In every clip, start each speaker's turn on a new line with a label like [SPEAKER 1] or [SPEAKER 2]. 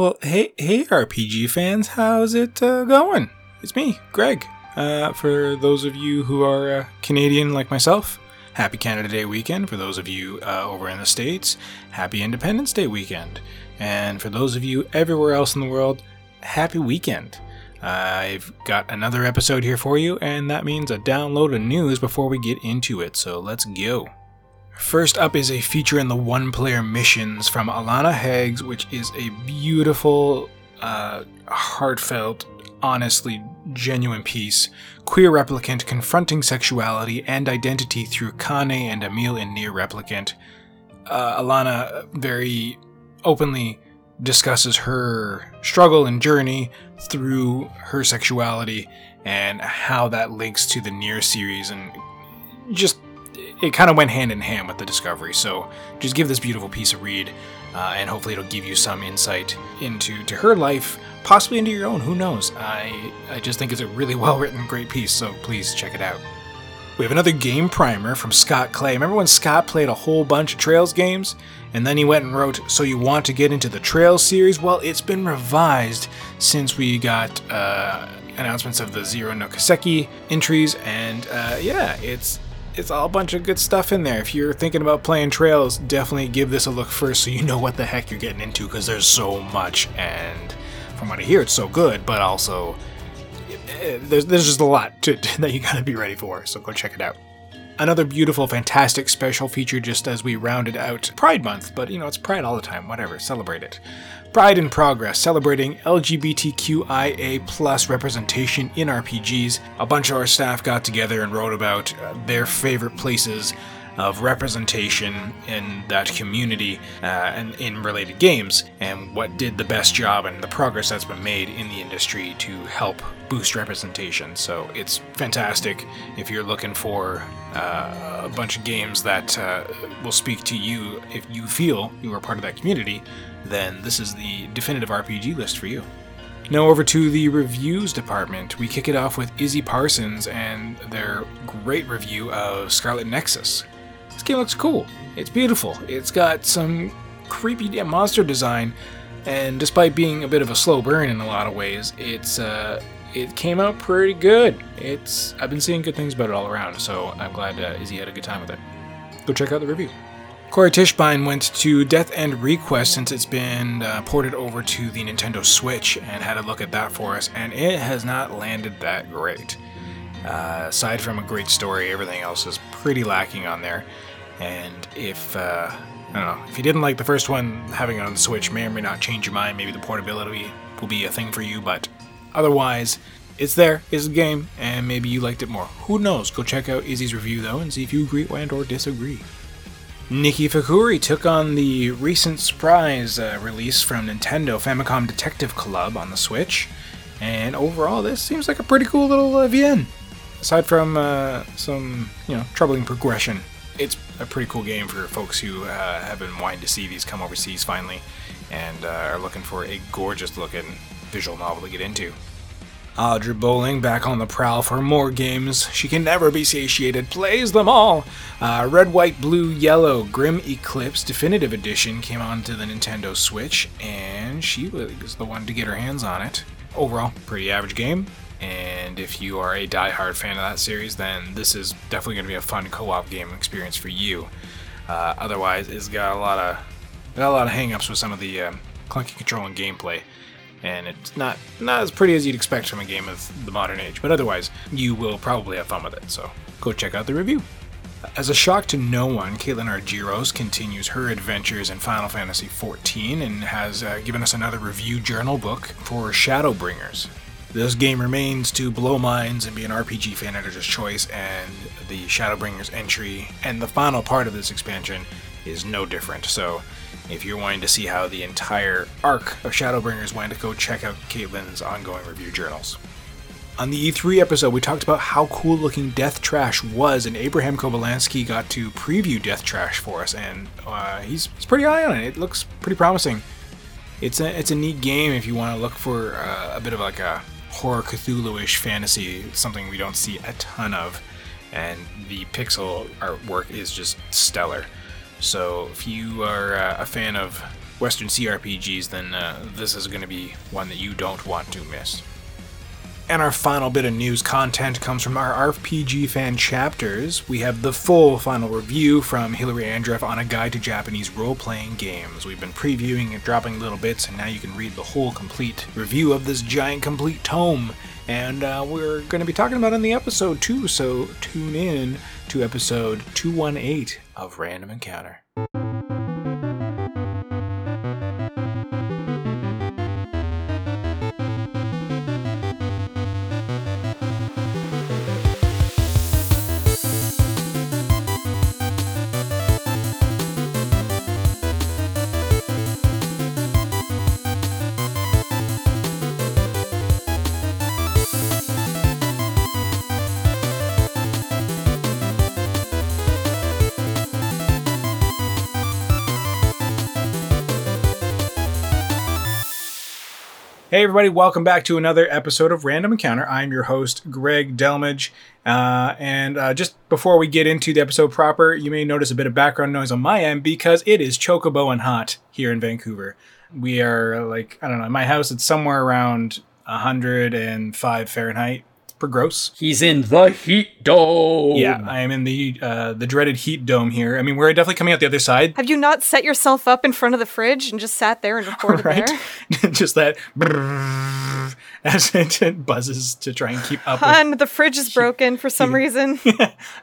[SPEAKER 1] Well, hey, hey, RPG fans, how's it uh, going? It's me, Greg. Uh, for those of you who are uh, Canadian like myself, happy Canada Day weekend. For those of you uh, over in the States, happy Independence Day weekend. And for those of you everywhere else in the world, happy weekend. I've got another episode here for you, and that means a download of news before we get into it, so let's go. First up is a feature in the one player missions from Alana Hagues, which is a beautiful, uh, heartfelt, honestly genuine piece. Queer replicant confronting sexuality and identity through Kainé and Emil in NieR Replicant. Uh, Alana very openly discusses her struggle and journey through her sexuality and how that links to the NieR series and just it kind of went hand in hand with the discovery. So just give this beautiful piece a read, uh, and hopefully it'll give you some insight into to her life, possibly into your own. Who knows? I I just think it's a really well written, great piece. So please check it out. We have another game primer from Scott Clay. Remember when Scott played a whole bunch of Trails games? And then he went and wrote, So You Want to Get into the Trails series? Well, it's been revised since we got uh, announcements of the Zero no Kiseki entries. And uh, yeah, it's it's all a bunch of good stuff in there. If you're thinking about playing Trails, definitely give this a look first so you know what the heck you're getting into because there's so much. And from what I hear, it's so good, but also eh, there's, there's just a lot to, that you gotta be ready for. So go check it out. Another beautiful, fantastic special feature just as we rounded out Pride Month, but you know, it's Pride all the time, whatever, celebrate it. Pride in Progress, celebrating LGBTQIA plus representation in RPGs. A bunch of our staff got together and wrote about uh, their favorite places of representation in that community uh, and in related games, and what did the best job and the progress that's been made in the industry to help boost representation. So it's fantastic if you're looking for uh, a bunch of games that uh, will speak to you if you feel you are part of that community, then this is the definitive RPG list for you. Now, over to the reviews department. We kick it off with Izzy Parsons and their great review of Scarlet Nexus. This game looks cool. It's beautiful. It's got some creepy monster design, and despite being a bit of a slow burn in a lot of ways, it's uh, it came out pretty good. It's I've been seeing good things about it all around, so I'm glad uh, Izzy had a good time with it. Go check out the review. Corey Tischbein went to Death End Request since it's been uh, ported over to the Nintendo Switch and had a look at that for us, and it has not landed that great. Uh, aside from a great story, everything else is pretty lacking on there. And if uh, I don't know, if you didn't like the first one, having it on the Switch may or may not change your mind. Maybe the portability will be a thing for you, but otherwise, it's there. It's a game, and maybe you liked it more. Who knows? Go check out Izzy's review though, and see if you agree and or disagree. Niki Fakhoori took on the recent surprise uh, release from Nintendo Famicom Detective Club on the Switch, and overall, this seems like a pretty cool little uh, VN. Aside from uh, some, you know, troubling progression it's a pretty cool game for folks who uh, have been wanting to see these come overseas finally and uh, are looking for a gorgeous looking visual novel to get into. Audra Bowling back on the prowl for more games. She can never be satiated, plays them all. Uh, Red, White, Blue, Yellow, Grim Eclipse Definitive Edition came onto the Nintendo Switch, and she was the one to get her hands on it. Overall, pretty average game, and if you are a die-hard fan of that series, then this is definitely going to be a fun co-op game experience for you. Uh, otherwise, it's got a lot of got a lot of hang-ups with some of the um, clunky control and gameplay, and it's not not as pretty as you'd expect from a game of the modern age. But otherwise, you will probably have fun with it. So go check out the review. As a shock to no one, Caitlin Argyros continues her adventures in Final Fantasy XIV and has uh, given us another review journal book for Shadowbringers. This game remains to blow minds and be an RPG fan editor's choice, and the Shadowbringers entry and the final part of this expansion is no different. So, if you're wanting to see how the entire arc of Shadowbringers went, go check out Caitlin's ongoing review journals. On the E3 episode, we talked about how cool looking Death Trash was, and Abraham Kobylanski got to preview Death Trash for us, and uh, he's, he's pretty high on it. It looks pretty promising. It's a it's a neat game if you want to look for uh, a bit of like a horror Cthulhu-ish fantasy, something we don't see a ton of, and the pixel artwork is just stellar. So if you are uh, a fan of Western CRPGs, then uh, this is going to be one that you don't want to miss. And our final bit of news content comes from our RPG fan chapters. We have the full final review from Hilary Andreff on a guide to Japanese role playing games. We've been previewing and dropping little bits, and now you can read the whole complete review of this giant complete tome. And uh, we're going to be talking about in the episode too, so tune in to episode 218 of Random Encounter. Hey, everybody, welcome back to another episode of Random Encounter. I'm your host, Greg Delmage. Uh, and uh, just before we get into the episode proper, you may notice a bit of background noise on my end because it is chocobo and hot here in Vancouver. We are like, I don't know, in my house, it's somewhere around 105 Fahrenheit per gross.
[SPEAKER 2] He's in the heat dome.
[SPEAKER 1] Yeah, I am in the uh, the dreaded heat dome here. I mean, we're definitely coming out the other side,
[SPEAKER 3] Have you not set yourself up in front of the fridge and just sat there and recorded
[SPEAKER 1] right?
[SPEAKER 3] there?
[SPEAKER 1] Just that as it buzzes to try and keep up with
[SPEAKER 3] Hun, the fridge is broken for some reason.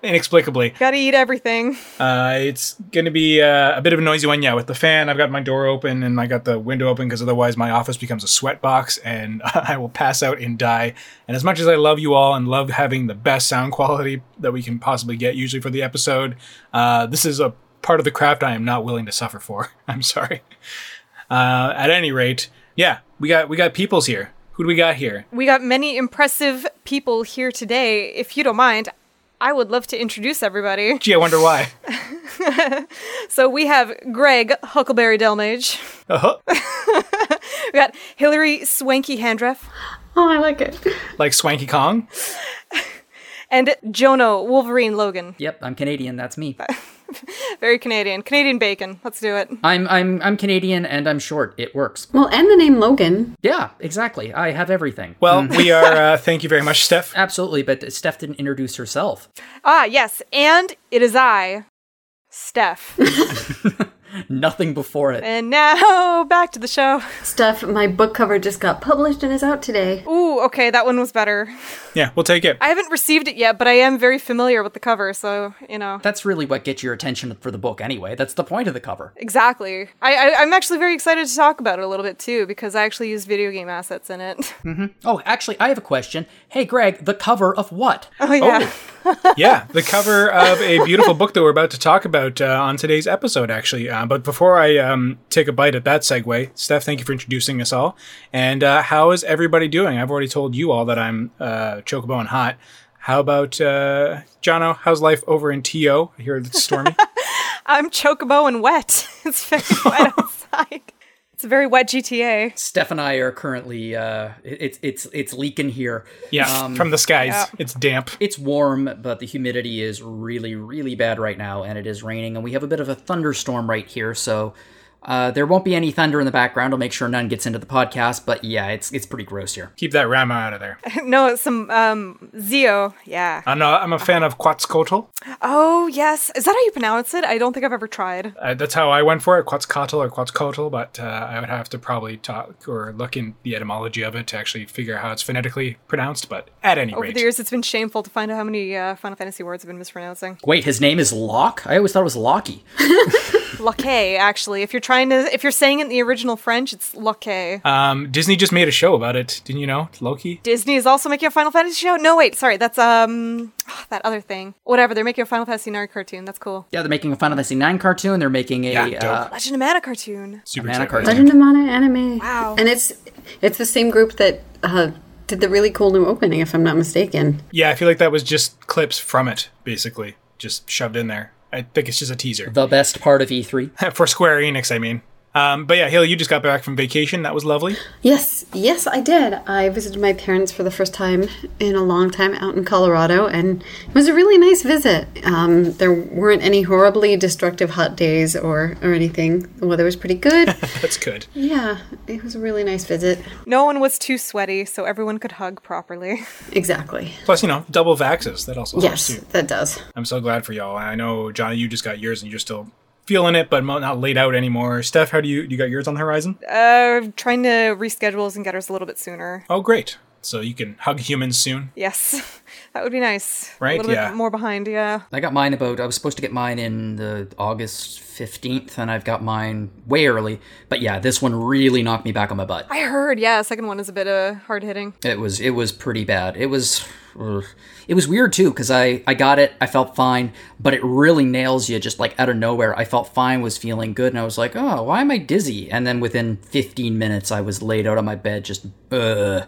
[SPEAKER 1] inexplicably.
[SPEAKER 3] Gotta eat everything.
[SPEAKER 1] Uh, it's going to be uh, a bit of a noisy one, yeah. With the fan, I've got my door open and I got the window open because otherwise my office becomes a sweat box and I will pass out and die. And as much as I love you all and love having the best sound quality that we can possibly get, usually for the episode, uh, this is a part of the craft I am not willing to suffer for. I'm sorry. Uh, at any rate, yeah, we got we got peoples here. Who do we got here?
[SPEAKER 3] We got many impressive people here today. If you don't mind, I would love to introduce everybody.
[SPEAKER 1] Gee, I wonder why.
[SPEAKER 3] So we have Greg Huckleberry Delmage.
[SPEAKER 1] Uh-huh.
[SPEAKER 3] We got Hillary Swanky Handreff.
[SPEAKER 4] Oh, I like it.
[SPEAKER 1] Like Swanky Kong.
[SPEAKER 3] And Jono Wolverine Logan.
[SPEAKER 2] Yep, I'm Canadian. That's me.
[SPEAKER 3] Very Canadian. Canadian bacon. Let's do it.
[SPEAKER 2] I'm I'm I'm Canadian and I'm short. It works.
[SPEAKER 4] Well, and the name Logan.
[SPEAKER 2] Yeah, exactly. I have everything.
[SPEAKER 1] Well, we are. Uh, thank you very much, Steph.
[SPEAKER 2] Absolutely, but Steph didn't introduce herself.
[SPEAKER 3] Ah, yes. And it is I, Steph.
[SPEAKER 2] Nothing before it.
[SPEAKER 3] and now back to the show.
[SPEAKER 4] Stuff, my book cover just got published and is out today.
[SPEAKER 3] Ooh, okay, that one was better.
[SPEAKER 1] Yeah, we'll take it.
[SPEAKER 3] I haven't received it yet, but I am very familiar with the cover, so you know
[SPEAKER 2] That's really what gets your attention for the book anyway. That's the point of the cover.
[SPEAKER 3] exactly. I, I I'm actually very excited to talk about it a little bit too because I actually use video game assets in it. Mm-hmm.
[SPEAKER 2] Oh, actually, I have a question. Hey, Greg, the cover of what?
[SPEAKER 3] Oh yeah.
[SPEAKER 1] Yeah, the cover of a beautiful book that we're about to talk about uh, on today's episode, actually. Uh, but before I um, take a bite at that segue, Steph, thank you for introducing us all. And uh, how is everybody doing? I've already told you all that I'm uh, chocobo and hot. How about uh, Jono? How's life over in TO? I hear it's stormy.
[SPEAKER 3] I'm chocobo and wet. It's very wet outside. It's a very wet GTA.
[SPEAKER 2] Steph and I are currently uh, it's it's it's leaking here.
[SPEAKER 1] Yeah,
[SPEAKER 2] Um,
[SPEAKER 1] from the skies.
[SPEAKER 3] yeah.
[SPEAKER 1] It's damp.
[SPEAKER 2] It's warm, but the humidity is really, really bad right now, and it is raining, and we have a bit of a thunderstorm right here, so uh, there won't be any thunder in the background. I'll make sure none gets into the podcast, but yeah, it's it's pretty gross here.
[SPEAKER 1] Keep that Ramuh out of there.
[SPEAKER 3] no, some um Zio. Yeah.
[SPEAKER 1] I'm, not, I'm a fan of Quetzalcoatl.
[SPEAKER 3] Oh yes. Is that how you pronounce it? I don't think I've ever tried.
[SPEAKER 1] Uh, that's how I went for it, Quetzalcoatl or Quetzalcoatl, but uh, I would have to probably talk or look in the etymology of it to actually figure out how it's phonetically pronounced. But at any
[SPEAKER 3] Over
[SPEAKER 1] rate,
[SPEAKER 3] the years, it's been shameful to find out how many uh, Final Fantasy words I've been mispronouncing.
[SPEAKER 2] Wait, his name is Locke? I always thought it was Locky.
[SPEAKER 3] Laquet, actually. If you're trying to, if you're saying it in the original French, it's Laquet.
[SPEAKER 1] um, Disney just made a show about it. Didn't you know? It's Loki.
[SPEAKER 3] Disney is also making a Final Fantasy show. No, wait, sorry, that's um that other thing. Whatever, they're making a Final Fantasy nerd cartoon. That's cool.
[SPEAKER 2] Yeah, they're making a Final Fantasy IX cartoon. They're making a
[SPEAKER 1] Yeah,
[SPEAKER 2] uh,
[SPEAKER 3] Legend of Mana cartoon.
[SPEAKER 1] Super
[SPEAKER 2] Mana cartoon.
[SPEAKER 4] Legend of Mana anime.
[SPEAKER 3] Wow.
[SPEAKER 4] And it's it's the same group that uh, did the really cool new opening, if I'm not mistaken.
[SPEAKER 1] Yeah, I feel like that was just clips from it, basically, just shoved in there. I think it's just a teaser
[SPEAKER 2] the best part of E E3.
[SPEAKER 1] for Square Enix. I mean, Um, but yeah, Haley, you just got back from vacation. That was lovely.
[SPEAKER 4] Yes, yes, I did. I visited my parents for the first time in a long time out in Colorado, and it was a really nice visit. Um, there weren't any horribly destructive hot days or, or anything. The weather was pretty good.
[SPEAKER 1] That's good.
[SPEAKER 4] yeah, it was a really nice visit.
[SPEAKER 3] No one was too sweaty, so everyone could hug properly.
[SPEAKER 4] Exactly.
[SPEAKER 1] Plus, you know, double vaxes. That also helps
[SPEAKER 4] Yes,
[SPEAKER 1] too.
[SPEAKER 4] that does.
[SPEAKER 1] I'm so glad for y'all. I know, Johnny, you just got yours and you're still feeling it, but not laid out anymore. Steph, how do you you got yours on the horizon?
[SPEAKER 3] Uh, trying to reschedule and get ours a little bit sooner.
[SPEAKER 1] Oh, great. So you can hug humans soon.
[SPEAKER 3] Yes, that would be nice.
[SPEAKER 1] Right,
[SPEAKER 3] A little
[SPEAKER 1] yeah.
[SPEAKER 3] bit more behind, yeah.
[SPEAKER 2] I got mine about. I was supposed to get mine in the August fifteenth, and I've got mine way early. But yeah, this one really knocked me back on my butt.
[SPEAKER 3] I heard, yeah, second one is a bit uh, hard hitting.
[SPEAKER 2] It was it was pretty bad. It was ugh. it was weird too because I I got it. I felt fine, but it really nails you just like out of nowhere. I felt fine, was feeling good, and I was like, oh, why am I dizzy? And then within 15 minutes, I was laid out on my bed, just uh.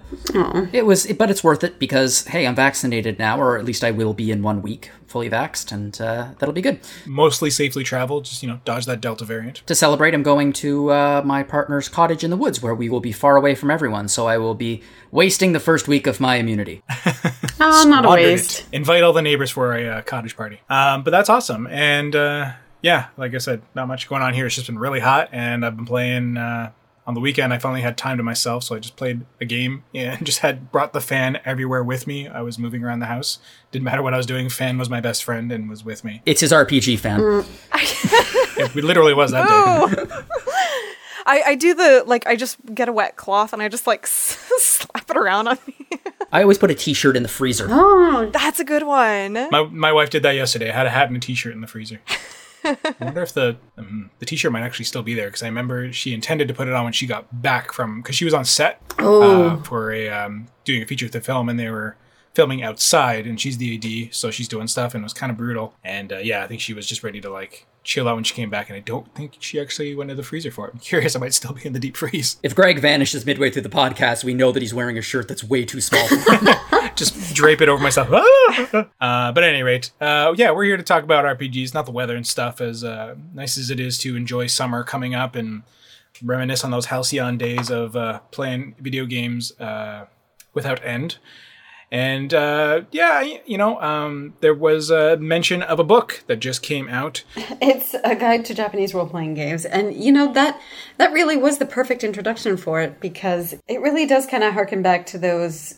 [SPEAKER 2] It was, but it's worth it because hey, I'm vaccinated now, or at least I will be in one week, fully vaxxed, and uh, that'll be good.
[SPEAKER 1] Mostly safely traveled. Just, you know, dodge that Delta variant.
[SPEAKER 2] To celebrate, I'm going to uh, my partner's cottage in the woods where we will be far away from everyone, so I will be wasting the first week of my immunity.
[SPEAKER 4] Oh, not a
[SPEAKER 1] Squandered it.
[SPEAKER 4] waste.
[SPEAKER 1] Invite all the neighbors for a uh, cottage party. Um, but that's awesome. And uh, yeah, like I said, not much going on here. It's just been really hot, and I've been playing. Uh, on the weekend, I finally had time to myself, so I just played a game and just had brought the fan everywhere with me. I was moving around the house. Didn't matter what I was doing. Fan was my best friend and was with me.
[SPEAKER 2] It's his RPG fan. Mm.
[SPEAKER 1] It literally was that day.
[SPEAKER 3] I, I do the, like, I just get a wet cloth and I just, like, slap it around on me.
[SPEAKER 2] I always put a T-shirt in the freezer.
[SPEAKER 4] Oh,
[SPEAKER 3] That's a good one.
[SPEAKER 1] My, my wife did that yesterday. I had a hat and a t-shirt in the freezer. I wonder if the um, the t-shirt might actually still be there because I remember she intended to put it on when she got back from because she was on set uh, for a um, doing a feature with the film and they were filming outside and she's the AD so she's doing stuff and it was kind of brutal and uh, yeah I think she was just ready to like chill out when she came back and I don't think she actually went to the freezer for it. I'm curious I might still be in the deep freeze.
[SPEAKER 2] If Greg vanishes midway through the podcast, we know that he's wearing a shirt that's way too small for him.
[SPEAKER 1] just drape it over myself. Uh, but at any rate, uh, yeah, we're here to talk about RPGs, not the weather and stuff. As uh, nice as it is to enjoy summer coming up and reminisce on those halcyon days of uh, playing video games uh, without end. And uh, yeah, you know, um, there was a mention of a book that just came out.
[SPEAKER 4] it's a guide to Japanese role playing games, and you know that that really was the perfect introduction for it because it really does kind of harken back to those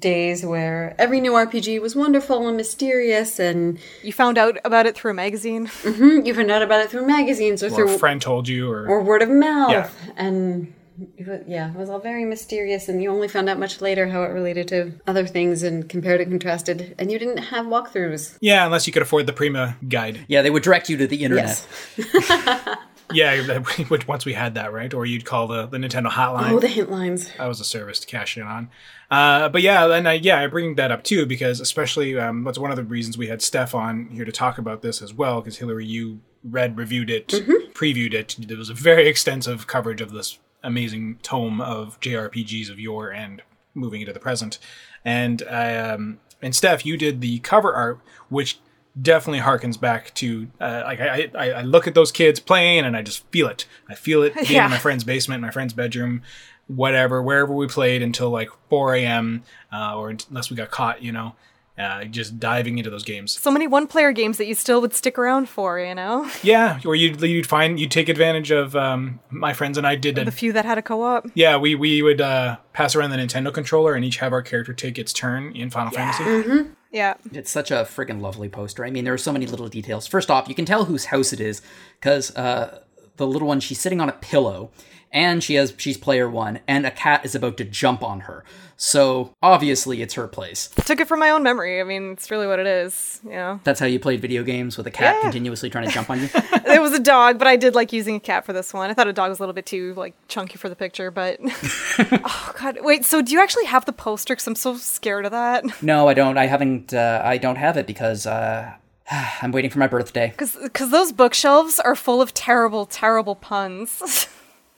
[SPEAKER 4] days where every new RPG was wonderful and mysterious, and
[SPEAKER 3] You found out about it through a magazine.
[SPEAKER 4] mhm, you found out about it through magazines or
[SPEAKER 1] Or
[SPEAKER 4] through
[SPEAKER 1] a friend told you, or,
[SPEAKER 4] or word of mouth,
[SPEAKER 1] Yeah.
[SPEAKER 4] and. It wa- Yeah, it was all very mysterious, and you only found out much later how it related to other things and compared and contrasted, and you didn't have walkthroughs.
[SPEAKER 1] yeah, unless you could afford the Prima guide.
[SPEAKER 2] yeah, they would direct you to the internet.
[SPEAKER 4] Yes.
[SPEAKER 1] Yeah, which once we had that right, or you'd call the, the Nintendo hotline.
[SPEAKER 4] Oh, the hint lines.
[SPEAKER 1] that was a service to cash in on. Uh, but yeah, and I, yeah, I bring that up too because especially um, that's one of the reasons we had Steph on here to talk about this as well. Because Hillary, you read, reviewed it, previewed it. There was a very extensive coverage of this amazing tome of JRPGs of yore and moving into the present. And um, and Steph, you did the cover art, which definitely harkens back to uh, like I, I I look at those kids playing and I just feel it. I feel it being
[SPEAKER 3] Yeah.
[SPEAKER 1] in my friend's basement, my friend's bedroom, whatever, wherever we played until like 4 a.m. Uh, or unless we got caught, you know, uh, just diving into those games.
[SPEAKER 3] So many one player games that you still would stick around for, you know?
[SPEAKER 1] Yeah, or you'd you'd find you'd take advantage of um, my friends and I did.
[SPEAKER 3] The
[SPEAKER 1] A,
[SPEAKER 3] few that had a co op.
[SPEAKER 1] yeah, we we would uh, pass around the Nintendo controller and each have our character take its turn in Final Fantasy.
[SPEAKER 3] Yeah.
[SPEAKER 2] It's such a friggin' lovely poster. I mean, there are so many little details. First off, you can tell whose house it is because uh, the little one she's sitting on a pillow, and she has she's player one, and a cat is about to jump on her. So obviously, it's her place.
[SPEAKER 3] Took it from my own memory. I mean, it's really what it is, you know?
[SPEAKER 2] That's how you played video games with a cat
[SPEAKER 3] Yeah.
[SPEAKER 2] continuously trying to jump on you.
[SPEAKER 3] it was a dog, but I did like using a cat for this one. I thought a dog was a little bit too like chunky for the picture, but oh god, wait. So do you actually have the poster? Because I'm so scared of that.
[SPEAKER 2] no, I don't. I haven't. Uh, I don't have it because uh, I'm waiting for my birthday.
[SPEAKER 3] Because those bookshelves are full of terrible, terrible puns.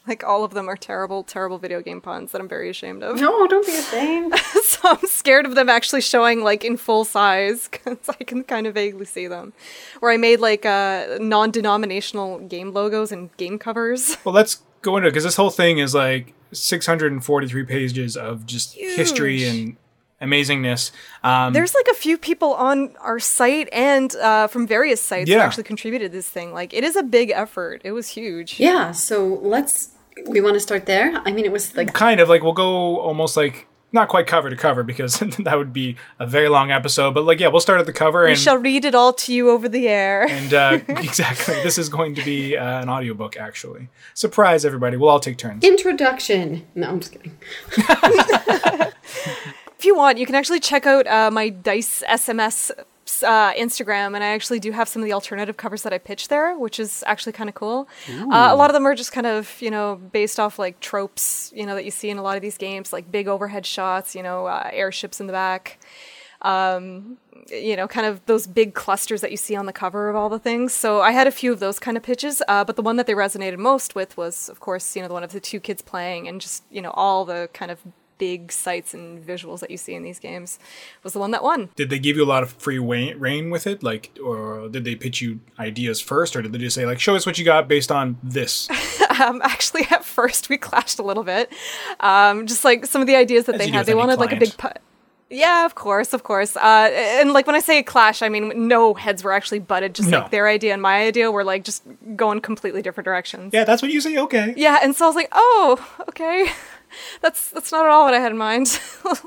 [SPEAKER 3] Like all of them are terrible, terrible video game puns that I'm very ashamed of.
[SPEAKER 4] No, don't be ashamed.
[SPEAKER 3] so I'm scared of them actually showing like in full size because I can kind of vaguely see them. Where I made like uh, non-denominational game logos and game covers.
[SPEAKER 1] Well, let's go into it because this whole thing is like 643 pages of just history and amazingness. Um,
[SPEAKER 3] There's like a few people on our site and uh, from various sites who
[SPEAKER 1] Yeah.
[SPEAKER 3] actually contributed this thing. Like it is a big effort. It was huge.
[SPEAKER 4] Yeah, so let's. We want to start there. I mean, it was like
[SPEAKER 1] kind of like we'll go almost like not quite cover to cover because that would be a very long episode. But like yeah, we'll start at the cover and
[SPEAKER 3] We
[SPEAKER 1] and
[SPEAKER 3] shall read it all to you over the air.
[SPEAKER 1] and uh, exactly this is going to be uh, an audiobook actually. Surprise everybody! We'll all take turns.
[SPEAKER 4] introduction. No, I'm just kidding.
[SPEAKER 3] If you want, you can actually check out uh, my Dice SMS uh, Instagram, and I actually do have some of the alternative covers that I pitched there, which is actually kind of cool. Uh, a lot of them are just kind of, you know, based off like tropes, you know, that you see in a lot of these games, like big overhead shots, you know, uh, airships in the back. Um, you know, kind of those big clusters that you see on the cover of all the things. So I had a few of those kind of pitches, uh, but the one that they resonated most with was, of course, you know, the one of the two kids playing and just, you know, all the kind of big sights and visuals that you see in these games was the one that won.
[SPEAKER 1] Did they give you a lot of free reign with it, like, or did they pitch you ideas first, or did they just say like, show us what you got based on this?
[SPEAKER 3] Um, actually, at first we clashed a little bit. Um, just like some of the ideas that
[SPEAKER 1] As
[SPEAKER 3] they had, they wanted like a big. Pu- yeah, of course, of course. Uh, and like when I say clash, I mean no heads were actually butted. Just
[SPEAKER 1] No.
[SPEAKER 3] like their idea and my idea were like just going completely different directions.
[SPEAKER 1] yeah, that's what you say. Okay.
[SPEAKER 3] Yeah, and so I was like, oh, okay. That's that's not at all what I had in mind.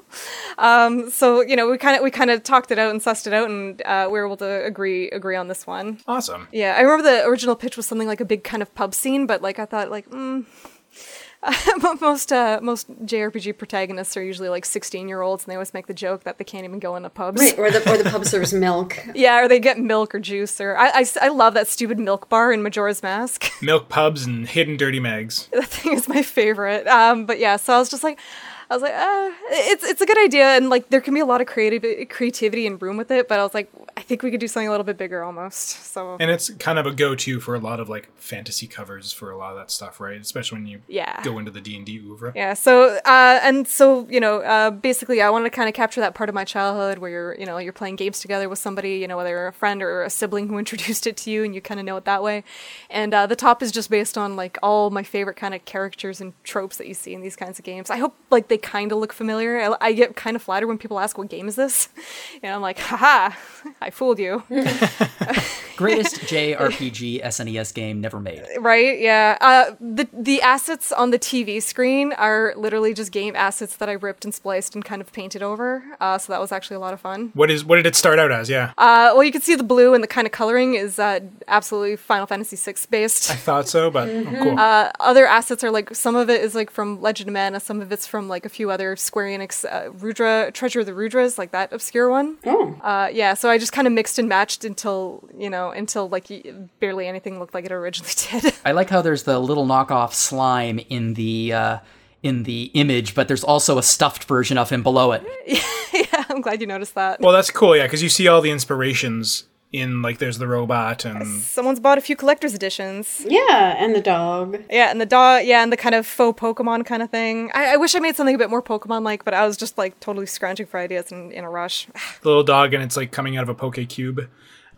[SPEAKER 3] um, so you know, we kind of we kind of talked it out and sussed it out, and uh, we were able to agree agree on this one.
[SPEAKER 1] Awesome.
[SPEAKER 3] Yeah, I remember the original pitch was something like a big kind of pub scene, but like I thought like mm, most uh, most JRPG protagonists are usually like sixteen year olds, and they always make the joke that they can't even go into pubs.
[SPEAKER 4] Right, or the or the pub serves milk.
[SPEAKER 3] Yeah, or they get milk or juice, or I, I, I love that stupid milk bar in Majora's Mask.
[SPEAKER 1] Milk pubs and hidden dirty mags.
[SPEAKER 3] that thing is my favorite. Um, but yeah, so I was just like, I was like, uh, it's it's a good idea, and like there can be a lot of creative creativity and room with it. But I was like, I think we could do something a little bit bigger, almost. So
[SPEAKER 1] And it's kind of a go-to for a lot of like fantasy covers for a lot of that stuff, right? Especially when you
[SPEAKER 3] Yeah.
[SPEAKER 1] go into the D and D oeuvre.
[SPEAKER 3] yeah, so uh, and so you know, uh, basically, I wanted to kind of capture that part of my childhood where you're you know you're playing games together with somebody, you know, whether you're a friend or a sibling who introduced it to you, and you kind of know it that way. And uh, the top is just based on like all my favorite kind of characters and tropes that you see in these kinds of games. I hope like they kind of look familiar. I, I get kind of flattered when people ask what game is this, and I'm like, haha, I fooled you.
[SPEAKER 2] Greatest JRPG SNES E game never made.
[SPEAKER 3] Right? Yeah. Uh, the the assets on the TV screen are literally just game assets that I ripped and spliced and kind of painted over. Uh, so that was actually a lot of fun.
[SPEAKER 1] What is what did it start out as? Yeah,
[SPEAKER 3] Uh, well, you can see the blue and the kind of coloring is uh, absolutely Final Fantasy VI based.
[SPEAKER 1] I thought so, but oh, cool.
[SPEAKER 3] Uh, other assets are like some of it is like from Legend of Mana, some of it's from like a few other Square Enix uh, Rudra Treasure of the Rudras, like that obscure one.
[SPEAKER 4] Oh,
[SPEAKER 3] Uh, yeah, so I just kind of mixed and matched until you know until like y- barely anything looked like it originally did.
[SPEAKER 2] I like how there's the little knockoff slime in the uh, in the image, but there's also a stuffed version of him below it.
[SPEAKER 3] yeah, I'm glad you noticed that.
[SPEAKER 1] well, that's cool. Yeah, because you see all the inspirations in like there's the robot and
[SPEAKER 3] Someone's bought a few collector's editions.
[SPEAKER 4] yeah, and the dog.
[SPEAKER 3] Yeah, and the dog, yeah, and the kind of faux Pokemon kind of thing. I, I wish I made something a bit more Pokemon like, but I was just like totally scrounging for ideas in, in a rush.
[SPEAKER 1] the little dog, and it's like coming out of a poke cube.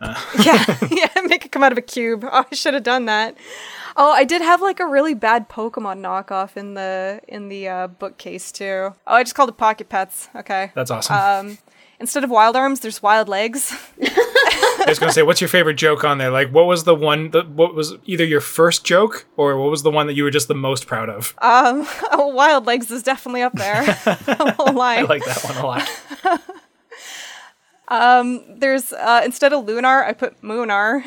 [SPEAKER 3] yeah, yeah, make it come out of a cube. Oh, I should have done that. Oh, I did have like a really bad Pokemon knockoff in the in the uh, bookcase too. Oh, I just called it Pocket Pets. Okay.
[SPEAKER 1] That's awesome.
[SPEAKER 3] Um, instead of wild arms, there's wild legs.
[SPEAKER 1] I was gonna say, what's your favorite joke on there? Like, what was the one? that what was either your first joke or what was the one that you were just the most proud of?
[SPEAKER 3] Um, oh, wild legs is definitely up there. I won't lie.
[SPEAKER 1] I like that one a lot.
[SPEAKER 3] um, There's uh, instead of lunar, I put moonar.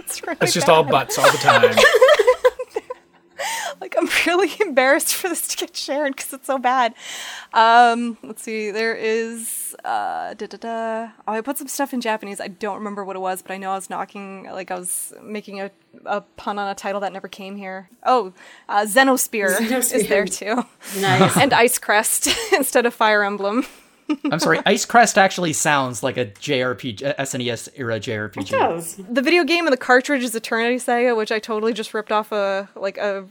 [SPEAKER 3] it's really
[SPEAKER 1] It's just all butts all the time.
[SPEAKER 3] like I'm really embarrassed for this to get shared because it's so bad. Um, let's see. There is uh, da da da. Oh, I put some stuff in Japanese. I don't remember what it was, but I know I was knocking. Like I was making a, a pun on a title that never came here. Oh, uh, Xenosphere, is there too,
[SPEAKER 4] Nice.
[SPEAKER 3] and Ice Crest instead of Fire Emblem.
[SPEAKER 2] I'm sorry, Ice Crest actually sounds like a JRPG, SNES era JRPG.
[SPEAKER 4] It does.
[SPEAKER 3] The video game and the cartridge is Eternity Saga, which I totally just ripped off a like a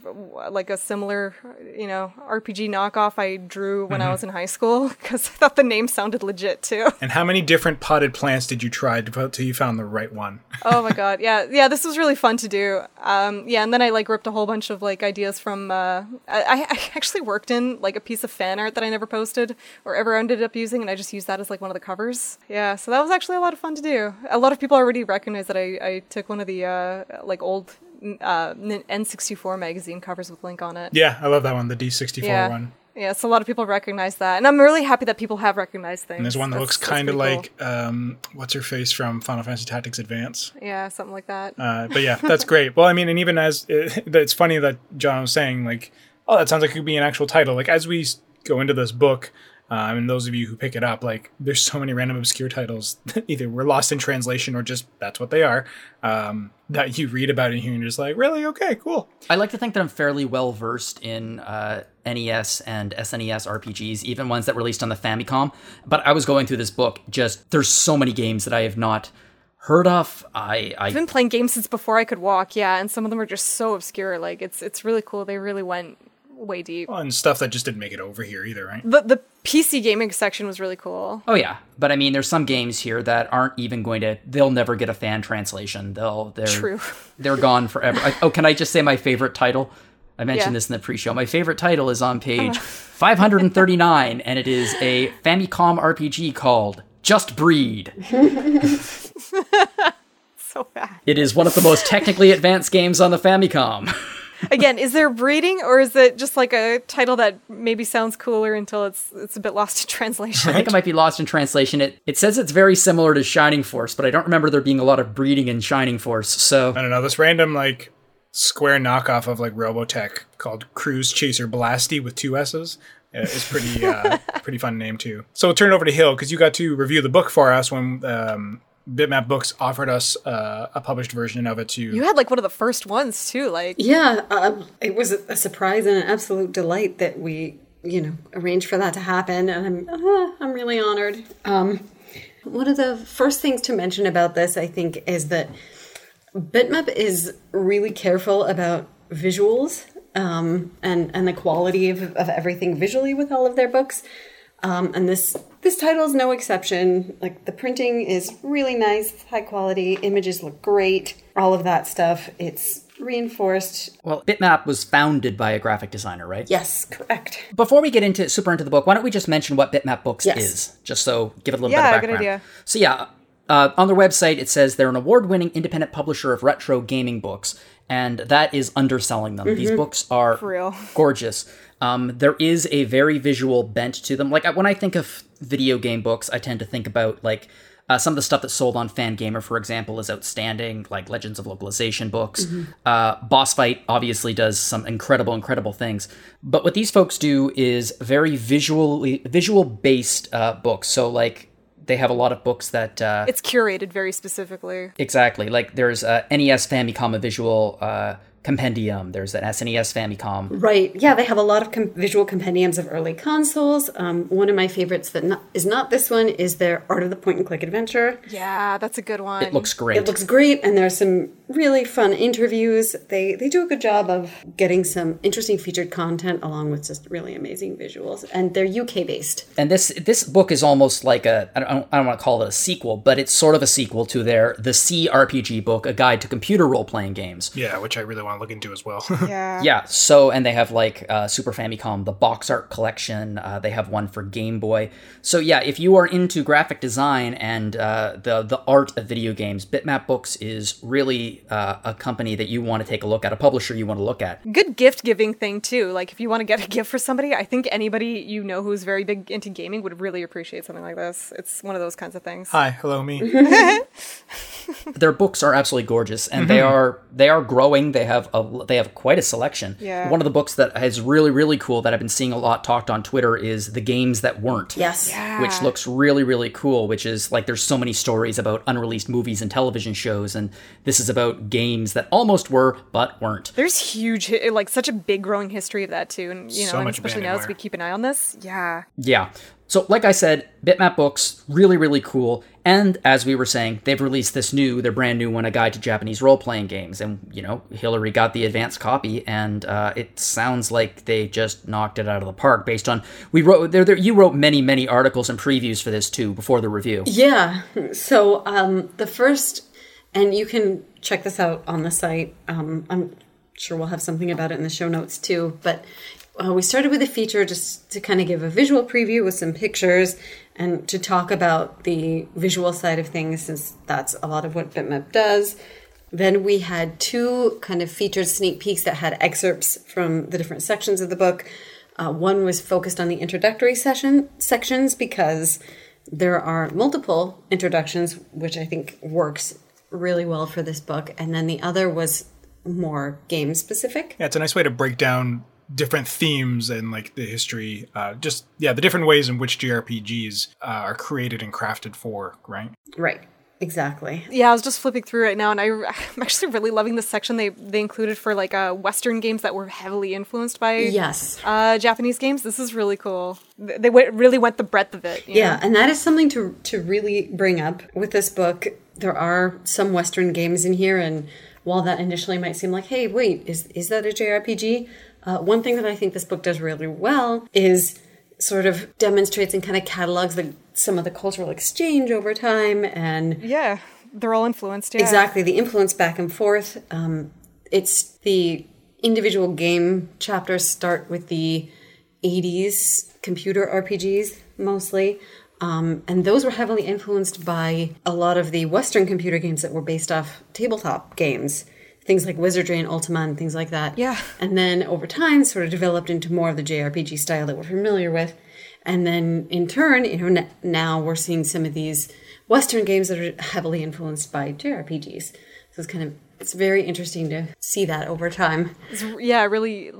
[SPEAKER 3] like a similar, you know, RPG knockoff I drew when I was in high school because I thought the name sounded legit too.
[SPEAKER 1] And how many different potted plants did you try to put till you found the right one?
[SPEAKER 3] oh my god, yeah, yeah, this was really fun to do. Um, yeah, and then I like ripped a whole bunch of like ideas from. Uh, I, I actually worked in like a piece of fan art that I never posted or ever ended up using, and I just used that as like one of the covers. Yeah, so that was actually a lot of fun to do. A lot of people already recognize that I, I took one of the uh, like old uh, N64 magazine covers with Link on it.
[SPEAKER 1] Yeah, I love that one, the D64
[SPEAKER 3] Yeah.
[SPEAKER 1] one.
[SPEAKER 3] Yeah, so a lot of people recognize that, and I'm really happy that people have recognized things.
[SPEAKER 1] And there's one that
[SPEAKER 3] That's-
[SPEAKER 1] looks kind of
[SPEAKER 3] pretty
[SPEAKER 1] like um, what's her face from Final Fantasy Tactics Advance.
[SPEAKER 3] yeah, something like that.
[SPEAKER 1] Uh, but yeah, that's great. Well, I mean, and even as it, it's funny that John was saying, like, oh, that sounds like it could be an actual title. Like, as we go into this book, um, and those of you who pick it up, like, there's so many random obscure titles, that either we're lost in translation or just that's what they are, um, that you read about in here and you're just like, really? Okay, cool.
[SPEAKER 2] I like to think that I'm fairly well versed in uh, NES and SNES RPGs, even ones that released on the Famicom. But I was going through this book, just there's so many games that I have not heard of. I, I
[SPEAKER 3] I've been playing games since before I could walk, yeah, and some of them are just so obscure. Like it's it's really cool. They really went way deep.
[SPEAKER 1] Well, and stuff that just didn't make it over here either, right?
[SPEAKER 3] The the PC gaming section was really cool.
[SPEAKER 2] Oh yeah, but I mean, there's some games here that aren't even going to. They'll never get a fan translation. They'll they're
[SPEAKER 3] True.
[SPEAKER 2] they're gone forever. I, oh, can I just say my favorite title? I mentioned
[SPEAKER 3] Yeah.
[SPEAKER 2] this in the pre-show. My favorite title is on page 539, and it is a Famicom RPG called Just Breed.
[SPEAKER 3] So bad.
[SPEAKER 2] It is one of the most technically advanced games on the Famicom.
[SPEAKER 3] Again, is there breeding or is it just like a title that maybe sounds cooler until it's it's a bit lost in translation?
[SPEAKER 2] I think it might be lost in translation. It it says it's very similar to Shining Force, but I don't remember there being a lot of breeding in Shining Force. So
[SPEAKER 1] I don't know, this random, like, square knockoff of, like, Robotech called Cruise Chaser Blassty with two S's. uh, is pretty uh, pretty fun name too. So we'll turn it over to Hill because you got to review the book for us when um, Bitmap Books offered us uh, a published version of it to.
[SPEAKER 3] You had like one of the first ones too. Like
[SPEAKER 4] Yeah, um, it was a surprise and an absolute delight that we, you know, arranged for that to happen, and I'm uh, I'm really honored. Um, one of the first things to mention about this, I think, is that Bitmap is really careful about visuals um, and and the quality of, of everything visually with all of their books. Um, and this this title is no exception. Like the printing is really nice, high quality, images look great, all of that stuff. It's reinforced.
[SPEAKER 2] well, Bitmap was founded by a graphic designer, right?
[SPEAKER 4] Yes, correct.
[SPEAKER 2] Before we get into super into the book, why don't we just mention what Bitmap Books
[SPEAKER 4] Yes.
[SPEAKER 2] is, just so give it a little
[SPEAKER 3] Yeah,
[SPEAKER 2] bit of
[SPEAKER 3] good idea.
[SPEAKER 2] So yeah, uh, on their website it says they're an award-winning independent publisher of retro gaming books, and that is underselling them. These books are
[SPEAKER 3] For real.
[SPEAKER 2] gorgeous. Um, there is a very visual bent to them. Like when I think of video game books, I tend to think about like. Uh, some of the stuff that's sold on Fangamer, for example, is outstanding, like Legends of Localization books. Uh, Boss Fight obviously does some incredible, incredible things. But what these folks do is very visually, visual based uh, books. So like they have a lot of books that uh,
[SPEAKER 3] it's curated very specifically.
[SPEAKER 2] exactly like there's a NES Famicom visual uh, compendium. There's an SNES Famicom.
[SPEAKER 4] Right. Yeah, they have a lot of com- visual compendiums of early consoles. Um, one of my favorites that not, is not this one is their Art of the Point and Click Adventure.
[SPEAKER 3] Yeah, that's a good one.
[SPEAKER 2] It looks great.
[SPEAKER 4] It looks great, and there's some really fun interviews. They they do a good job of getting some interesting featured content along with just really amazing visuals, and they're UK based.
[SPEAKER 2] and this this book is almost like a I don't, I don't want to call it a sequel, but it's sort of a sequel to their the C RPG book, a guide to computer role playing games.
[SPEAKER 1] yeah, which I really want to look into as well.
[SPEAKER 3] yeah.
[SPEAKER 2] Yeah, so and they have like uh, Super Famicom, the box art collection. Uh, they have one for Game Boy. So yeah, if you are into graphic design and uh, the the art of video games, Bitmap Books is really uh, a company that you want to take a look at, a publisher you want to look at.
[SPEAKER 3] Good gift giving thing too. Like if you want to get a gift for somebody, I think anybody you know who's very big into gaming would really appreciate something like this. It's one of those kinds of things.
[SPEAKER 1] Hi, hello, me.
[SPEAKER 2] Their books are absolutely gorgeous, and they mm-hmm. are they are growing. They have a they have quite a selection.
[SPEAKER 3] Yeah.
[SPEAKER 2] One of the books that is really really cool that I've been seeing a lot talked on Twitter is the games that weren't.
[SPEAKER 4] Yes.
[SPEAKER 2] which looks really really cool which is like there's so many stories about unreleased movies and television shows and this is about games that almost were but weren't
[SPEAKER 3] There's huge, like such a big growing history of that too, and you know,
[SPEAKER 1] So
[SPEAKER 3] and
[SPEAKER 1] much
[SPEAKER 3] especially now as we keep an eye on this. Yeah,
[SPEAKER 2] yeah So, like I said, Bitmap Books, really, really cool. And as we were saying, they've released this new, their brand new one, A Guide to Japanese Role Playing Games. And, you know, Hillary got the advanced copy, and uh, it sounds like they just knocked it out of the park based on. We wrote, there, there, you wrote many, many articles and previews for this too before the review.
[SPEAKER 4] Yeah. So, um, the first, and you can check this out on the site. Um, I'm sure we'll have something about it in the show notes too. But uh, we started with a feature just to kind of give a visual preview with some pictures and to talk about the visual side of things since that's a lot of what bitmap does. Then we had two kind of featured sneak peeks that had excerpts from the different sections of the book. Uh, one was focused on the introductory session sections because there are multiple introductions which i think works really well for this book. And then the other was more game specific.
[SPEAKER 1] Yeah, it's a nice way to break down different themes and like the history, uh, just yeah, the different ways in which JRPGs uh, are created and crafted for, right?
[SPEAKER 4] right exactly
[SPEAKER 3] Yeah, I was just flipping through right now, and I, I'm actually really loving this section they they included for like uh, Western games that were heavily influenced by
[SPEAKER 4] yes
[SPEAKER 3] uh, Japanese games. This is really cool. They went, really went the breadth of it. you
[SPEAKER 4] Yeah,
[SPEAKER 3] know?
[SPEAKER 4] and that is something to to really bring up with this book. There are some Western games in here, and while that initially might seem like, hey, wait, is is that a JRPG? Uh, one thing that I think this book does really well is sort of demonstrates and kind of catalogs the, some of the cultural exchange over time and
[SPEAKER 3] yeah, they're all influenced. Yeah.
[SPEAKER 4] exactly the influence back and forth. Um, it's the individual game chapters start with the 80s computer RPGs mostly. Um, and those were heavily influenced by a lot of the Western computer games that were based off tabletop games. Things like Wizardry and Ultima and things like that.
[SPEAKER 3] Yeah.
[SPEAKER 4] And then over time, sort of developed into more of the JRPG style that we're familiar with. And then in turn, you know, now we're seeing some of these Western games that are heavily influenced by JRPGs. So it's kind of it's very interesting to see that over time.
[SPEAKER 3] It's, yeah, really,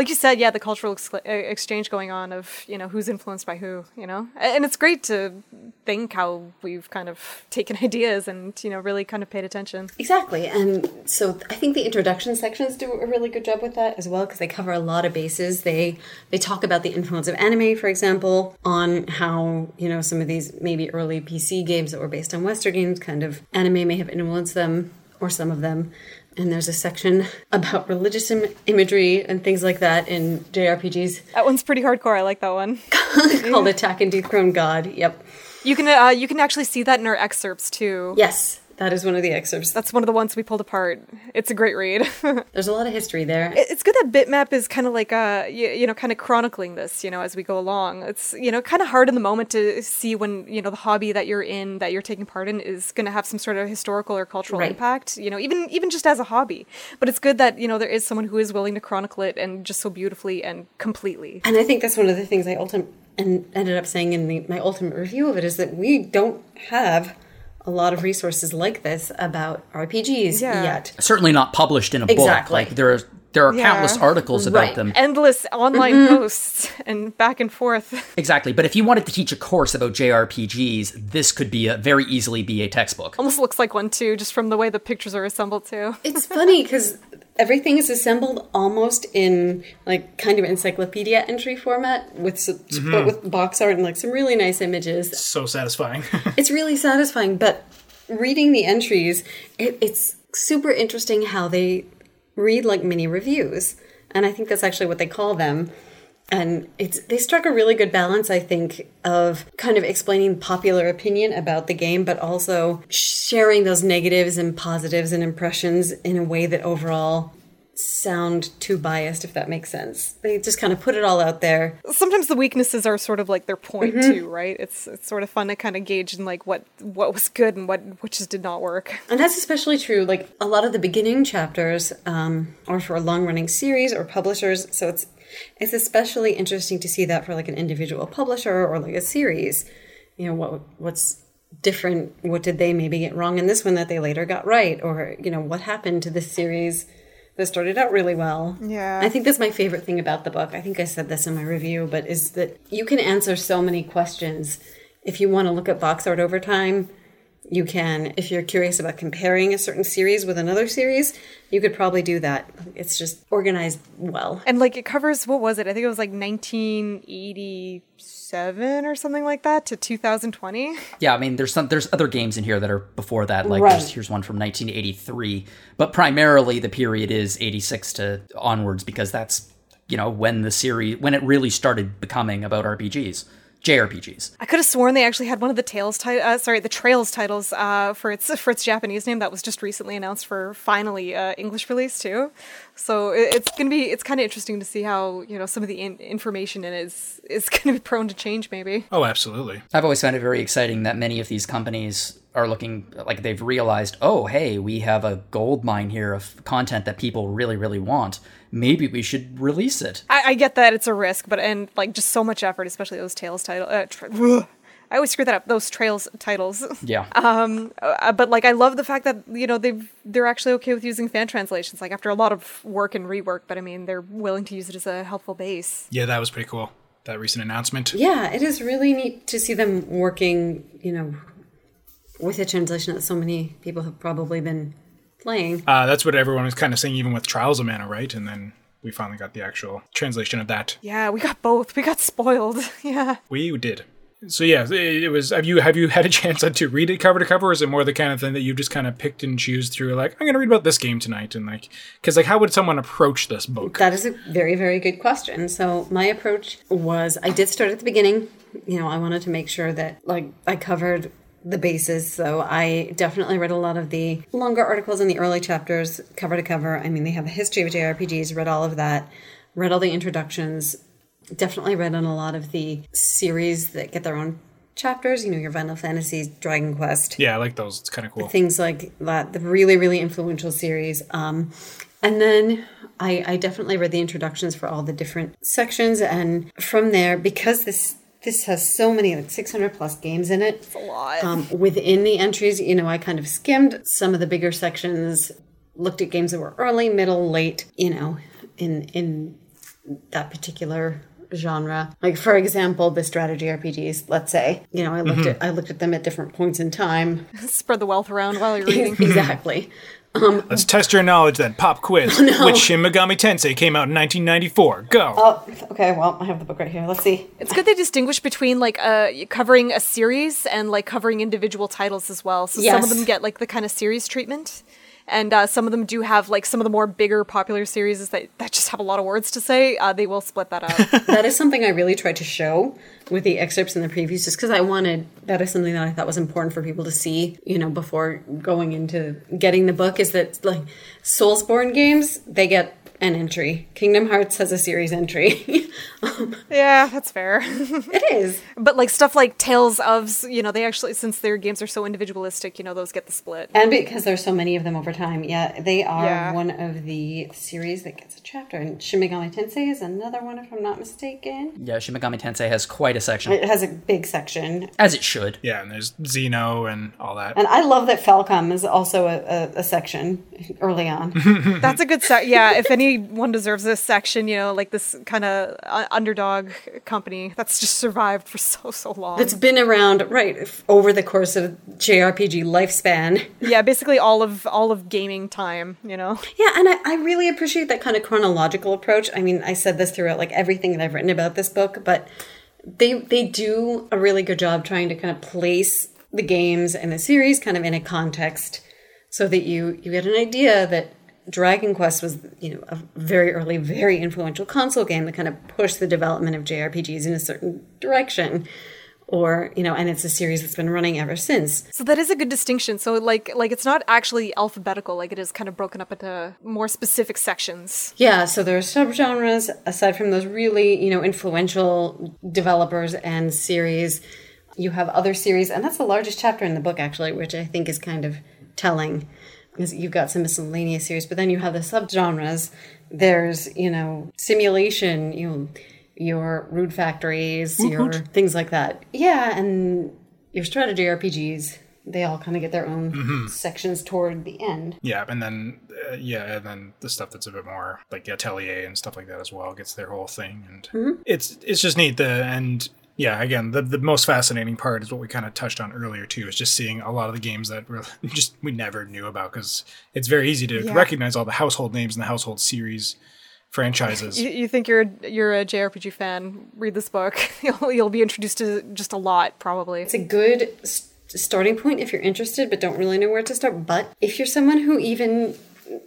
[SPEAKER 3] like you said, yeah, the cultural ex- exchange going on of you know who's influenced by who, you know, and it's great to think how we've kind of taken ideas and you know really kind of paid attention.
[SPEAKER 4] Exactly. And so I think the introduction sections do a really good job with that as well because they cover a lot of bases. They they talk about the influence of anime, for example, on how, you know, some of these maybe early PC games that were based on Western games kind of anime may have influenced them or some of them. And there's a section about religious Im- imagery and things like that in JRPGs
[SPEAKER 3] That one's pretty hardcore. I like that one.
[SPEAKER 4] called Attack and Dethrone God. Yep.
[SPEAKER 3] You can uh, you can actually see that in our excerpts too.
[SPEAKER 4] Yes, that is one of the excerpts.
[SPEAKER 3] That's one of the ones we pulled apart. It's a great read.
[SPEAKER 4] There's a lot of history there.
[SPEAKER 3] It's good that bitmap is kind of like uh you, you know kind of chronicling this you know as we go along it's you know kind of hard in the moment to see when you know the hobby that you're in that you're taking part in is going to have some sort of historical or cultural
[SPEAKER 4] Right.
[SPEAKER 3] impact you know even even just as a hobby but it's good that you know there is someone who is willing to chronicle it and just so beautifully and completely
[SPEAKER 4] And I think that's one of the things I ultim- and ended up saying in the, my ultimate review of it is that we don't have a lot of resources like this about RPGs
[SPEAKER 3] Yeah.
[SPEAKER 4] yet.
[SPEAKER 2] Certainly not published in a book.
[SPEAKER 4] Exactly.
[SPEAKER 2] Like there are there are
[SPEAKER 3] Yeah.
[SPEAKER 2] countless articles about
[SPEAKER 4] Right.
[SPEAKER 2] them.
[SPEAKER 3] endless online
[SPEAKER 4] Mm-hmm.
[SPEAKER 3] posts and back and forth
[SPEAKER 2] Exactly. But if you wanted to teach a course about JRPGs, this could be a very easily be a textbook.
[SPEAKER 3] almost looks like one too just from the way the pictures are assembled too
[SPEAKER 4] It's funny because everything is assembled almost in like kind of encyclopedia entry format with s but mm-hmm. with box art and like some really nice images.
[SPEAKER 1] So satisfying.
[SPEAKER 4] It's really satisfying, but reading the entries, it, it's super interesting how they read like mini reviews, and I think that's actually what they call them. And it's they struck a really good balance, I think, of kind of explaining popular opinion about the game, but also sharing those negatives and positives and impressions in a way that overall sound too biased, if that makes sense. They just kind of put it all out there.
[SPEAKER 3] sometimes the weaknesses are sort of like their point
[SPEAKER 4] Mm-hmm.
[SPEAKER 3] too, right? It's it's sort of fun to kind of gauge in like what what was good and what what just did not work.
[SPEAKER 4] And that's especially true, like a lot of the beginning chapters um, are for a long running series or publishers. So it's it's especially interesting to see that for like an individual publisher or like a series. You know, what what's different? What did they maybe get wrong in this one that they later got right? Or, you know, what happened to this series that started out really well?
[SPEAKER 3] Yeah.
[SPEAKER 4] I think that's my favorite thing about the book. I think I said this in my review, but is that you can answer so many questions if you want to look at box art over time you can, if you're curious about comparing a certain series with another series, you could probably do that. It's just organized well.
[SPEAKER 3] And like it covers what was it? I think it was like 1987 or something like that to 2020.
[SPEAKER 2] Yeah, I mean, there's some there's other games in here that are before that. Like
[SPEAKER 4] Right.
[SPEAKER 2] there's, here's one from 1983, but primarily the period is 86 to onwards because that's you know when the series when it really started becoming about RPGs, JRPGs.
[SPEAKER 3] I could have sworn they actually had one of the Tales ti- uh, sorry, the Trails titles uh, for its for its Japanese name that was just recently announced for finally uh, English release too. So it's gonna be it's kind of interesting to see how you know some of the in- information in it is is gonna be prone to change maybe.
[SPEAKER 1] Oh, absolutely.
[SPEAKER 2] I've always found it very exciting that many of these companies are looking like they've realized, oh, hey, we have a gold mine here of content that people really, really want. Maybe we should release it.
[SPEAKER 3] I, I get that it's a risk, but and like just so much effort, especially those Tales title. Uh, tra- I always screw that up. Those Trails titles.
[SPEAKER 2] Yeah.
[SPEAKER 3] Uh, but like I love the fact that you know they've they're actually okay with using fan translations like after a lot of work and rework but I mean they're willing to use it as a helpful base.
[SPEAKER 1] Yeah, that was pretty cool. That recent announcement.
[SPEAKER 4] Yeah, it is really neat to see them working, you know, with a translation that so many people have probably been playing.
[SPEAKER 1] Uh, that's what everyone was kind of saying, even with Trials of Mana, right? And then we finally got the actual translation of that.
[SPEAKER 3] Yeah, we got both. We got spoiled. yeah.
[SPEAKER 1] We did. So yeah, it was. Have you have you had a chance to read it cover to cover, or is it more the kind of thing that you've just kind of picked and choose through? Like, I'm going to read about this game tonight, and like, because like, how would someone approach this book?
[SPEAKER 4] That is a very, very good question. So my approach was I did start at the beginning. You know, I wanted to make sure that like I covered the bases. So I definitely read a lot of the longer articles in the early chapters, cover to cover. I mean, they have a history of JRPGs, read all of that, read all the introductions, definitely read on a lot of the series that get their own chapters, you know, your Final Fantasy, Dragon Quest
[SPEAKER 1] Yeah, I like those. It's kind of cool.
[SPEAKER 4] things like that the really really influential series um and then I, I definitely read the introductions for all the different sections and from there because this this has so many like 600 plus games in it
[SPEAKER 3] A lot.
[SPEAKER 4] um, within the entries you know i kind of skimmed some of the bigger sections looked at games that were early middle late you know in in that particular genre like for example the strategy rpgs let's say you know i looked at i looked at them at different points in time
[SPEAKER 3] Spread the wealth around while you're reading.
[SPEAKER 4] exactly
[SPEAKER 1] Let's test your knowledge then. Pop quiz. Which Shin Megami Tensei came out in 1994? Go.
[SPEAKER 4] Oh, okay. Well, I have the book right here. Let's see.
[SPEAKER 3] It's good they distinguish between like uh covering a series and like covering individual titles as well. So some of them get like the kind of series treatment. And uh, some of them do have like some of the more bigger popular series that, that just have a lot of words to say. Uh, they will split that up.
[SPEAKER 4] That is something I really tried to show with the excerpts and the previews, just because I wanted that is something that I thought was important for people to see, you know, before going into getting the book. Is that like Soulsborne games? They get an entry. Kingdom Hearts has a series entry.
[SPEAKER 3] Um, yeah, that's fair.
[SPEAKER 4] it is.
[SPEAKER 3] but like stuff like Tales of, you know, they actually since their games are so individualistic, you know, those get the split.
[SPEAKER 4] And because there's so many of them over time, yeah, they are
[SPEAKER 3] Yeah.
[SPEAKER 4] one of the series that gets a chapter. And Shin Megami Tensei is another one, if I'm not mistaken.
[SPEAKER 2] Yeah, Shin Megami Tensei has quite a section,
[SPEAKER 4] It has a big section.
[SPEAKER 2] as it should.
[SPEAKER 1] Yeah, and there's Xeno and all that.
[SPEAKER 4] And I love that Falcom is also a, a, a section early on.
[SPEAKER 3] That's a good set. Yeah, if anyone deserves this section, you know, like this kind of uh, underdog company that's just survived for so so long.
[SPEAKER 4] It's been around, right, over the course of JRPG lifespan.
[SPEAKER 3] yeah, basically all of all of gaming time, you know.
[SPEAKER 4] Yeah, and I, I really appreciate that kind of chronological approach. I mean, I said this throughout like everything that I've written about this book, but they they do a really good job trying to kind of place the games and the series kind of in a context so that you you get an idea that Dragon Quest was, you know, a very early, very influential console game that kind of pushed the development of JRPGs in a certain direction. Or, you know, and it's a series that's been running ever since.
[SPEAKER 3] So that is a good distinction. So like like it's not actually alphabetical, like it is kind of broken up into more specific sections.
[SPEAKER 4] Yeah, so there are subgenres aside from those really, you know, influential developers and series. You have other series, and that's the largest chapter in the book, actually, which I think is kind of telling. Because you've got some miscellaneous series, but then you have the subgenres. There's, you know, simulation, you know, your Rune Factories, your things like that. Yeah, and your strategy RPGs. They all kind of get their own sections toward the end.
[SPEAKER 1] Yeah, and then uh, yeah, and then the stuff that's a bit more like the atelier and stuff like that as well gets their whole thing, and it's it's just neat. The and yeah, again, the, the most fascinating part is what we kind of touched on earlier too, is just seeing a lot of the games that we're just we never knew about because it's very easy to
[SPEAKER 3] Yeah.
[SPEAKER 1] recognize all the household names and the household series franchises.
[SPEAKER 3] You, you think you're you're a JRPG fan? Read this book. You'll you'll be introduced to just a lot probably.
[SPEAKER 4] It's a good s- starting point if you're interested but don't really know where to start. But if you're someone who even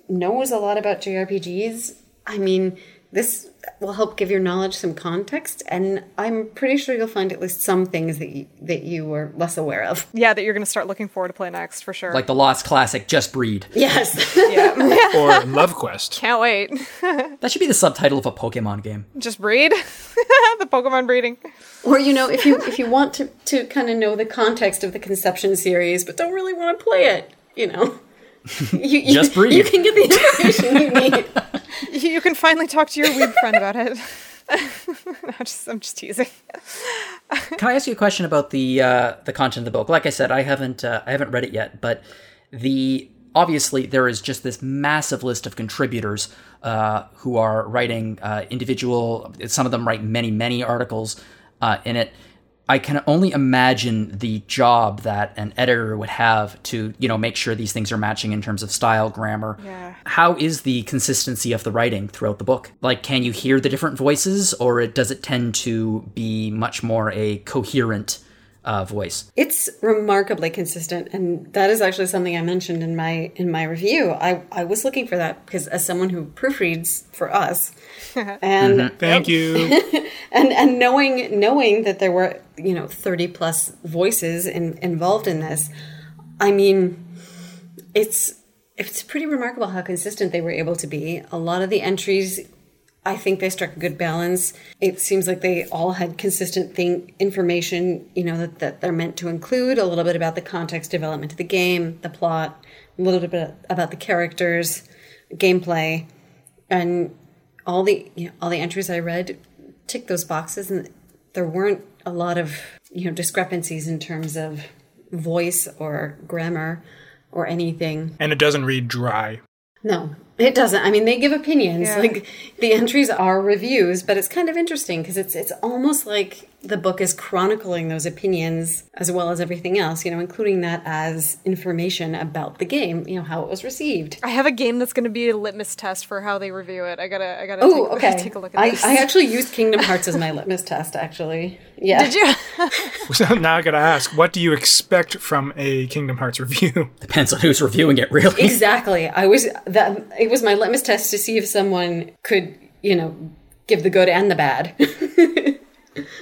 [SPEAKER 4] knows a lot about JRPGs, I mean, this will help give your knowledge some context, and I'm pretty sure you'll find at least some things that you, that you were less aware of.
[SPEAKER 3] Yeah, that you're gonna start looking forward to play next for sure.
[SPEAKER 2] Like the Lost classic, Just Breed.
[SPEAKER 4] Yes.
[SPEAKER 3] yeah,
[SPEAKER 1] or Love Quest.
[SPEAKER 3] can't wait.
[SPEAKER 2] That should be the subtitle of a Pokemon game.
[SPEAKER 3] Just breed. the Pokemon breeding.
[SPEAKER 4] or you know, if you if you want to to kind of know the context of the Conception series, but don't really want to play it, you know. You, you-
[SPEAKER 2] Just breathe.
[SPEAKER 4] You can get the information you need.
[SPEAKER 3] You you can finally talk to your weeb friend about it. I'm just I'm just teasing.
[SPEAKER 2] Can I ask you a question about the uh, the content of the book? Like I said, I haven't uh, I haven't read it yet, but the obviously there is just this massive list of contributors uh, who are writing uh, individual. Some of them write many many articles uh, in it. I can only imagine the job that an editor would have to, you know, make sure these things are matching in terms of style, grammar.
[SPEAKER 3] Yeah.
[SPEAKER 2] How is the consistency of the writing throughout the book? Like, can you hear the different voices, or it, does it tend to be much more a coherent uh, voice?
[SPEAKER 4] It's remarkably consistent, and that is actually something I mentioned in my in my review. I I was looking for that because as someone who proofreads for us, and
[SPEAKER 1] Thank you.
[SPEAKER 4] and and knowing knowing that there were you know 30 plus voices in, involved in this i mean it's it's pretty remarkable how consistent they were able to be a lot of the entries i think they struck a good balance it seems like they all had consistent thing information you know that, that they're meant to include a little bit about the context development of the game the plot a little bit about the characters gameplay and all the you know, all the entries I read tick those boxes, and there weren't a lot of you know discrepancies in terms of voice or grammar or anything.
[SPEAKER 1] and it doesn't read dry.
[SPEAKER 4] No, it doesn't. I mean, they give opinions.
[SPEAKER 3] Yeah.
[SPEAKER 4] Like the entries are reviews, but it's kind of interesting because it's it's almost like the book is chronicling those opinions as well as everything else. You know, including that as information about the game. You know, how it was received.
[SPEAKER 3] I have a game that's going to be a litmus test for how they review it. I gotta I gotta
[SPEAKER 4] Oh,
[SPEAKER 3] take,
[SPEAKER 4] okay.
[SPEAKER 3] take a look at
[SPEAKER 4] I,
[SPEAKER 3] this.
[SPEAKER 4] I actually used Kingdom Hearts as my litmus test. Actually, yeah.
[SPEAKER 3] Did you?
[SPEAKER 1] So now I gotta ask, what do you expect from a Kingdom Hearts review?
[SPEAKER 2] Depends on who's reviewing it, really.
[SPEAKER 4] Exactly. I was that. It was my litmus test to see if someone could, you know, give the good and the bad.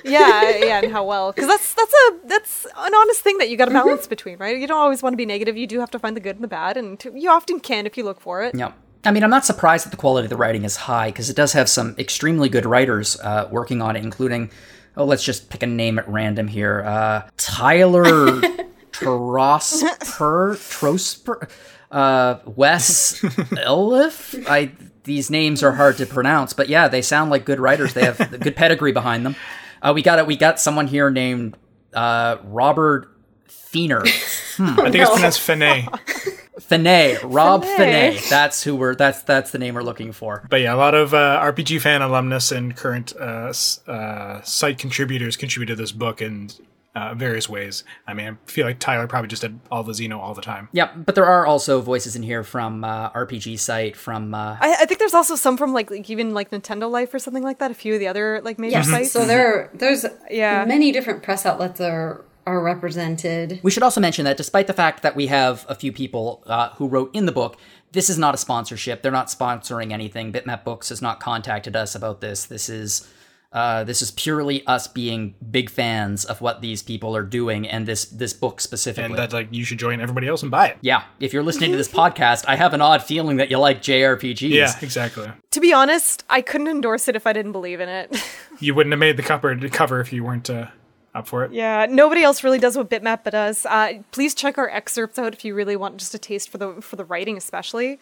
[SPEAKER 3] Yeah, yeah, and how well? Because that's that's a that's an honest thing that you got to balance between, right? You don't always want to be negative. You do have to find the good and the bad, and to, you often can if you look for it.
[SPEAKER 2] Yeah. I mean, I'm not surprised that the quality of the writing is high because it does have some extremely good writers uh, working on it, including, oh, let's just pick a name at random here. Uh, Tyler Trosper, Trosper, uh, Wes Elif. I these names are hard to pronounce, but yeah, they sound like good writers. They have good pedigree behind them. Uh, we got it. We got someone here named uh, Robert Feener.
[SPEAKER 1] I think it's pronounced Finet.
[SPEAKER 2] Finet, Rob
[SPEAKER 3] Finet.
[SPEAKER 2] Finet. That's who we're. That's that's the name we're looking for.
[SPEAKER 1] But yeah, a lot of uh, RPG fan alumnus and current uh, uh, site contributors contributed this book in uh, various ways. I mean, I feel like Tyler probably just did all the Xeno all the time.
[SPEAKER 2] Yep, but there are also voices in here from uh, RPG site, from uh,
[SPEAKER 3] I, I think there's also some from like, like even like Nintendo Life or something like that. A few of the other like major sites.
[SPEAKER 4] so there, are, there's
[SPEAKER 3] Yeah.
[SPEAKER 4] many different press outlets are are represented.
[SPEAKER 2] We should also mention that despite the fact that we have a few people uh, who wrote in the book, this is not a sponsorship. They're not sponsoring anything. Bitmap Books has not contacted us about this. This is uh, this is purely us being big fans of what these people are doing and this this book specifically.
[SPEAKER 1] And that like you should join everybody else and buy it.
[SPEAKER 2] yeah, if you're listening to this podcast, I have an odd feeling that you like JRPGs.
[SPEAKER 1] Yeah, exactly.
[SPEAKER 3] to be honest, I couldn't endorse it if I didn't believe in it.
[SPEAKER 1] You wouldn't have made the cover cover if you weren't uh, up for it.
[SPEAKER 3] yeah, nobody else really does what Bitmap does. Uh, please check our excerpts out if you really want just a taste for the for the writing, especially.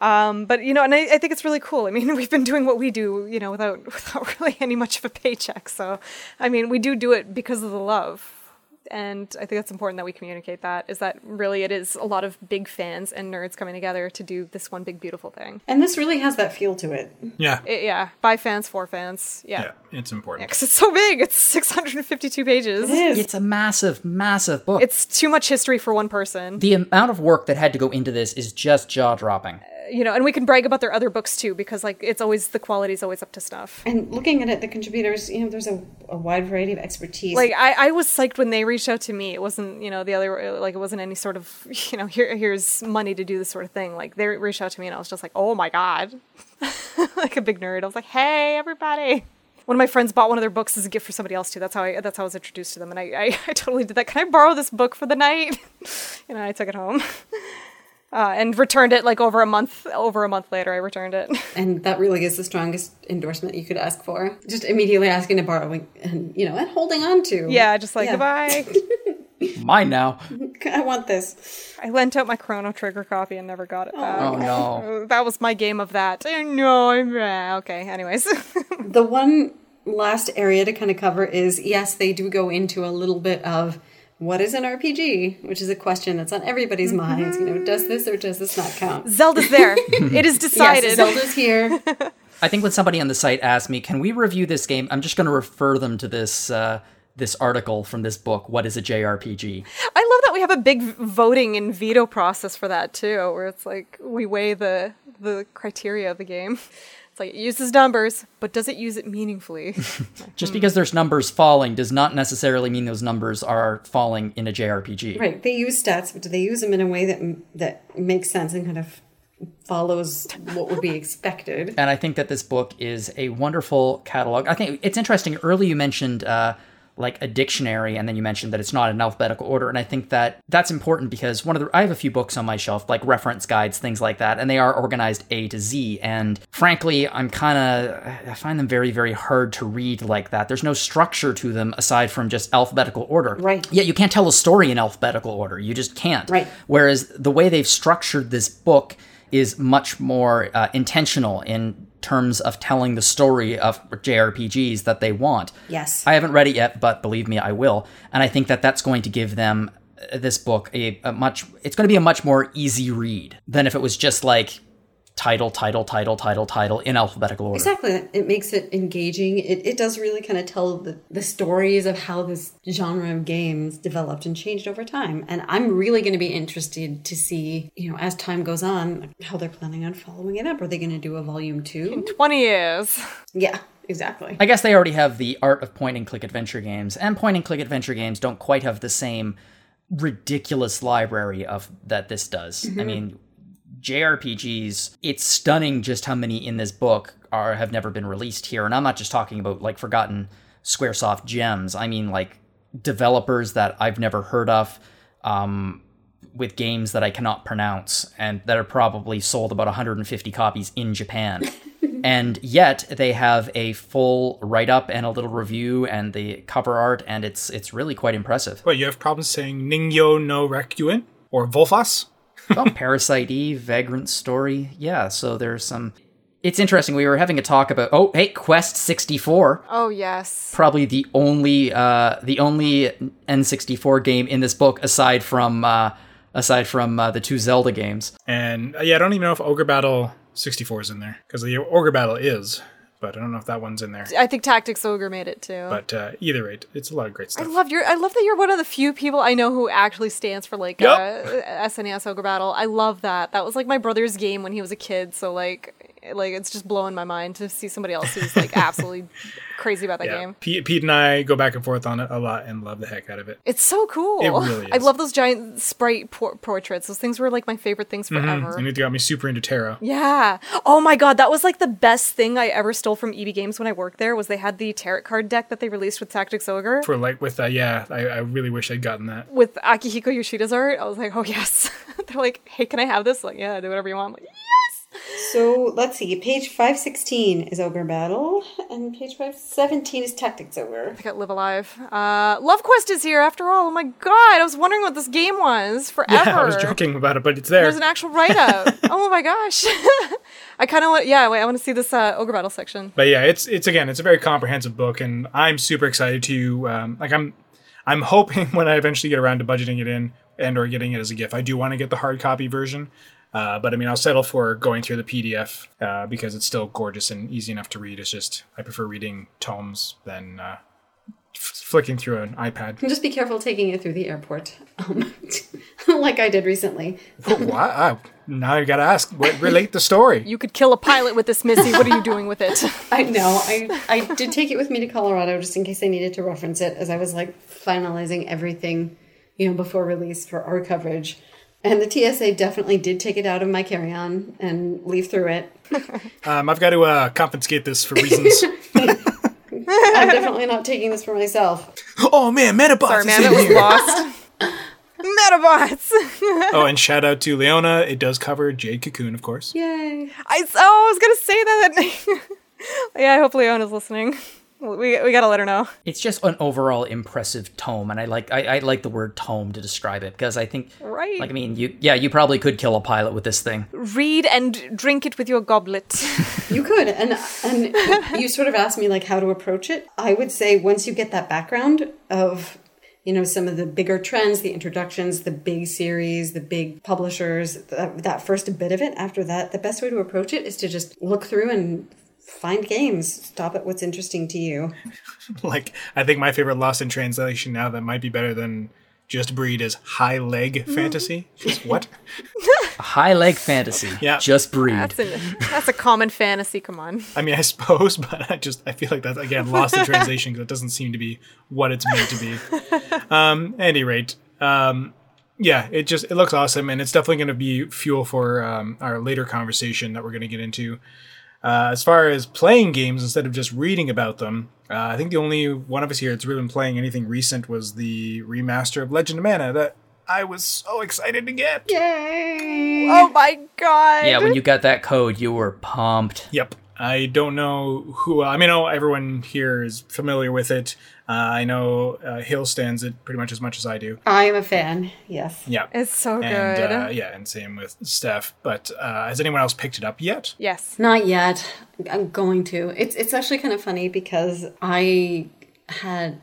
[SPEAKER 3] Um, but you know, and I, I think it's really cool. I mean, we've been doing what we do, you know, without without really any much of a paycheck. So, I mean, we do do it because of the love. and I think that's important that we communicate that. Is that really it is a lot of big fans and nerds coming together to do this one big beautiful thing.
[SPEAKER 4] And this really has that feel to it.
[SPEAKER 1] Yeah.
[SPEAKER 3] It- yeah, by fans for fans. Yeah,
[SPEAKER 1] yeah, it's important.
[SPEAKER 3] because it's so big. It's 652 pages.
[SPEAKER 4] It is.
[SPEAKER 2] It's a massive, massive book.
[SPEAKER 3] It's too much history for one person.
[SPEAKER 2] the amount of work that had to go into this is just jaw dropping.
[SPEAKER 3] You know, and we can brag about their other books too, because like it's always the quality's always up to stuff.
[SPEAKER 4] And looking at it, the contributors, you know, there's a, a wide variety of expertise.
[SPEAKER 3] Like I, I was psyched when they reached out to me. It wasn't, you know, the other like it wasn't any sort of, you know, here here's money to do this sort of thing. Like they reached out to me and I was just like, oh my god, like a big nerd. I was like, hey everybody. One of my friends bought one of their books as a gift for somebody else too. That's how I that's how I was introduced to them, and I I, I totally did that. Can I borrow this book for the night? you know, I took it home. Uh, and returned it like over a month over a month later i returned it
[SPEAKER 4] and that really is the strongest endorsement you could ask for. Just immediately asking to borrow and, and you know, and holding on to.
[SPEAKER 3] yeah just like
[SPEAKER 4] Yeah.
[SPEAKER 3] goodbye
[SPEAKER 2] Mine now.
[SPEAKER 4] I want this.
[SPEAKER 3] i lent out my chrono trigger copy and never got it back
[SPEAKER 2] Oh no.
[SPEAKER 3] That was my game of that. No, I'm uh, okay. Anyways,
[SPEAKER 4] The one last area to kind of cover is yes, they do go into a little bit of what is an RPG, which is a question that's on everybody's minds. You know, does this or does this not count?
[SPEAKER 3] Zelda's there. it is decided.
[SPEAKER 4] Yes, Zelda's here.
[SPEAKER 2] I think when somebody on the site asks me, "Can we review this game?" I'm just going to refer them to this uh, this article from this book. What is a JRPG?
[SPEAKER 3] I love that we have a big voting and veto process for that too, where it's like we weigh the the criteria of the game. It's like it uses numbers, but does it use it meaningfully?
[SPEAKER 2] Just because there's numbers falling does not necessarily mean those numbers are falling in a JRPG.
[SPEAKER 4] Right. They use stats, but do they use them in a way that that makes sense and kind of follows what would be expected?
[SPEAKER 2] And I think that this book is a wonderful catalog. I think it's interesting. Early you mentioned uh, like a dictionary, and then you mentioned that it's not in alphabetical order. And I think that that's important because one of the I have a few books on my shelf, like reference guides, things like that, and they are organized A to Z. And frankly, I'm kind of I find them very very hard to read like that. There's no structure to them aside from just alphabetical order.
[SPEAKER 4] Right.
[SPEAKER 2] yeah you can't tell a story in alphabetical order. You just can't.
[SPEAKER 4] Right.
[SPEAKER 2] Whereas the way they've structured this book is much more uh, intentional in terms of telling the story of JRPGs that they want.
[SPEAKER 4] Yes.
[SPEAKER 2] I haven't read it yet, but believe me, I will. And I think that that's going to give them uh, this book a, a much. It's going to be a much more easy read than if it was just like title, title, title, title, title in alphabetical order.
[SPEAKER 4] Exactly. It makes it engaging. It, it does really kind of tell the, the stories of how this genre of games developed and changed over time. And I'm really going to be interested to see, you know, as time goes on, how they're planning on following it up. Are they going to do a volume two?
[SPEAKER 3] In Twenty years.
[SPEAKER 4] Yeah, exactly.
[SPEAKER 2] I guess they already have the art of point and click adventure games, and point and click adventure games don't quite have the same ridiculous library of that this does. I mm-hmm. mean, JRPGs, it's stunning just how many in this book are have never been released here. And I'm not just talking about like forgotten Squaresoft gems. I mean like developers that I've never heard of. Um, with games that I cannot pronounce and that are probably sold about 150 copies in Japan. and yet they have a full write up and a little review and the cover art and it's it's really quite impressive.
[SPEAKER 1] What, you have problems saying Ningyo no Rekyuen? Or Volfas?
[SPEAKER 2] Oh, Parasite Eve, Vagrant Story. Yeah, so there's some it's interesting. We were having a talk about oh, hey, Quest 64.
[SPEAKER 3] Oh yes.
[SPEAKER 2] Probably the only uh the only N64 game in this book aside from uh aside from uh, the two Zelda games.
[SPEAKER 1] And uh, yeah, I don't even know if Ogre Battle 64 is in there. Because the Ogre Battle is, but I don't know if that one's in there.
[SPEAKER 3] I think Tactics Ogre made it too.
[SPEAKER 1] But uh, either rate, it's a lot of great stuff.
[SPEAKER 3] I love your. I love that you're one of the few people I know who actually stands for like uh, SNES Ogre Battle. I love that. That was like my brother's game when he was a kid. So like, like it's just blowing my mind to see somebody else who's like absolutely crazy about that
[SPEAKER 1] yeah.
[SPEAKER 3] game.
[SPEAKER 1] Pete, Pete and I go back and forth on it a lot and love the heck out of it.
[SPEAKER 3] It's so cool.
[SPEAKER 1] It really
[SPEAKER 3] I love those giant sprite por- portraits. Those things were like my favorite things forever.
[SPEAKER 1] And it got me super into tarot.
[SPEAKER 3] Yeah. Oh my god, that was like the best thing I ever stole from EB Games when I worked there. Was they had the tarot card deck that they released with Tactics Ogre
[SPEAKER 1] For like with uh, yeah, I, I really wish I'd gotten that.
[SPEAKER 3] with Akihiko Yoshida's art. I was like, oh yes. They're like, hey, can I have this? Like, yeah, do whatever you want. I'm like,
[SPEAKER 4] So let's see. Page 516 is Ogre Battle, and page 517 is Tactics Ogre.
[SPEAKER 3] I got Live Alive. Uh, Love Quest is here after all. Oh my god, I was wondering what this game was forever.
[SPEAKER 1] Yeah, I was joking about it, but it's there.
[SPEAKER 3] There's an actual write up. oh my gosh. I kind of want, yeah, wait, I want to see this uh, Ogre Battle section.
[SPEAKER 1] but yeah, it's it's again, it's a very comprehensive book, and I'm super excited to um, like I'm I'm hoping when I eventually get around to budgeting it in and or getting it as a gift, I do want to get the hard copy version. Uh, but I mean, I'll settle for going through the PDF uh, because it's still gorgeous and easy enough to read. It's just I prefer reading tomes than uh, f- flicking through an iPad.
[SPEAKER 4] Just be careful taking it through the airport, um, like I did recently.
[SPEAKER 1] wow! Now I gotta ask, what, relate the story.
[SPEAKER 3] You could kill a pilot with this, Missy. What are you doing with it?
[SPEAKER 4] I know. I I did take it with me to Colorado just in case I needed to reference it as I was like finalizing everything, you know, before release for our coverage. And the TSA definitely did take it out of my carry-on and leave through it.
[SPEAKER 1] Um, I've got to uh, confiscate this for reasons.
[SPEAKER 4] I'm definitely not taking this for myself.
[SPEAKER 1] oh man, Medabots
[SPEAKER 3] Sorry,
[SPEAKER 1] is
[SPEAKER 3] man,
[SPEAKER 1] in
[SPEAKER 3] it was
[SPEAKER 1] here.
[SPEAKER 3] lost. Medabots.
[SPEAKER 1] Oh, and shout out to Leona. It does cover Jade Cocoon, of course.
[SPEAKER 4] Yay.
[SPEAKER 3] I oh, I was gonna say that. yeah, I hope Leona's listening. We we gotta let her know.
[SPEAKER 2] It's just an overall impressive tome, and I like I, I like the word tome to describe it because I think,
[SPEAKER 3] Right.
[SPEAKER 2] like I mean, you yeah, you probably could kill a pilot with this thing.
[SPEAKER 3] Read and drink it with your goblet.
[SPEAKER 4] You could, and and you sort of asked me like how to approach it. I would say once you get that background of you know some of the bigger trends, the introductions, the big series, the big publishers, that, that first bit of it. After that, the best way to approach it is to just look through and find games. Stop at what's interesting to you.
[SPEAKER 1] Like, I think my favorite Lost in Translation now that might be better than Just Breed is High Leg Fantasy. Just what?
[SPEAKER 2] A high leg fantasy.
[SPEAKER 1] Yeah.
[SPEAKER 2] Just breed.
[SPEAKER 3] That's a that's a common fantasy. Come on.
[SPEAKER 1] I mean, I suppose, but I just I feel like that's again lost in translation because it doesn't seem to be what it's meant to be. Um, at any rate, um, yeah, it just it looks awesome, and it's definitely going to be fuel for um, our later conversation that we're going to get into. Uh, as far as playing games instead of just reading about them, uh, I think the only one of us here that's really been playing anything recent was the remaster of Legend of Mana that I was so excited to get.
[SPEAKER 4] Yay!
[SPEAKER 3] Oh my god.
[SPEAKER 2] yeah, when you got that code, you were pumped.
[SPEAKER 1] Yep. I don't know who. I mean, I know everyone here is familiar with it. Uh, I know uh, Hill stands it pretty much as much as I do.
[SPEAKER 4] I am a fan. Yes.
[SPEAKER 1] Yeah.
[SPEAKER 3] It's so
[SPEAKER 1] and
[SPEAKER 3] good.
[SPEAKER 1] uh, yeah, and same with Steph. But uh, has anyone else picked it up yet?
[SPEAKER 3] yes.
[SPEAKER 4] Not yet. I'm going to. It's it's actually kind of funny because I had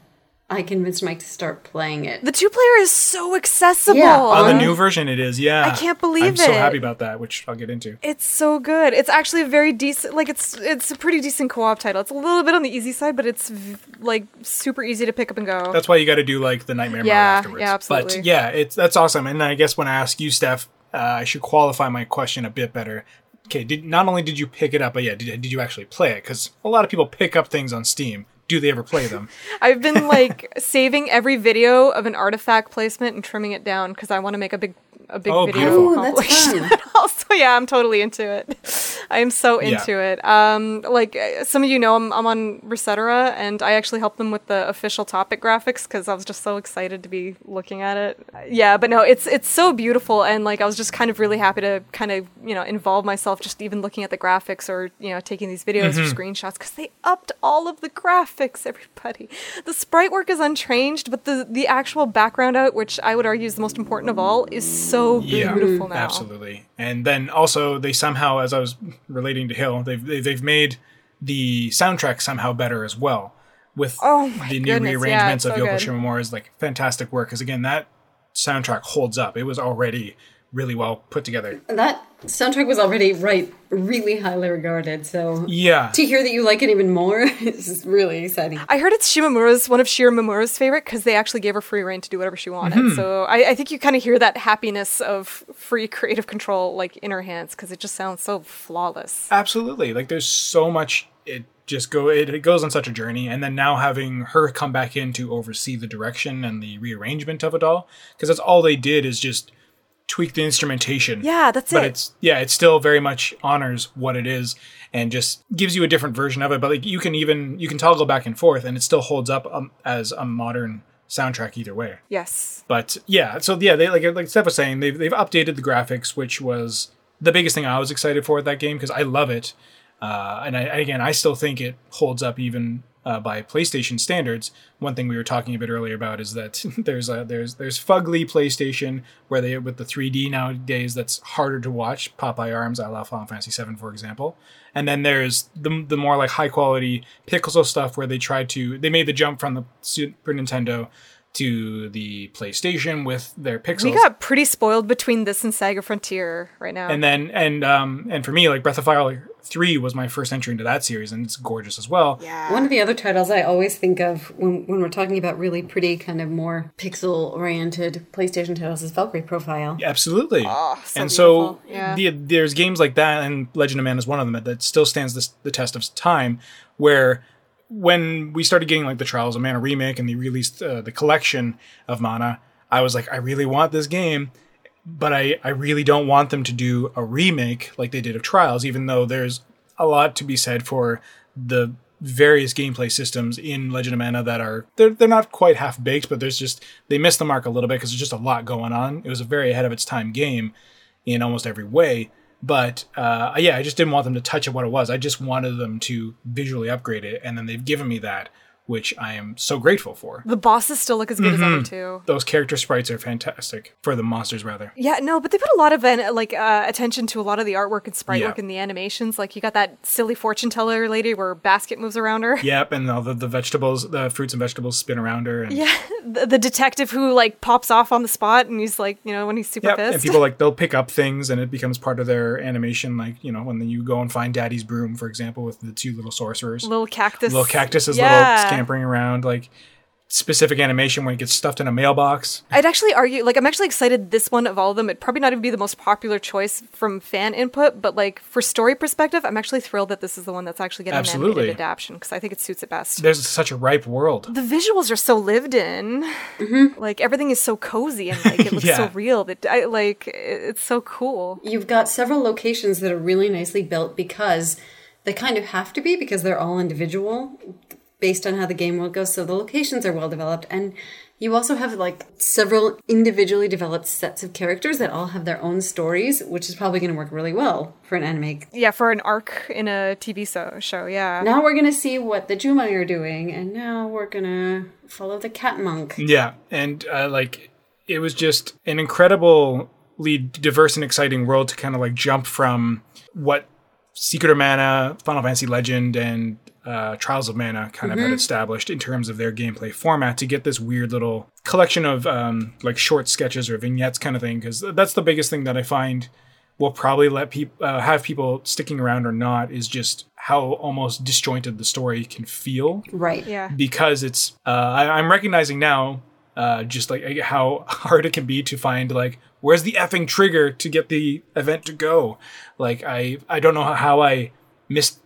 [SPEAKER 4] I convinced Mike to start playing it.
[SPEAKER 3] The two player is so accessible.
[SPEAKER 4] Yeah.
[SPEAKER 1] On the new version, it is. Yeah,
[SPEAKER 3] I can't believe it.
[SPEAKER 1] I'm so happy about that, which I'll get into.
[SPEAKER 3] It's so good. It's actually a very decent, like it's it's a pretty decent co-op title. It's a little bit on the easy side, but it's v- like super easy to pick up and go.
[SPEAKER 1] That's why you got to do like the Nightmare Mode
[SPEAKER 3] Yeah,
[SPEAKER 1] afterwards.
[SPEAKER 3] yeah, absolutely.
[SPEAKER 1] But yeah, it's that's awesome. And I guess when I ask you, Steph, uh, I should qualify my question a bit better. Okay, did not only did you pick it up, but yeah, did, did you actually play it? Because a lot of people pick up things on Steam. Do they ever play them?
[SPEAKER 3] I've been like saving every video of an artifact placement and trimming it down because I want to make a big a big
[SPEAKER 1] Oh,
[SPEAKER 3] video
[SPEAKER 1] beautiful.
[SPEAKER 3] Compilation.
[SPEAKER 4] fun.
[SPEAKER 3] also, yeah, I'm totally into it. I am so
[SPEAKER 1] Yeah.
[SPEAKER 3] into it. Um, like uh, some of you know, I'm, I'm on Resetera, and I actually helped them with the official topic graphics because I was just so excited to be looking at it. Yeah, but no, it's it's so beautiful, and like I was just kind of really happy to kind of you know involve myself just even looking at the graphics or you know taking these videos
[SPEAKER 1] Mm-hmm.
[SPEAKER 3] or screenshots because they upped all of the graphics. Everybody, the sprite work is unchanged, but the the actual background out, which I would argue is the most important of all, is so beautiful now.
[SPEAKER 1] Absolutely. And then also they somehow, as I was relating to Hill, they've they- they've made the soundtrack somehow better as well with
[SPEAKER 3] Oh
[SPEAKER 1] the new
[SPEAKER 3] goodness,
[SPEAKER 1] rearrangements
[SPEAKER 3] it's
[SPEAKER 1] of
[SPEAKER 3] so
[SPEAKER 1] Yoko. Shimomura's like fantastic work. Because again, that soundtrack holds up. It was already really well put together.
[SPEAKER 4] That soundtrack was already right, really highly regarded. So
[SPEAKER 1] Yeah.
[SPEAKER 4] to hear that you like it even more is really exciting.
[SPEAKER 3] I heard it's Shimomura's one of Shimomura's favorite because they actually gave her free reign to do whatever she wanted.
[SPEAKER 1] Mm-hmm.
[SPEAKER 3] So I, I think you kind of hear that happiness of free creative control like in her hands because it just sounds so flawless.
[SPEAKER 1] Absolutely. Like there's so much it just go it, it goes on such a journey and then now having her come back in to oversee the direction and the rearrangement of it all because that's all they did is just tweak the instrumentation.
[SPEAKER 3] Yeah, that's
[SPEAKER 1] but
[SPEAKER 3] it.
[SPEAKER 1] But it's yeah, it still very much honors what it is and just gives you a different version of it. But like you can even you can toggle back and forth and it still holds up um, as a modern soundtrack either way.
[SPEAKER 3] Yes.
[SPEAKER 1] But yeah, so yeah, they like like Steph was saying, they've they've updated the graphics, which was the biggest thing I was excited for with that game because I love it, uh, and I again I still think it holds up even uh, by PlayStation standards. One thing we were talking a bit earlier about is that there's a there's there's fugly PlayStation where they with the 3D nowadays that's harder to watch. Popeye Arms, I love Final Fantasy VII, for example. And then there's the, the more like high quality Pixel stuff where they tried to they made the jump from the Super Nintendo to the PlayStation with their pixels.
[SPEAKER 3] We got pretty spoiled between this and Saga Frontier right now.
[SPEAKER 1] and then and um and for me like Breath of Fire 3 was my first entry into that series and it's gorgeous as well.
[SPEAKER 3] yeah.
[SPEAKER 4] One of the other titles I always think of when, when we're talking about really pretty, kind of more pixel oriented PlayStation titles is Valkyrie Profile.
[SPEAKER 1] Absolutely.
[SPEAKER 3] Oh, so
[SPEAKER 1] and so.
[SPEAKER 3] Yeah.
[SPEAKER 1] the, there's games like that, and Legend of Mana is one of them that still stands this, the test of time. Where when we started getting like the Trials of Mana remake and they released uh, the collection of Mana, I was like, I really want this game, but I, I really don't want them to do a remake like they did of Trials, even though there's a lot to be said for the various gameplay systems in Legend of Mana that are they're they're not quite half baked, but there's just they missed the mark a little bit because there's just a lot going on. It was a very ahead of its time game in almost every way. But uh, yeah, I just didn't want them to touch it what it was. I just wanted them to visually upgrade it, and then they've given me that, which I am so grateful for.
[SPEAKER 3] the bosses still look as good as ever too.
[SPEAKER 1] Those character sprites are fantastic for the monsters, rather.
[SPEAKER 3] Yeah, no, but they put a lot of like uh, attention to a lot of the artwork and sprite
[SPEAKER 1] Yeah.
[SPEAKER 3] work and the animations. Like you got that silly fortune teller lady where basket moves around her.
[SPEAKER 1] Yep, and all the, the vegetables, the fruits and vegetables spin around her. And,
[SPEAKER 3] Yeah, the, the detective who like pops off on the spot and he's like, you know, when he's super
[SPEAKER 1] Yep,
[SPEAKER 3] pissed.
[SPEAKER 1] and people like they'll pick up things and it becomes part of their animation. Like you know when you go and find Daddy's broom, for example, with the two little sorcerers,
[SPEAKER 3] little cactus,
[SPEAKER 1] little cactuses,
[SPEAKER 3] Yeah.
[SPEAKER 1] little scampering around, like specific animation when it gets stuffed in a mailbox.
[SPEAKER 3] I'd actually argue, like, I'm actually excited this one of all of them. It'd probably not even be the most popular choice from fan input, but like for story perspective, I'm actually thrilled that this is the one that's actually getting an
[SPEAKER 1] Absolutely.
[SPEAKER 3] animated adaptation because I think it suits it best.
[SPEAKER 1] There's such a ripe world.
[SPEAKER 3] the visuals are so lived in, mm-hmm. like everything is so cozy and like it looks so real that I like it's so cool.
[SPEAKER 4] You've got several locations that are really nicely built because they kind of have to be because they're all individual based on how the game world goes. So the locations are well developed and you also have like several individually developed sets of characters that all have their own stories, which is probably going to work really well for an anime.
[SPEAKER 3] Yeah, for an arc in a TV so- show, yeah.
[SPEAKER 4] Now we're going to see what the Jumi are doing, and now we're going to follow the cat monk.
[SPEAKER 1] Yeah, and uh, like it was just an incredibly diverse and exciting world to kind of like jump from what Secret of Mana, Final Fantasy Legend, and uh, Trials of Mana kind of had established in terms of their gameplay format to get this weird little collection of um, like short sketches or vignettes kind of thing. Because that's the biggest thing that I find will probably let people uh, have people sticking around or not is just how almost disjointed the story can feel
[SPEAKER 4] Right.
[SPEAKER 3] Yeah.
[SPEAKER 1] because it's uh, I, I'm recognizing now uh, just like how hard it can be to find like where's the effing trigger to get the event to go. Like I I don't know how I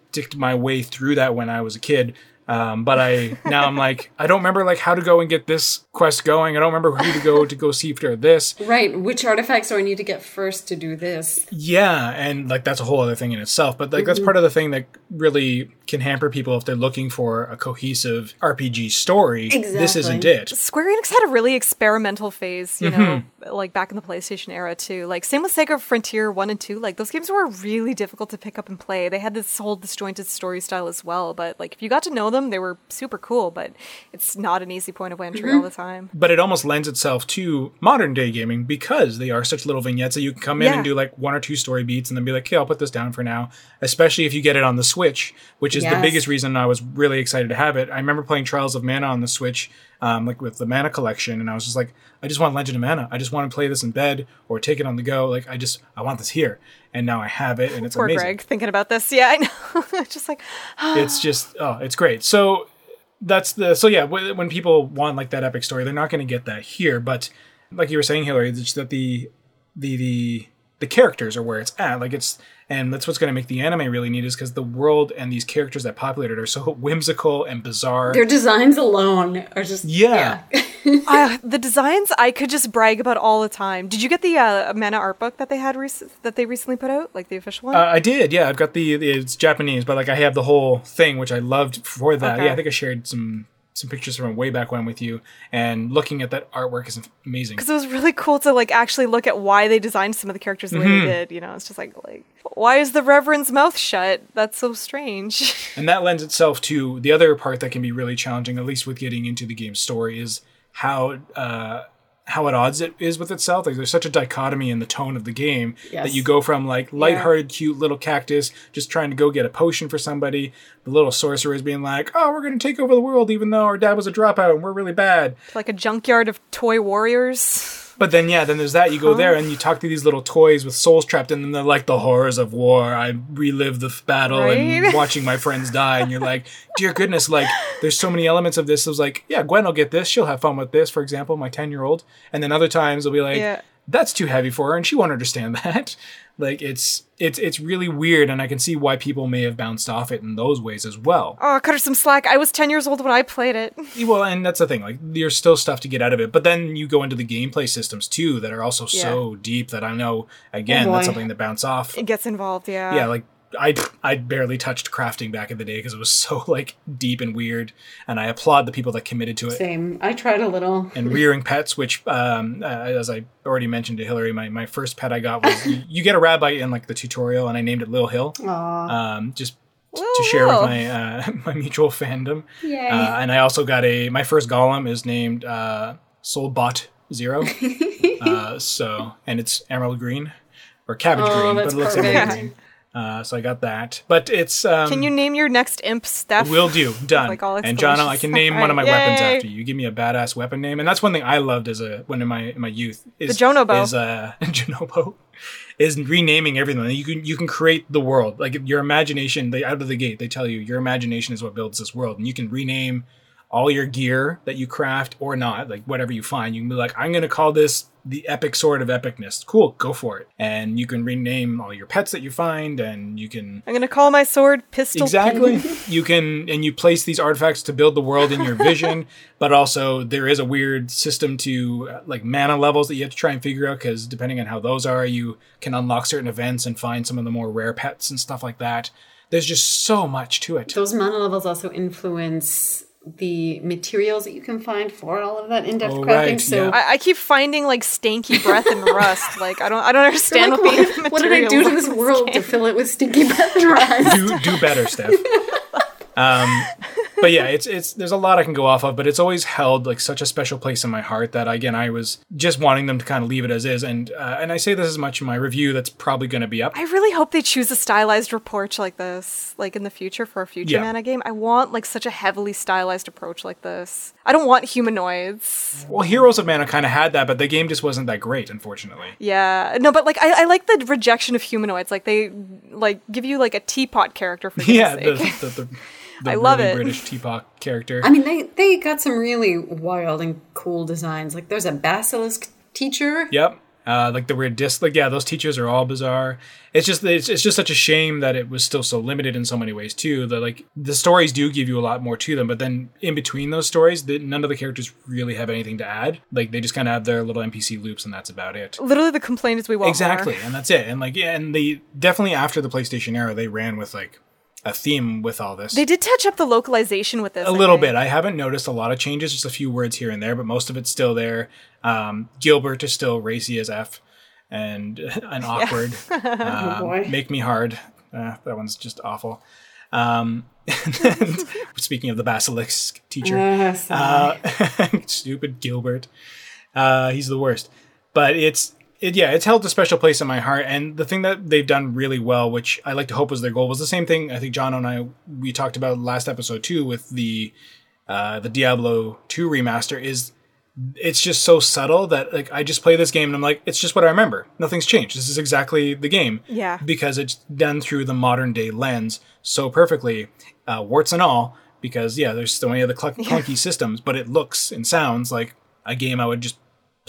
[SPEAKER 1] mysticked my way through that when I was a kid. Um, but I now I'm like I don't remember like how to go and get this quest going. I don't remember who to go to go see for this.
[SPEAKER 4] Right. Which artifacts do I need to get first to do this?
[SPEAKER 1] Yeah, and like that's a whole other thing in itself. But like that's part of the thing that really can hamper people if they're looking for a cohesive RPG story. Exactly. This isn't it.
[SPEAKER 3] Square Enix had a really experimental phase, you know,
[SPEAKER 1] Mm-hmm.
[SPEAKER 3] like back in the PlayStation era too. Like same with Saga Frontier 1 and 2, like those games were really difficult to pick up and play. They had this whole disjointed story style as well, but like if you got to know them, they were super cool, but it's not an easy point of entry all mm-hmm. the time.
[SPEAKER 1] But it almost lends itself to modern day gaming because they are such little vignettes that you can come in
[SPEAKER 3] Yeah.
[SPEAKER 1] and do like one or two story beats and then be like, okay, I'll put this down for now. Especially if you get it on the Switch, which is the biggest reason I was really excited to have it. I remember playing Trials of Mana on the Switch, um, like with the Mana collection, and I was just like, I just want Legend of Mana. I just want to play this in bed or take it on the go. Like I just, I want this here, and now I have it, and it's
[SPEAKER 3] Poor
[SPEAKER 1] amazing.
[SPEAKER 3] Greg thinking about this. Yeah, I know. Just like
[SPEAKER 1] it's just oh it's great so that's the so yeah when, when people want like that epic story they're not going to get that here but like you were saying hillary it's just that the the the the characters are where it's at like it's and that's what's going to make the anime really neat is because the world and these characters that populate it are so whimsical and bizarre
[SPEAKER 4] Their designs alone are just
[SPEAKER 1] Yeah.
[SPEAKER 3] uh, the designs I could just brag about all the time. Did you get the uh, Mana art book that they had rec- that they recently put out, like the official one?
[SPEAKER 1] Uh, I did, yeah. I've got the, the it's Japanese, but like I have the whole thing, which I loved for that.
[SPEAKER 3] Okay.
[SPEAKER 1] Yeah, I think I shared some some pictures from way back when with you, and looking at that artwork is amazing.
[SPEAKER 3] because it was really cool to like actually look at why they designed some of the characters the way
[SPEAKER 1] Mm-hmm.
[SPEAKER 3] they did. You know, it's just like like why is the Reverend's mouth shut? That's so strange.
[SPEAKER 1] And that lends itself to the other part that can be really challenging, at least with getting into the game story, is how uh, how at odds it is with itself. Like there's such a dichotomy in the tone of the game that you go from like lighthearted, cute little cactus just trying to go get a potion for somebody, the little sorcerers being like, "Oh, we're gonna take over the world, even though our dad was a dropout and we're really bad."
[SPEAKER 3] Like a junkyard of toy warriors.
[SPEAKER 1] But then, yeah, then there's that. You go there and you talk to these little toys with souls trapped in them. They're like the horrors of war. I relive the battle and watching my friends die. And you're like, dear goodness, like there's so many elements of this. It was like, yeah, Gwen will get this. She'll have fun with this. For example, my ten year old. And then other times it'll be like,
[SPEAKER 3] Yeah.
[SPEAKER 1] that's too heavy for her, and she won't understand that. Like it's it's it's really weird, and I can see why people may have bounced off it in those ways as well.
[SPEAKER 3] Oh, cut her some slack. I was 10 years old when I played it.
[SPEAKER 1] Well, and that's the thing. Like, there's still stuff to get out of it, but then you go into the gameplay systems too that are also so deep that I know again
[SPEAKER 4] Oh,
[SPEAKER 1] that's something that bounce off.
[SPEAKER 3] It gets involved, yeah.
[SPEAKER 1] Yeah, like I I barely touched crafting back in the day because it was so like deep and weird, and I applaud the people that committed to it.
[SPEAKER 4] Same. I tried a little.
[SPEAKER 1] And rearing pets, which, um, uh, as I already mentioned to Hillary, my, my first pet I got was you, you get a rabite in like the tutorial, and I named it Lil Hill,
[SPEAKER 4] Aw.
[SPEAKER 1] um, just t- to share with my uh, my mutual fandom.
[SPEAKER 4] Yay.
[SPEAKER 1] Uh, and I also got a my first golem is named uh, Soulbot Zero. uh, so and it's emerald green or cabbage
[SPEAKER 4] Oh,
[SPEAKER 1] green, but it looks
[SPEAKER 4] perfect.
[SPEAKER 1] emerald green. Uh, so I got that, but it's um,
[SPEAKER 3] Can you name your next imp Steph?
[SPEAKER 1] Will do. Done.
[SPEAKER 3] Like all
[SPEAKER 1] and John, I can name one of my weapons after you. You give me a badass weapon name, and that's one thing I loved as a when in my in my youth is
[SPEAKER 3] The Jonobo.
[SPEAKER 1] Is uh, Jonobo is renaming everything. You can you can create the world like your imagination. They out of the gate they tell you your imagination is what builds this world, and you can rename all your gear that you craft or not, like whatever you find. You can be like, I'm gonna call this the epic sword of epicness. Cool, go for it. And you can rename all your pets that you find, and you can
[SPEAKER 3] I'm gonna call my sword Pistol
[SPEAKER 1] Exactly. you can and you place these artifacts to build the world in your vision, but also there is a weird system to uh, like mana levels that you have to try and figure out because depending on how those are, you can unlock certain events and find some of the more rare pets and stuff like that. There's just so much to it.
[SPEAKER 4] Those mana levels also influence the materials that you can find for all of that in-depth
[SPEAKER 1] Oh,
[SPEAKER 4] crafting.
[SPEAKER 1] right,
[SPEAKER 4] so
[SPEAKER 1] yeah.
[SPEAKER 3] I, I keep finding like stanky breath and rust. Like I don't I don't understand
[SPEAKER 4] like,
[SPEAKER 3] what, the
[SPEAKER 4] what, what did I do to this
[SPEAKER 3] of
[SPEAKER 4] world to fill it with stinky breath and rust?
[SPEAKER 1] do do better, Steph. Um, but yeah, it's it's there's a lot I can go off of, but it's always held like such a special place in my heart that again I was just wanting them to kind of leave it as is, and uh, and I say this as much in my review that's probably going to be up.
[SPEAKER 3] I really hope they choose a stylized approach like this, like in the future for a future
[SPEAKER 1] Yeah.
[SPEAKER 3] mana game. I want like such a heavily stylized approach like this. I don't want humanoids.
[SPEAKER 1] Well, Heroes of Mana kind of had that, but the game just wasn't that great, unfortunately.
[SPEAKER 3] Yeah, no, but like I, I like the rejection of humanoids. Like they like give you like a teapot character for
[SPEAKER 1] Yeah, the the, the, the
[SPEAKER 3] I love
[SPEAKER 1] really
[SPEAKER 3] it.
[SPEAKER 1] British teapot character.
[SPEAKER 4] I mean, they they got some really wild and cool designs. Like there's a basilisk teacher.
[SPEAKER 1] Yep. Uh, like the weird disc, like yeah, those teachers are all bizarre. It's just it's, it's just such a shame that it was still so limited in so many ways too. That like the stories do give you a lot more to them, but then in between those stories, the, none of the characters really have anything to add. Like they just kind of have their little NPC loops, and that's about it.
[SPEAKER 3] Literally, the complaint is we want
[SPEAKER 1] Exactly,
[SPEAKER 3] more.
[SPEAKER 1] and that's it. And like yeah, and they definitely after the PlayStation era, they ran with like a theme with all this.
[SPEAKER 3] They did touch up the localization with this
[SPEAKER 1] a
[SPEAKER 3] I
[SPEAKER 1] little
[SPEAKER 3] think.
[SPEAKER 1] bit. I haven't noticed a lot of changes, just a few words here and there, but most of it's still there. Um, Gilbert is still racy as F and an awkward. Um,
[SPEAKER 4] boy.
[SPEAKER 1] Make me hard. Uh, that one's just awful. Um, and speaking of the basilisk teacher,
[SPEAKER 4] Uh,
[SPEAKER 1] uh, stupid Gilbert. Uh, he's the worst. But it's it yeah, it's held a special place in my heart. And the thing that they've done really well, which I like to hope was their goal, was the same thing. I think John and I we talked about last episode too with the uh, the Diablo two remaster. Is it's just so subtle that like I just play this game and I'm like, it's just what I remember. Nothing's changed. This is exactly the game.
[SPEAKER 3] Yeah.
[SPEAKER 1] Because it's done through the modern day lens so perfectly, uh, warts and all. Because yeah, there's so many of the cl- clunky systems, but it looks and sounds like a game I would just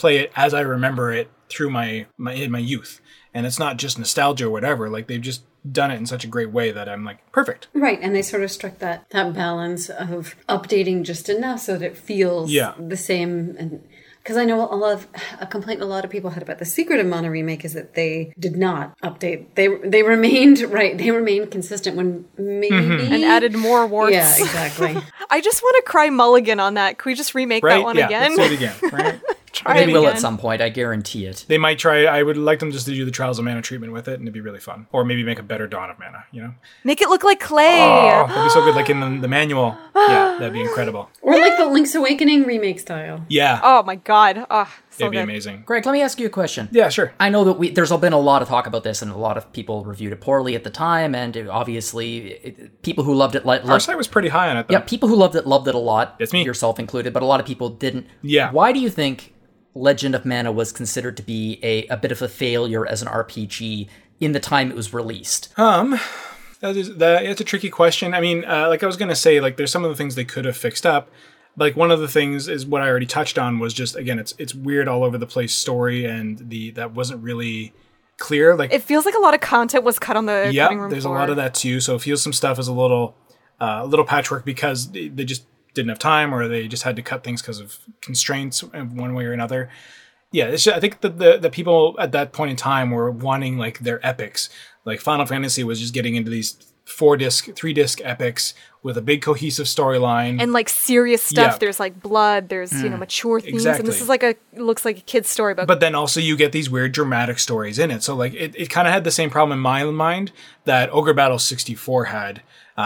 [SPEAKER 1] play it as I remember it through my my in my youth. And it's not just nostalgia or whatever. Like they've just done it in such a great way that I'm like perfect.
[SPEAKER 4] Right, and they sort of struck that that balance of updating just enough so that it feels
[SPEAKER 1] Yeah.
[SPEAKER 4] the same. And because I know a lot of a complaint a lot of people had about the Secret of Mana remake is that they did not update. They they remained right. They remained consistent when maybe mm-hmm.
[SPEAKER 3] and added more warts.
[SPEAKER 4] Yeah, exactly.
[SPEAKER 3] I just want to cry mulligan on that. Can we just remake
[SPEAKER 1] Right?
[SPEAKER 3] that one
[SPEAKER 1] yeah.
[SPEAKER 3] again?
[SPEAKER 1] Let's do it again. Right?
[SPEAKER 3] Try
[SPEAKER 2] They will
[SPEAKER 3] again.
[SPEAKER 2] at some point, I guarantee it.
[SPEAKER 1] They might try. I would like them just to do the Trials of Mana treatment with it, and it'd be really fun. Or maybe make a better Dawn of Mana. You know,
[SPEAKER 3] Make it look like clay.
[SPEAKER 1] oh, that'd be so good. Like in the, the manual. Yeah, that'd be incredible.
[SPEAKER 4] or like the Link's Awakening remake style.
[SPEAKER 1] Yeah,
[SPEAKER 3] Oh my god. Oh,
[SPEAKER 1] It'd be amazing.
[SPEAKER 2] Greg, let me ask you a question.
[SPEAKER 1] Yeah, sure.
[SPEAKER 2] I know that we there's been a lot of talk about this, and a lot of people reviewed it poorly at the time, and it- obviously, it, people who loved it li-
[SPEAKER 1] Our
[SPEAKER 2] loved.
[SPEAKER 1] site was pretty high on it, though.
[SPEAKER 2] Yeah, people who loved it loved it a lot.
[SPEAKER 1] It's me.
[SPEAKER 2] yourself included, but a lot of people didn't.
[SPEAKER 1] Yeah.
[SPEAKER 2] Why do you think Legend of Mana was considered to be a, a bit of a failure as an RPG in the time it was released? Um.
[SPEAKER 1] That is that. It's a tricky question. I mean, uh, like I was gonna say, like there's some of the things they could have fixed up. Like one of the things is what I already touched on was just again, it's it's weird all over the place story and the that wasn't really clear. Like
[SPEAKER 3] It feels like a lot of content was cut on the
[SPEAKER 1] yeah, there's
[SPEAKER 3] floor.
[SPEAKER 1] a lot of that too. So it feels some stuff is a little uh, a little patchwork because they, they just didn't have time or they just had to cut things because of constraints in one way or another. Yeah, it's just, I think that the the people at that point in time were wanting like their epics. Like Final Fantasy was just getting into these four disc, three disc epics with a big cohesive storyline.
[SPEAKER 3] and like serious stuff.
[SPEAKER 1] Yeah.
[SPEAKER 3] There's like blood. There's you know mature themes, and this is like a looks like a kid's storybook.
[SPEAKER 1] but then also you get these weird dramatic stories in it. So like it, it kind of had the same problem in my mind that Ogre Battle 64 had.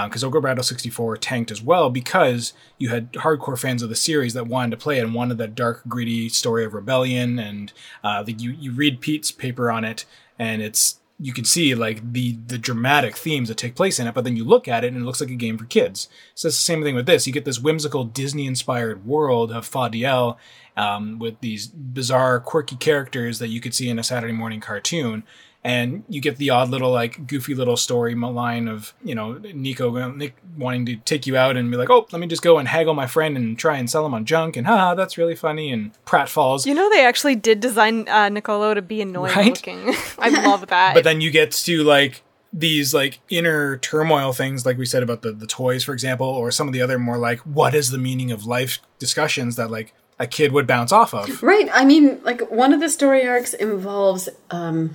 [SPEAKER 1] Because Ogre Battle 64 tanked as well because you had hardcore fans of the series that wanted to play it and wanted that dark, gritty story of rebellion. And uh, the, you you read Pete's paper on it, and it's you can see like the the dramatic themes that take place in it. But then you look at it, and it looks like a game for kids. So it's the same thing with this. You get this whimsical Disney-inspired world of Fa'Diel um, with these bizarre, quirky characters that you could see in a Saturday morning cartoon. And you get the odd little, like, goofy little story line of, you know, Nico Nick wanting to take you out and be like, oh, let me just go and haggle my friend and try and sell him on junk. And haha, that's really funny. And Pratt falls.
[SPEAKER 3] you know they actually did design uh, Niccolo to be annoying
[SPEAKER 1] Right?
[SPEAKER 3] looking. I love that.
[SPEAKER 1] but then you get to like these like inner turmoil things like we said about the the toys for example or some of the other more like what is the meaning of life discussions that like a kid would bounce off of
[SPEAKER 4] Right. I mean, like one of the story arcs involves um,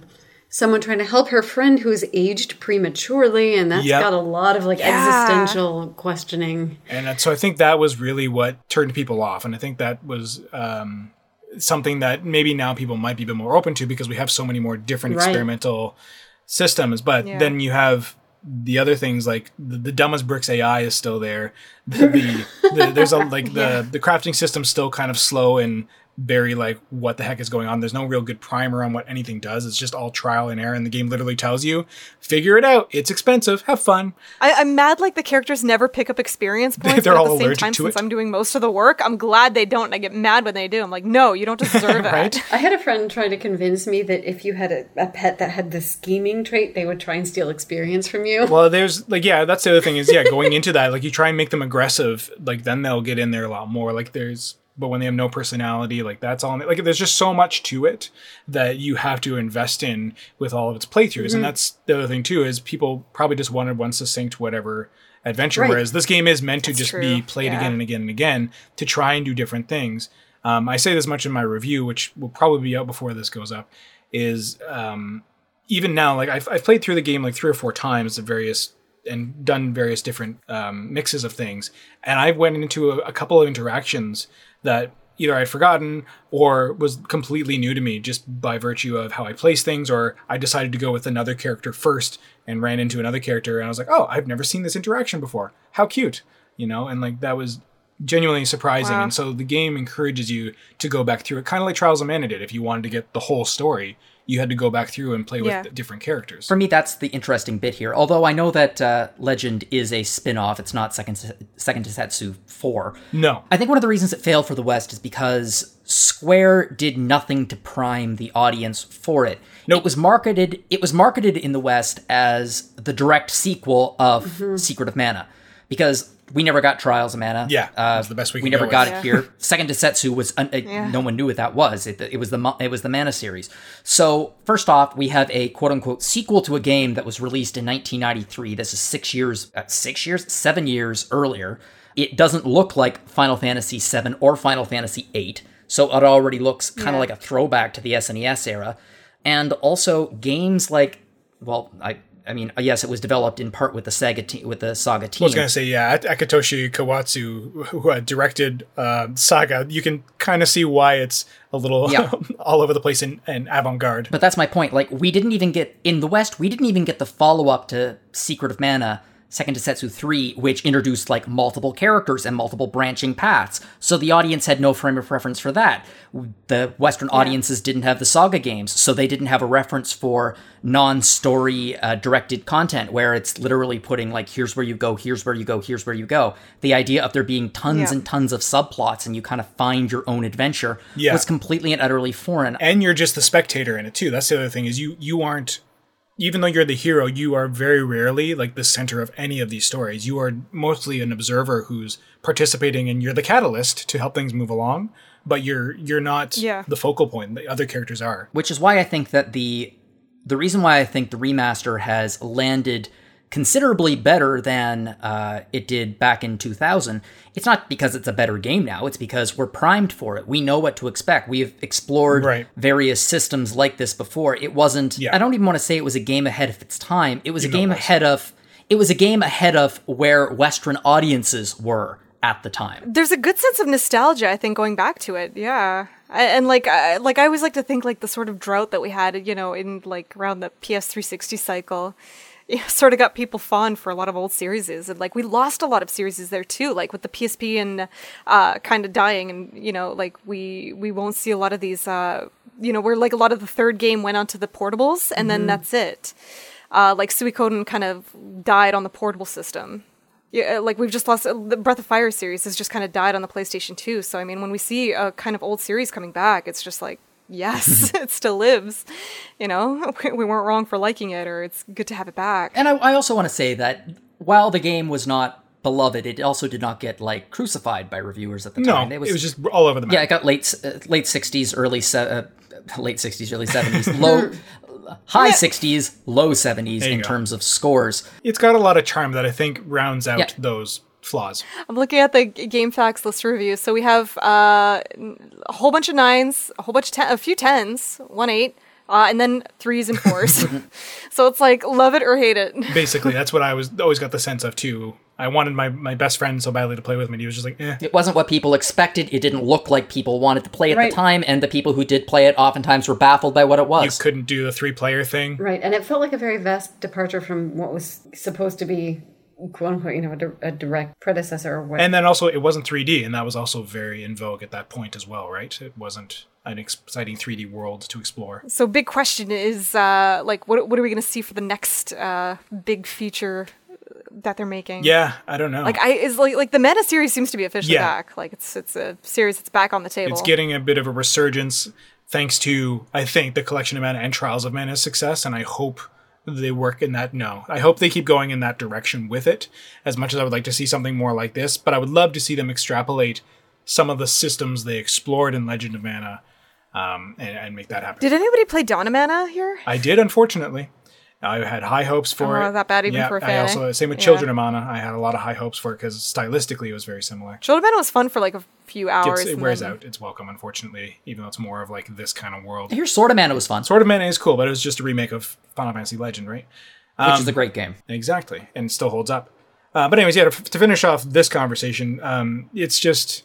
[SPEAKER 4] someone trying to help her friend who's aged prematurely, and that's
[SPEAKER 1] Yep.
[SPEAKER 4] got a lot of like
[SPEAKER 3] Yeah.
[SPEAKER 4] existential questioning.
[SPEAKER 1] and so i think that was really what turned people off and i think that was um something that maybe now people might be a bit more open to because we have so many more different
[SPEAKER 4] Right.
[SPEAKER 1] experimental systems but
[SPEAKER 3] Yeah.
[SPEAKER 1] then you have the other things like the, the dumbest bricks AI is still there. The, the, the there's a like the the crafting system's still kind of slow and very like what the heck is going on. There's no real good primer on what anything does. It's just all trial and error, and the game literally tells you, figure it out. It's expensive. Have fun.
[SPEAKER 3] I, I'm mad like the characters never pick up experience points.
[SPEAKER 1] They're
[SPEAKER 3] but at
[SPEAKER 1] all
[SPEAKER 3] the same
[SPEAKER 1] allergic
[SPEAKER 3] time,
[SPEAKER 1] to
[SPEAKER 3] since
[SPEAKER 1] it.
[SPEAKER 3] I'm doing most of the work, I'm glad they don't. I get mad when they do. I'm like, no, you don't deserve
[SPEAKER 1] Right?
[SPEAKER 3] it.
[SPEAKER 4] I had a friend try to convince me that if you had a, a pet that had the scheming trait, they would try and steal experience from you.
[SPEAKER 1] Well, there's like yeah, that's the other thing is yeah, going into that like you try and make them aggressive, like then they'll get in there a lot more. Like there's but when they have no personality, like that's all. Like there's just so much to it that you have to invest in with all of its playthroughs, and that's the other thing too is people probably just wanted one succinct whatever adventure,
[SPEAKER 4] Right.
[SPEAKER 1] whereas this game is meant to just be played
[SPEAKER 3] yeah.
[SPEAKER 1] again and again and again to try and do different things. Um, I say this much in my review, which will probably be out before this goes up, is um, even now, like I've, I've played through the game like three or four times at various and done various different um, mixes of things, and I went into a, a couple of interactions that either I'd forgotten or was completely new to me just by virtue of how I place things, or I decided to go with another character first and ran into another character, and I was like, oh, I've never seen this interaction before. How cute, you know? And like that was genuinely surprising.
[SPEAKER 3] Wow.
[SPEAKER 1] And so the game encourages you to go back through it, kind of like Trials of Mana did. If you wanted to get the whole story, you had to go back through and play
[SPEAKER 3] Yeah.
[SPEAKER 1] with different characters.
[SPEAKER 2] For me, that's the interesting bit here. Although I know that uh, Legend is a spin-off, it's not Second Seiken Densetsu 4.
[SPEAKER 1] no.
[SPEAKER 2] I think one of the reasons it failed for the West is because Square did nothing to prime the audience for it.
[SPEAKER 1] Nope.
[SPEAKER 2] It was marketed it was marketed in the West as the direct sequel of Secret of Mana because we never got Trials of Mana.
[SPEAKER 1] Yeah,
[SPEAKER 2] uh,
[SPEAKER 1] that's the best we
[SPEAKER 2] we never
[SPEAKER 1] go
[SPEAKER 2] got
[SPEAKER 1] with.
[SPEAKER 2] it here. Seiken Densetsu was un- uh, no one knew what that was. It, it was the it was the Mana series. So first off, we have a quote unquote sequel to a game that was released in 1993. This is six years, uh, six years, seven years earlier. It doesn't look like Final Fantasy VII or Final Fantasy VIII, so it already looks kind of
[SPEAKER 3] Yeah.
[SPEAKER 2] like a throwback to the SNES era. And also games like, well, I. I mean, yes, it was developed in part with the Sega te- with the Saga team.
[SPEAKER 1] I was gonna say yeah, Ak- Akitoshi Kawazu, who had directed uh, Saga, you can kind of see why it's a little
[SPEAKER 2] Yeah.
[SPEAKER 1] all over the place in, in avant-garde.
[SPEAKER 2] But that's my point. Like, we didn't even get in the West. We didn't even get the follow up to Secret of Mana Seiken Densetsu 3, which introduced like multiple characters and multiple branching paths. So the audience had no frame of reference for that. The Western audiences didn't have the Saga games, so they didn't have a reference for non story uh, directed content where it's literally putting like, here's where you go, here's where you go, here's where you go. The idea of there being tons
[SPEAKER 3] Yeah.
[SPEAKER 2] and tons of subplots and you kind of find your own adventure
[SPEAKER 1] Yeah.
[SPEAKER 2] was completely and utterly foreign.
[SPEAKER 1] and you're just the spectator in it too. That's the other thing is you you aren't even though you're the hero, you are very rarely like the center of any of these stories. You are mostly an observer who's participating and you're the catalyst to help things move along, but you're you're not
[SPEAKER 3] Yeah.
[SPEAKER 1] the focal point. The other characters are.
[SPEAKER 2] which is why I think that the the reason why I think the remaster has landed considerably better than uh, it did back in 2000. It's not because it's a better game now. It's because we're primed for it. We know what to expect. We've explored
[SPEAKER 1] Right.
[SPEAKER 2] various systems like this before. It wasn't.
[SPEAKER 1] Yeah.
[SPEAKER 2] I don't even want to say it was a game ahead of its time. It was a game ahead of. It was a game ahead of where Western audiences were at the time.
[SPEAKER 3] There's a good sense of nostalgia, I think, going back to it. Yeah, and like, I, like I always like to think like the sort of drought that we had, you know, in like around the PS360 cycle, you know, sort of got people fond for a lot of old series, and like we lost a lot of series there too, like with the PSP and uh, kind of dying, and you know, like we we won't see a lot of these, uh, you know, where like a lot of the third game went onto the portables, and then that's it. Uh, like Suikoden kind of died on the portable system. Yeah, like we've just lost the Breath of Fire series has just kind of died on the PlayStation 2. So I mean, when we see a kind of old series coming back, it's just like, yes, it still lives. You know, we, we weren't wrong for liking it, or it's good to have it back.
[SPEAKER 2] And I, I also want to say that while the game was not beloved, it also did not get like crucified by reviewers at the
[SPEAKER 1] No,
[SPEAKER 2] time.
[SPEAKER 1] it was, just all over the map.
[SPEAKER 2] yeah, it got late uh, late sixties, early se- uh, late sixties, early seventies, low high sixties, low seventies in
[SPEAKER 1] go.
[SPEAKER 2] terms of scores.
[SPEAKER 1] It's got a lot of charm that I think rounds out
[SPEAKER 2] Yeah.
[SPEAKER 1] those flaws.
[SPEAKER 3] I'm looking at the G- GameFAQs list reviews. So we have uh, n- a whole bunch of nines, a whole bunch of ten, a few tens, one eight, uh, and then threes and fours. so it's like love it or hate it.
[SPEAKER 1] Basically, that's what I was always got the sense of too. I wanted my, my best friend so badly to play with me. and He was just like, eh.
[SPEAKER 2] It wasn't what people expected. It didn't look like people wanted to play at
[SPEAKER 4] Right.
[SPEAKER 2] the time, and the people who did play it oftentimes were baffled by what it was.
[SPEAKER 1] You
[SPEAKER 2] was.
[SPEAKER 1] couldn't do the three player thing.
[SPEAKER 4] Right, and it felt like a very vast departure from what was supposed to be, quote unquote, you know, a, di- a direct predecessor or what.
[SPEAKER 1] And then also, it wasn't 3D, and that was also very in vogue at that point as well, right? It wasn't an exciting 3D world to explore.
[SPEAKER 3] So big question is uh, like what what are we going to see for the next uh, big feature that they're making?
[SPEAKER 1] Yeah, I don't know.
[SPEAKER 3] Like I is like like the Mana series seems to be officially
[SPEAKER 1] Yeah.
[SPEAKER 3] back. Like it's it's a series that's back on the table.
[SPEAKER 1] it's getting a bit of a resurgence thanks to, I think, the Collection of Mana and Trials of Mana's success, and I hope they work in that. No, I hope they keep going in that direction with it. As much as I would like to see something more like this, but I would love to see them extrapolate some of the systems they explored in Legend of Mana, um, and, and make that happen.
[SPEAKER 3] Did anybody play of Mana here?
[SPEAKER 1] I did, unfortunately. I had high hopes for
[SPEAKER 3] Oh,
[SPEAKER 1] it.
[SPEAKER 3] that bad even
[SPEAKER 1] yeah,
[SPEAKER 3] for a fan,
[SPEAKER 1] also
[SPEAKER 3] eh?
[SPEAKER 1] same with
[SPEAKER 3] Yeah.
[SPEAKER 1] Children of Mana. I had a lot of high hopes for it because stylistically it was very similar.
[SPEAKER 3] Children of Mana was fun for like a few hours.
[SPEAKER 1] It's, it wears
[SPEAKER 3] then-
[SPEAKER 1] out. It's welcome, unfortunately, even though it's more of like this kind of world.
[SPEAKER 2] Here's Sword of Mana was fun,
[SPEAKER 1] Sword of Mana is cool, but it was just a remake of Final Fantasy Legend, right?
[SPEAKER 2] which is a great game.
[SPEAKER 1] Exactly, and still holds up. Uh, but anyways, yeah. To, to finish off this conversation, um, it's just th-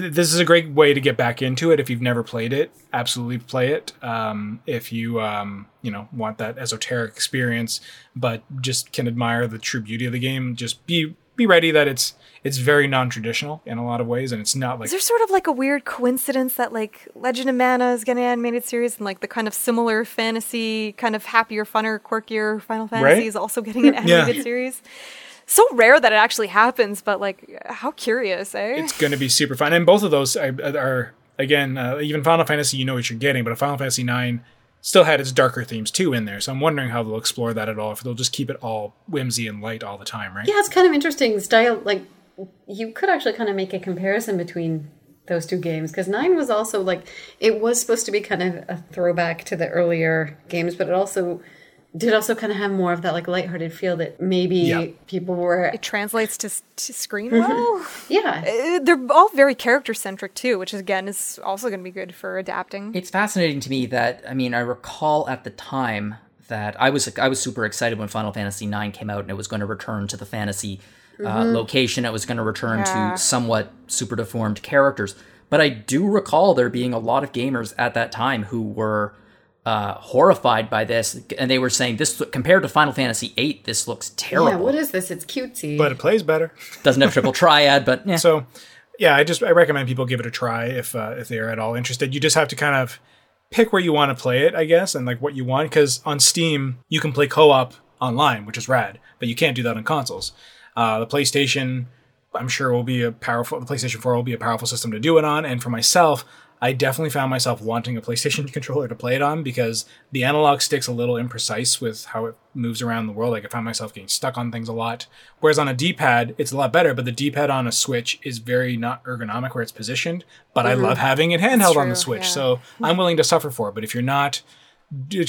[SPEAKER 1] this is a great way to get back into it. If you've never played it, absolutely play it. Um, if you um, you know want that esoteric experience, but just can admire the true beauty of the game, just be be ready that it's it's very non-traditional in a lot of ways, and it's not like
[SPEAKER 3] Is there sort of like a weird coincidence that like Legend of Mana is getting an animated series and like the kind of similar fantasy, kind of happier, funner, quirkier Final Fantasy
[SPEAKER 1] Right?
[SPEAKER 3] is also getting an
[SPEAKER 1] Yeah.
[SPEAKER 3] animated series? So rare that it actually happens, but like how curious, eh?
[SPEAKER 1] it's going to be super fun. And both of those are, are again, uh, even Final Fantasy, you know what you're getting, but a Final Fantasy IX still had its darker themes too in there. So I'm wondering how they'll explore that at all. If they'll just keep it all whimsy and light all the time, right?
[SPEAKER 4] yeah, it's kind of interesting style. Like, you could actually kind of make a comparison between those two games because nine was also like it was supposed to be kind of a throwback to the earlier games, but it also did also kind of have more of that like lighthearted feel that maybe
[SPEAKER 1] Yeah.
[SPEAKER 4] people were
[SPEAKER 3] it translates to, to screen well.
[SPEAKER 4] yeah
[SPEAKER 3] Uh, They're all very character centric too, which again is also going to be good for adapting.
[SPEAKER 2] It's fascinating to me that I mean I recall at the time that I was I was super excited when Final Fantasy IX came out and it was going to return to the fantasy uh, location. It was going to return
[SPEAKER 3] Yeah.
[SPEAKER 2] to somewhat super deformed characters. But I do recall there being a lot of gamers at that time who were uh, horrified by this, and they were saying this compared to Final Fantasy VIII, this looks terrible.
[SPEAKER 4] Yeah, what is this? It's cutesy.
[SPEAKER 1] But it plays better.
[SPEAKER 2] Doesn't have triple triad, but yeah.
[SPEAKER 1] So, yeah, I just I recommend people give it a try if uh, if they are at all interested. You just have to kind of pick where you want to play it, I guess, and like what you want. Because on Steam, you can play co-op online, which is rad, but you can't do that on consoles. Uh, the PlayStation, I'm sure, will be a powerful. The PlayStation 4 will be a powerful system to do it on. And for myself, I definitely found myself wanting a PlayStation controller to play it on because the analog stick's a little imprecise with how it moves around the world. Like I found myself getting stuck on things a lot. Whereas on a D-pad, it's a lot better, but the D-pad on a Switch is very not ergonomic where it's positioned. But I love having it handheld on the Switch,
[SPEAKER 3] yeah.
[SPEAKER 1] so I'm willing to suffer for it. But if you're not,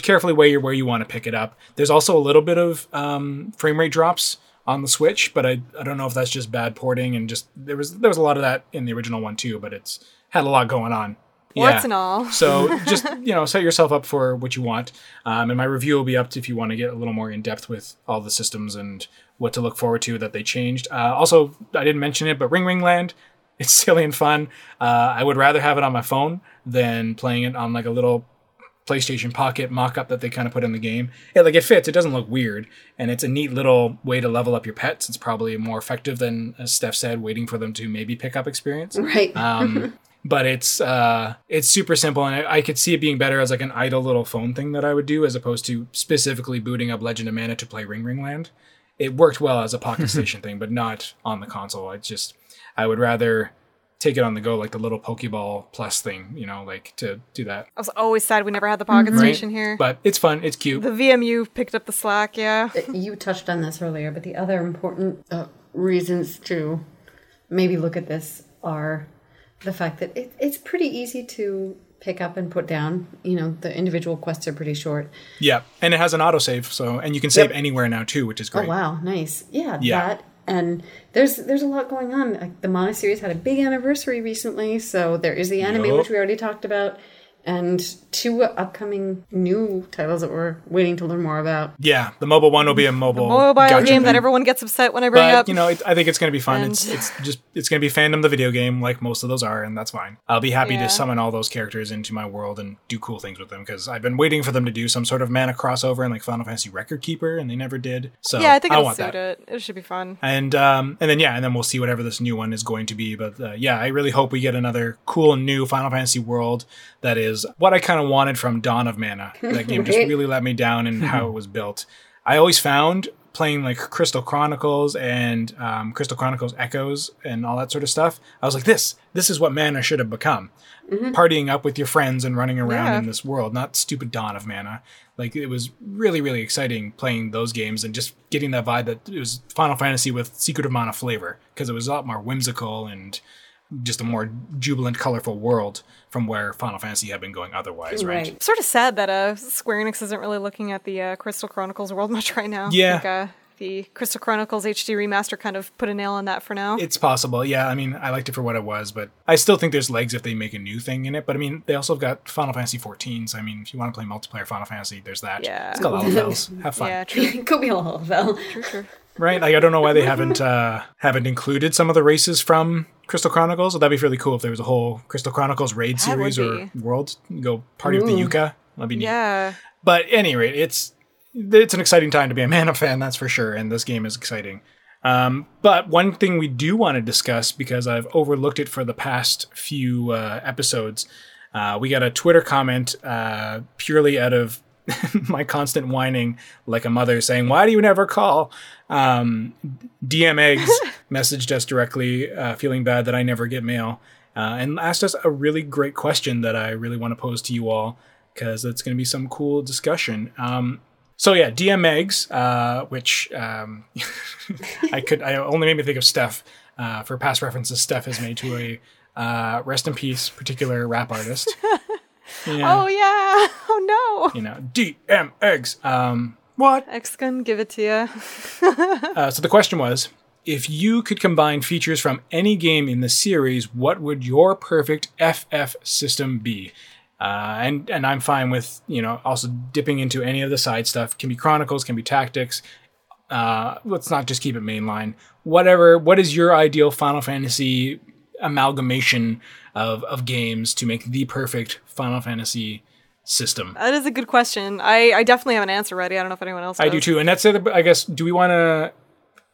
[SPEAKER 1] carefully weigh your where you want to pick it up. There's also a little bit of um, frame rate drops on the Switch, but I, I don't know if that's just bad porting and just there was there was a lot of that in the original one too, but it's had a lot going on.
[SPEAKER 3] Warts and all.
[SPEAKER 1] so just you know set yourself up for what you want, um, and my review will be up to if you want to get a little more in depth with all the systems and what to look forward to that they changed. Uh, also, I didn't mention it, but Ring Ring Land. It's silly and fun. Uh, I would rather have it on my phone than playing it on like a little PlayStation Pocket mock-up that they kind of put in the game. Yeah, like it fits. It doesn't look weird, and it's a neat little way to level up your pets. It's probably more effective than, as Steph said, waiting for them to maybe pick up experience.
[SPEAKER 4] right.
[SPEAKER 1] Um, but it's uh, it's super simple, and I, I could see it being better as like an idle little phone thing that I would do, as opposed to specifically booting up Legend of Mana to play Ring Ring Land. It worked well as a Pocket Station thing, but not on the console. I just I would rather take it on the go, like the little Pokeball Plus thing, you know, like to do that.
[SPEAKER 3] I was always sad we never had the Pocket
[SPEAKER 1] Right?
[SPEAKER 3] Station here.
[SPEAKER 1] But it's fun. It's cute.
[SPEAKER 3] the VMU picked up the slack, yeah.
[SPEAKER 4] you touched on this earlier, but the other important uh, reasons to maybe look at this are the fact that it, it's pretty easy to pick up and put down. You know, the individual quests are pretty short.
[SPEAKER 1] Yeah, and it has an autosave, so and you can save
[SPEAKER 4] Yep.
[SPEAKER 1] anywhere now too, which is
[SPEAKER 4] oh,
[SPEAKER 1] great.
[SPEAKER 4] Oh wow, nice. Yeah,
[SPEAKER 1] Yeah.
[SPEAKER 4] that and there's there's a lot going on. Like the Mana series had a big anniversary recently, so there is the anime
[SPEAKER 1] Yup.
[SPEAKER 4] which we already talked about, and two upcoming new titles that we're waiting to learn more about.
[SPEAKER 1] Yeah, the mobile one will be a mobile
[SPEAKER 3] Mobile
[SPEAKER 1] gacha
[SPEAKER 3] game that everyone gets upset when I bring
[SPEAKER 1] But
[SPEAKER 3] up.
[SPEAKER 1] you know, it, I think it's going to be fun.
[SPEAKER 3] And-
[SPEAKER 1] It's it's just it's going to be fandom the video game, like most of those are, and that's fine. I'll be happy
[SPEAKER 3] Yeah.
[SPEAKER 1] to summon all those characters into my world and do cool things with them because I've been waiting for them to do some sort of mana crossover in like Final Fantasy Record Keeper, and they never did. So
[SPEAKER 3] yeah, I think
[SPEAKER 1] I
[SPEAKER 3] it'll
[SPEAKER 1] want
[SPEAKER 3] suit
[SPEAKER 1] that.
[SPEAKER 3] it. It should be fun.
[SPEAKER 1] And um, and then yeah, and then we'll see whatever this new one is going to be. But uh, yeah, I really hope we get another cool new Final Fantasy world that is what I kind of wanted from Dawn of Mana. That game just really let me down in how it was built. I always found playing like Crystal Chronicles and um, Crystal Chronicles Echoes and all that sort of stuff. I was like, this this is what Mana should have become. Partying up with your friends and running around
[SPEAKER 3] Yeah.
[SPEAKER 1] in this world, not stupid Dawn of Mana. Like it was really, really exciting playing those games and just getting that vibe that it was Final Fantasy with Secret of Mana flavor because it was a lot more whimsical and just a more jubilant, colorful world from where Final Fantasy had been going otherwise, right?
[SPEAKER 4] Right.
[SPEAKER 3] Sort of sad that uh, Square Enix isn't really looking at the uh, Crystal Chronicles world much right now.
[SPEAKER 1] Yeah.
[SPEAKER 3] I think, uh, the Crystal Chronicles HD remaster kind of put a nail on that for now.
[SPEAKER 1] It's possible, yeah. I mean, I liked it for what it was, but I still think there's legs if they make a new thing in it. But I mean, they also have got Final Fantasy 14, so I mean, if you want to play multiplayer Final Fantasy, there's that.
[SPEAKER 3] Yeah.
[SPEAKER 1] It's got Lalafels. Have fun.
[SPEAKER 3] yeah, true,
[SPEAKER 4] Could be a little
[SPEAKER 3] true, true.
[SPEAKER 1] Right? Like I don't know why they haven't uh, haven't included some of the races from Crystal Chronicles. That'd be really cool if there was a whole Crystal Chronicles raid
[SPEAKER 3] That
[SPEAKER 1] series or world. Go party with the Yuke. That'd be neat.
[SPEAKER 3] Yeah.
[SPEAKER 1] But any rate, it's it's an exciting time to be a Mana fan, that's for sure, and this game is exciting. Um, but one thing we do want to discuss because I've overlooked it for the past few uh, episodes, uh, we got a Twitter comment uh, purely out of my constant whining like a mother saying, "Why do you never call?" Um, DM Eggs messaged us directly, uh, feeling bad that I never get mail, uh, and asked us a really great question that I really want to pose to you all because it's going to be some cool discussion. Um, so yeah, DM Eggs, uh, which um, I could, I only made me think of Steph uh, for past references. Steph has made to a uh, rest in peace particular rap artist. Yeah,
[SPEAKER 3] Oh yeah. Oh no.
[SPEAKER 1] you know, DM Eggs. Um, what?
[SPEAKER 3] X gun, give it to you.
[SPEAKER 1] Uh, so the question was, if you could combine features from any game in the series, what would your perfect FF system be? Uh, and and I'm fine with you know also dipping into any of the side stuff. Can be Chronicles, can be Tactics. Uh, let's not just keep it mainline. Whatever. What is your ideal Final Fantasy amalgamation of of games to make the perfect Final Fantasy system?
[SPEAKER 3] That is a good question. I, I definitely have an answer ready. I don't know if anyone else.
[SPEAKER 1] I do too, and that's it. I guess. Do we want to,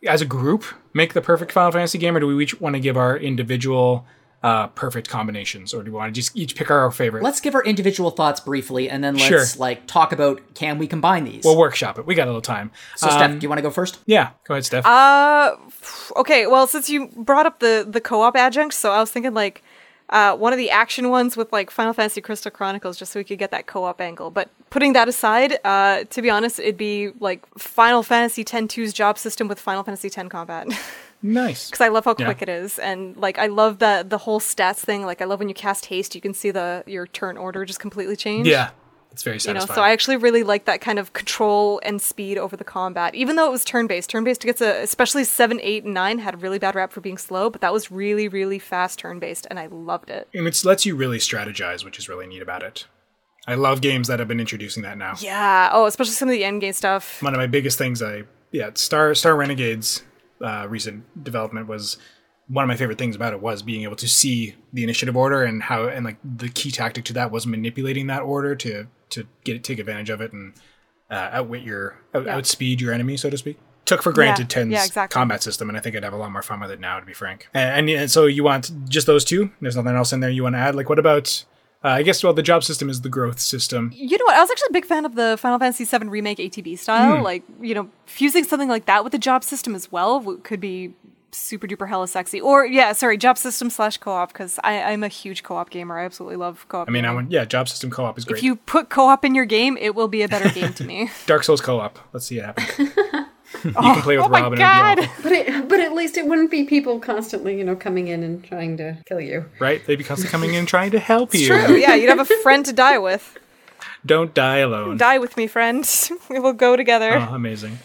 [SPEAKER 1] as a group, make the perfect Final Fantasy game, or do we each want to give our individual uh, perfect combinations, or do we want to just each pick our favorite?
[SPEAKER 2] Let's give our individual thoughts briefly, and then let's
[SPEAKER 1] Sure.
[SPEAKER 2] like talk about can we combine these.
[SPEAKER 1] we'll workshop it. We got a little time.
[SPEAKER 2] so,
[SPEAKER 1] Um,
[SPEAKER 2] Steph, do you want to go first?
[SPEAKER 1] Yeah, go ahead, Steph.
[SPEAKER 3] Uh, okay. Well, since you brought up the the co-op adjunct, so I was thinking like uh, one of the action ones with like Final Fantasy Crystal Chronicles, just so we could get that co-op angle. But putting that aside, uh, to be honest, it'd be like Final Fantasy X-2's job system with Final Fantasy X combat.
[SPEAKER 1] nice.
[SPEAKER 3] because I love how
[SPEAKER 1] Yeah.
[SPEAKER 3] quick it is, and like I love the the whole stats thing. Like I love when you cast haste, you can see the your turn order just completely change.
[SPEAKER 1] Yeah, it's very
[SPEAKER 3] You know,
[SPEAKER 1] satisfying.
[SPEAKER 3] so I actually really like that kind of control and speed over the combat. Even though it was turn based, turn based gets a especially seven, eight, and nine had a really bad rap for being slow, but that was really, really fast turn based, and I loved it.
[SPEAKER 1] and it lets you really strategize, which is really neat about it. I love games that have been introducing that now.
[SPEAKER 3] Yeah. Oh, especially some of the end game stuff.
[SPEAKER 1] One of my biggest things, I yeah, Star Star Renegades uh, recent development was one of my favorite things about it was being able to see the initiative order and how and like the key tactic to that was manipulating that order to to get it take advantage of it and uh, outwit your out,
[SPEAKER 3] Yeah.
[SPEAKER 1] outspeed your enemy, so to speak. Took for granted
[SPEAKER 3] Yeah,
[SPEAKER 1] 10's
[SPEAKER 3] yeah, exactly.
[SPEAKER 1] combat system, and I think I'd have a lot more fun with it now, to be frank. And, and, and so you want just those two? There's nothing else in there you want to add? Like, what about? Uh, I guess well, the job system is the growth system.
[SPEAKER 3] You know what? I was actually a big fan of the Final Fantasy VII remake ATB style.
[SPEAKER 1] Hmm.
[SPEAKER 3] Like, you know, fusing something like that with the job system as well w- could be super duper hella sexy. Or yeah, sorry, job system slash co-op because I'm a huge co-op gamer. I absolutely love co-op.
[SPEAKER 1] I mean, I
[SPEAKER 3] gaming.
[SPEAKER 1] want yeah, job system co-op is great.
[SPEAKER 3] if you put co-op in your game, it will be a better game to me.
[SPEAKER 1] Dark Souls co-op. Let's see it happen. you can play with
[SPEAKER 3] oh my
[SPEAKER 1] Rob
[SPEAKER 3] God.
[SPEAKER 1] it'd be awful,
[SPEAKER 4] But it, but at least it wouldn't be people constantly, you know, coming in and trying to kill you.
[SPEAKER 1] right? They'd be constantly coming in trying to help you.
[SPEAKER 3] True. Yeah, you'd have a friend to die with.
[SPEAKER 1] Don't die alone.
[SPEAKER 3] Die with me, friend. we will go together.
[SPEAKER 1] Oh, amazing.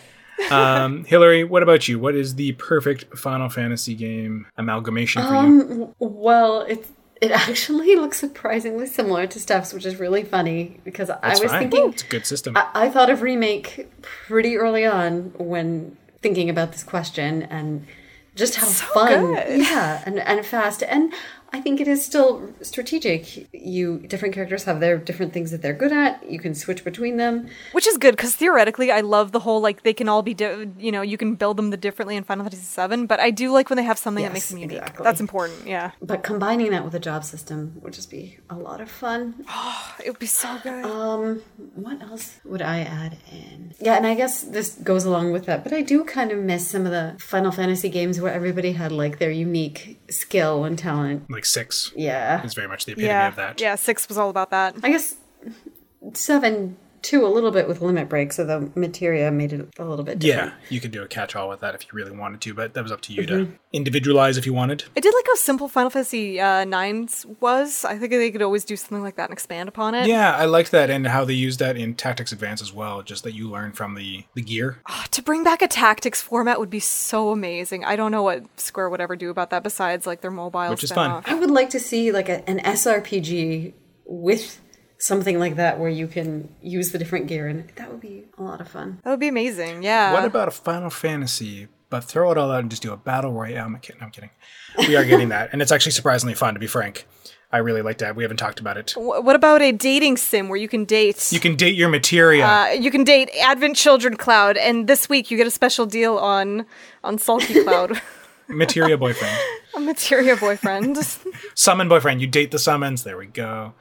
[SPEAKER 1] Um, Hillary, what about you? What is the perfect Final Fantasy game amalgamation for you?
[SPEAKER 4] Well, it it actually looks surprisingly similar to Steph's, which is really funny because I was
[SPEAKER 1] fine.
[SPEAKER 4] thinking
[SPEAKER 1] it's a good system.
[SPEAKER 4] I, I thought of remake pretty early on when thinking about this question and just how fun
[SPEAKER 3] good.
[SPEAKER 4] yeah and, and fast and i think it is still strategic you different characters have their different things that they're good at you can switch between them
[SPEAKER 3] Which is good because theoretically, I love the whole like they can all be, di- you know, you can build them the differently in Final Fantasy VII. But I do like when they have something that makes them unique.
[SPEAKER 4] exactly.
[SPEAKER 3] That's important. Yeah,
[SPEAKER 4] but combining that with a job system would just be a lot of fun Oh,
[SPEAKER 3] it would be so good.
[SPEAKER 4] Um, what else would i add in yeah and i guess this goes along with that but i do kind of miss some of the final fantasy games where everybody had like their unique skill and talent
[SPEAKER 1] like six
[SPEAKER 4] yeah
[SPEAKER 1] is very much the epitome
[SPEAKER 3] yeah,
[SPEAKER 1] of that.
[SPEAKER 3] yeah. Six was all about that.
[SPEAKER 4] I guess seven two a little bit with limit break, so the materia made it a little bit different.
[SPEAKER 1] Yeah, you could do a catch-all with that if you really wanted to, but that was up to you
[SPEAKER 3] Mm-hmm.
[SPEAKER 1] to individualize if you wanted.
[SPEAKER 3] I did like how simple Final Fantasy uh, Nines was. I think they could always do something like that and expand upon it.
[SPEAKER 1] Yeah, I liked that and how they used that in Tactics Advance as well. Just that you learn from the the gear.
[SPEAKER 3] To bring back a tactics format would be so amazing. I don't know what Square would ever do about that besides like their mobile
[SPEAKER 1] Which is fun.
[SPEAKER 3] spin-off.
[SPEAKER 4] I would like to see like a, an SRPG with something like that where you can use the different gear, and that would be a lot of fun.
[SPEAKER 3] That would be amazing. Yeah.
[SPEAKER 1] What about a Final Fantasy? But throw it all out and just do a battle royale. I'm kidding. I'm kidding. We are getting that, and it's actually surprisingly fun. To be frank, I really like that. We haven't talked about it.
[SPEAKER 3] What about a dating sim where you can date?
[SPEAKER 1] You can date your materia.
[SPEAKER 3] uh, you can date Advent Children Cloud, and this week you get a special deal on on Sulky Cloud,
[SPEAKER 1] materia boyfriend.
[SPEAKER 3] a Materia boyfriend.
[SPEAKER 1] Summon boyfriend. You date the summons. There we go.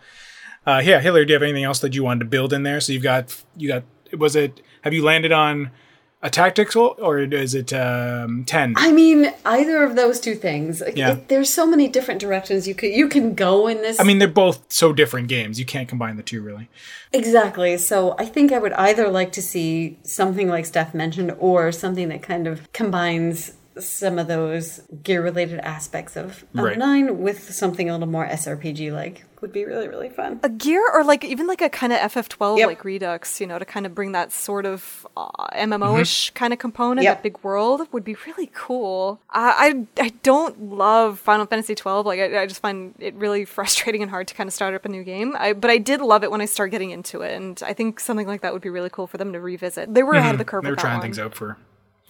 [SPEAKER 1] Uh, yeah, Hillary, do you have anything else that you wanted to build in there? So you've got you got. Was it? Have you landed on a tactical or is it um, ten?
[SPEAKER 4] I mean, either of those two things.
[SPEAKER 1] Yeah.
[SPEAKER 4] it- there's so many different directions you could you can go in this.
[SPEAKER 1] I mean, they're both so different games. You can't combine the two really.
[SPEAKER 4] Exactly. So I think I would either like to see something like Steph mentioned or something that kind of combines some of those gear related aspects of, of
[SPEAKER 1] Right.
[SPEAKER 4] nine with something a little more SRPG like would be really, really fun.
[SPEAKER 3] a gear or like even like a kind of FF12
[SPEAKER 4] Yep.
[SPEAKER 3] like Redux, you know, to kind of bring that sort of uh, MMO-ish kind of component,
[SPEAKER 4] Yep.
[SPEAKER 3] that big world would be really cool. I I, I don't love Final Fantasy 12. Like I, I just find it really frustrating and hard to kind of start up a new game. I, but I did love it when I started getting into it, and I think something like that would be really cool for them to revisit. They were ahead of the curve.
[SPEAKER 1] They were trying
[SPEAKER 3] one.
[SPEAKER 1] things out for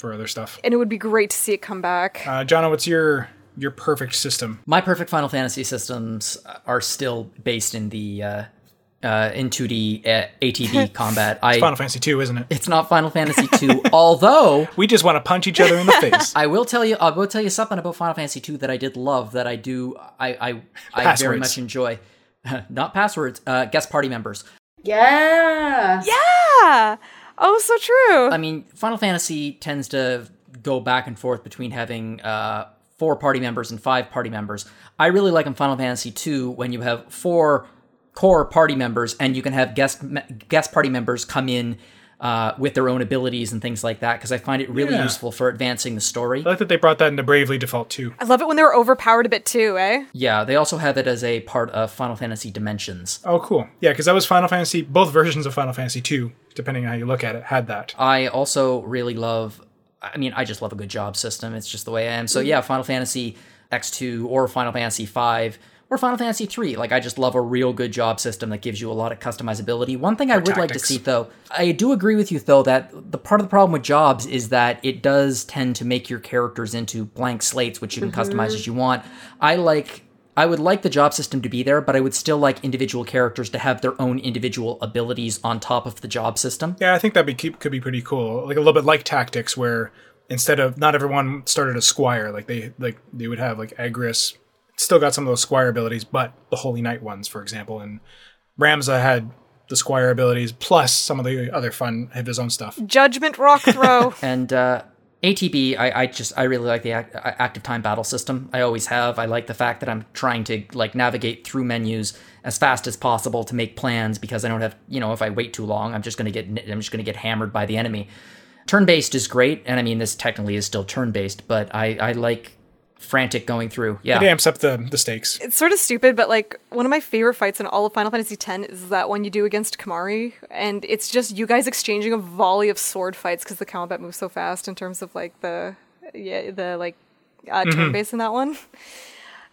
[SPEAKER 1] for other stuff.
[SPEAKER 3] and it would be great to see it come back.
[SPEAKER 1] Uh, Jono, what's your your perfect system?
[SPEAKER 2] My perfect Final Fantasy systems are still based in the uh, uh, in 2D uh, ATB combat. I
[SPEAKER 1] Final Fantasy 2, isn't it?
[SPEAKER 2] it's not Final Fantasy 2, although
[SPEAKER 1] We just want to punch each other in the face.
[SPEAKER 2] I will tell you I will tell you something about Final Fantasy 2 that I did love that I do I I, I very much enjoy. not passwords, uh, guest party members.
[SPEAKER 4] Yeah.
[SPEAKER 3] Yeah. Oh, so true.
[SPEAKER 2] I mean, Final Fantasy tends to go back and forth between having uh, four party members and five party members. I really like in Final Fantasy II when you have four core party members and you can have guest guest party members come in uh, with their own abilities and things like that because I find it really
[SPEAKER 1] Yeah.
[SPEAKER 2] useful for advancing the story.
[SPEAKER 1] I like that they brought that into Bravely Default too.
[SPEAKER 3] I love it when they were overpowered a bit too, eh?
[SPEAKER 2] Yeah, they also have it as a part of Final Fantasy Dimensions.
[SPEAKER 1] Oh, cool. Yeah, because that was Final Fantasy. Both versions of Final Fantasy 2, depending on how you look at it, had that.
[SPEAKER 2] I also really love. I mean, I just love a good job system. It's just the way I am. So yeah, Final Fantasy X2 or Final Fantasy 5 or Final Fantasy 3. Like I just love a real good job system that gives you a lot of customizability. One thing I would like to see though, I do agree with you though that the part of the problem with jobs is that it does tend to make your characters into blank slates which you can mm-hmm. customize as you want. I like I would like the job system to be there, but I would still like individual characters to have their own individual abilities on top of the job system.
[SPEAKER 1] Yeah, I think that be could be pretty cool. Like a little bit like Tactics, where instead of not everyone started a Squire, like they like they would have like Agrias, still got some of those Squire abilities, but the Holy Knight ones, for example, and Ramza had the Squire abilities plus some of the other fun have his own stuff.
[SPEAKER 3] Judgment rock throw.
[SPEAKER 2] And uh, ATB, I, I just I really like the act, uh, active time battle system. I always have. I like the fact that I'm trying to like navigate through menus as fast as possible to make plans because I don't have you know if I wait too long, I'm just gonna get I'm just gonna get hammered by the enemy. Turn based is great, and I mean this technically is still turn based, but I I like frantic going through. Yeah.
[SPEAKER 1] It amps up the the stakes.
[SPEAKER 3] it's sort of stupid, but like one of my favorite fights in all of Final Fantasy X is that one you do against Kimahri, and it's just you guys exchanging a volley of sword fights because the combat moves so fast in terms of like the yeah the like uh, turn base in that one.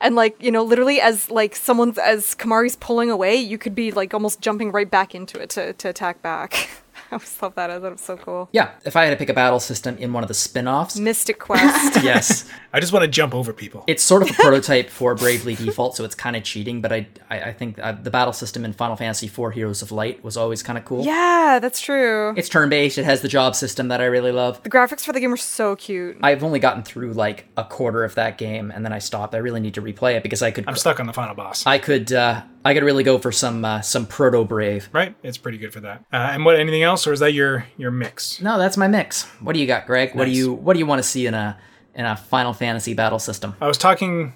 [SPEAKER 3] And like you know, literally as like someone's as Kimahri's pulling away, you could be like almost jumping right back into it to, to attack back. I always love that. I thought it was so cool.
[SPEAKER 2] Yeah, if I had to pick a battle system in one of the spin-offs,
[SPEAKER 3] Mystic Quest.
[SPEAKER 2] yes.
[SPEAKER 1] I just want to jump over people.
[SPEAKER 2] it's sort of a prototype for Bravely Default, so it's kind of cheating. But I, I, I think uh, the battle system in Final Fantasy IV: Heroes of Light was always kind of cool.
[SPEAKER 3] yeah, that's true.
[SPEAKER 2] It's turn-based. It has the job system that I really love.
[SPEAKER 3] The graphics for the game are so cute.
[SPEAKER 2] I've only gotten through like a quarter of that game, and then I stopped. I really need to replay it because I could,
[SPEAKER 1] I'm stuck on the final boss.
[SPEAKER 2] I could, uh, I could really go for some, uh, some proto Brave.
[SPEAKER 1] right? It's pretty good for that. Uh, and what? Anything else, or is that your your mix?
[SPEAKER 2] No, that's my mix. What do you got, Greg? What do you, what do you want to see in a, in a Final Fantasy battle system?
[SPEAKER 1] I was talking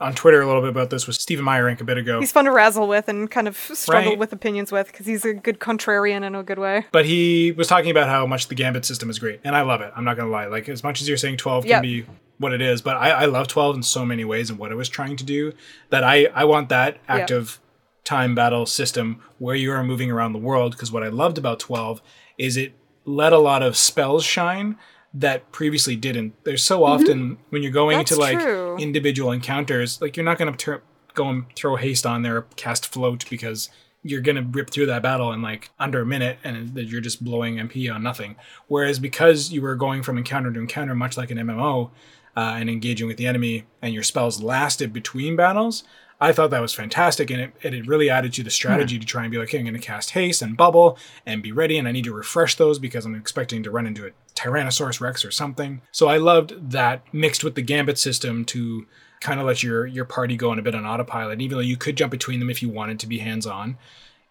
[SPEAKER 1] on Twitter a little bit about this with Stephen Meyerink a bit ago.
[SPEAKER 3] He's fun to razzle with and kind of struggle
[SPEAKER 1] Right.
[SPEAKER 3] with opinions with because he's a good contrarian in a good way.
[SPEAKER 1] But he was talking about how much the Gambit system is great, and I love it. I'm not gonna lie. Like as much as you're saying 12 can be what it is, but I, I love 12 in so many ways and what it was trying to do. That I I want that active time battle system where you are moving around the world. Because what I loved about 12 is it let a lot of spells shine that previously didn't. There's so often when you're going
[SPEAKER 3] That's
[SPEAKER 1] into like
[SPEAKER 3] true.
[SPEAKER 1] individual encounters, like you're not gonna tur- go and throw haste on there, or cast float because you're gonna rip through that battle in like under a minute, and you're just blowing MP on nothing. Whereas because you were going from encounter to encounter, much like an MMO, uh, and engaging with the enemy, and your spells lasted between battles. I thought that was fantastic, and it, and it really added to the strategy to try and be like, hey, I'm going to cast haste and bubble and be ready, and I need to refresh those because I'm expecting to run into a Tyrannosaurus Rex or something. So I loved that mixed with the Gambit system to kind of let your your party go on a bit on autopilot, even though you could jump between them if you wanted to be hands on.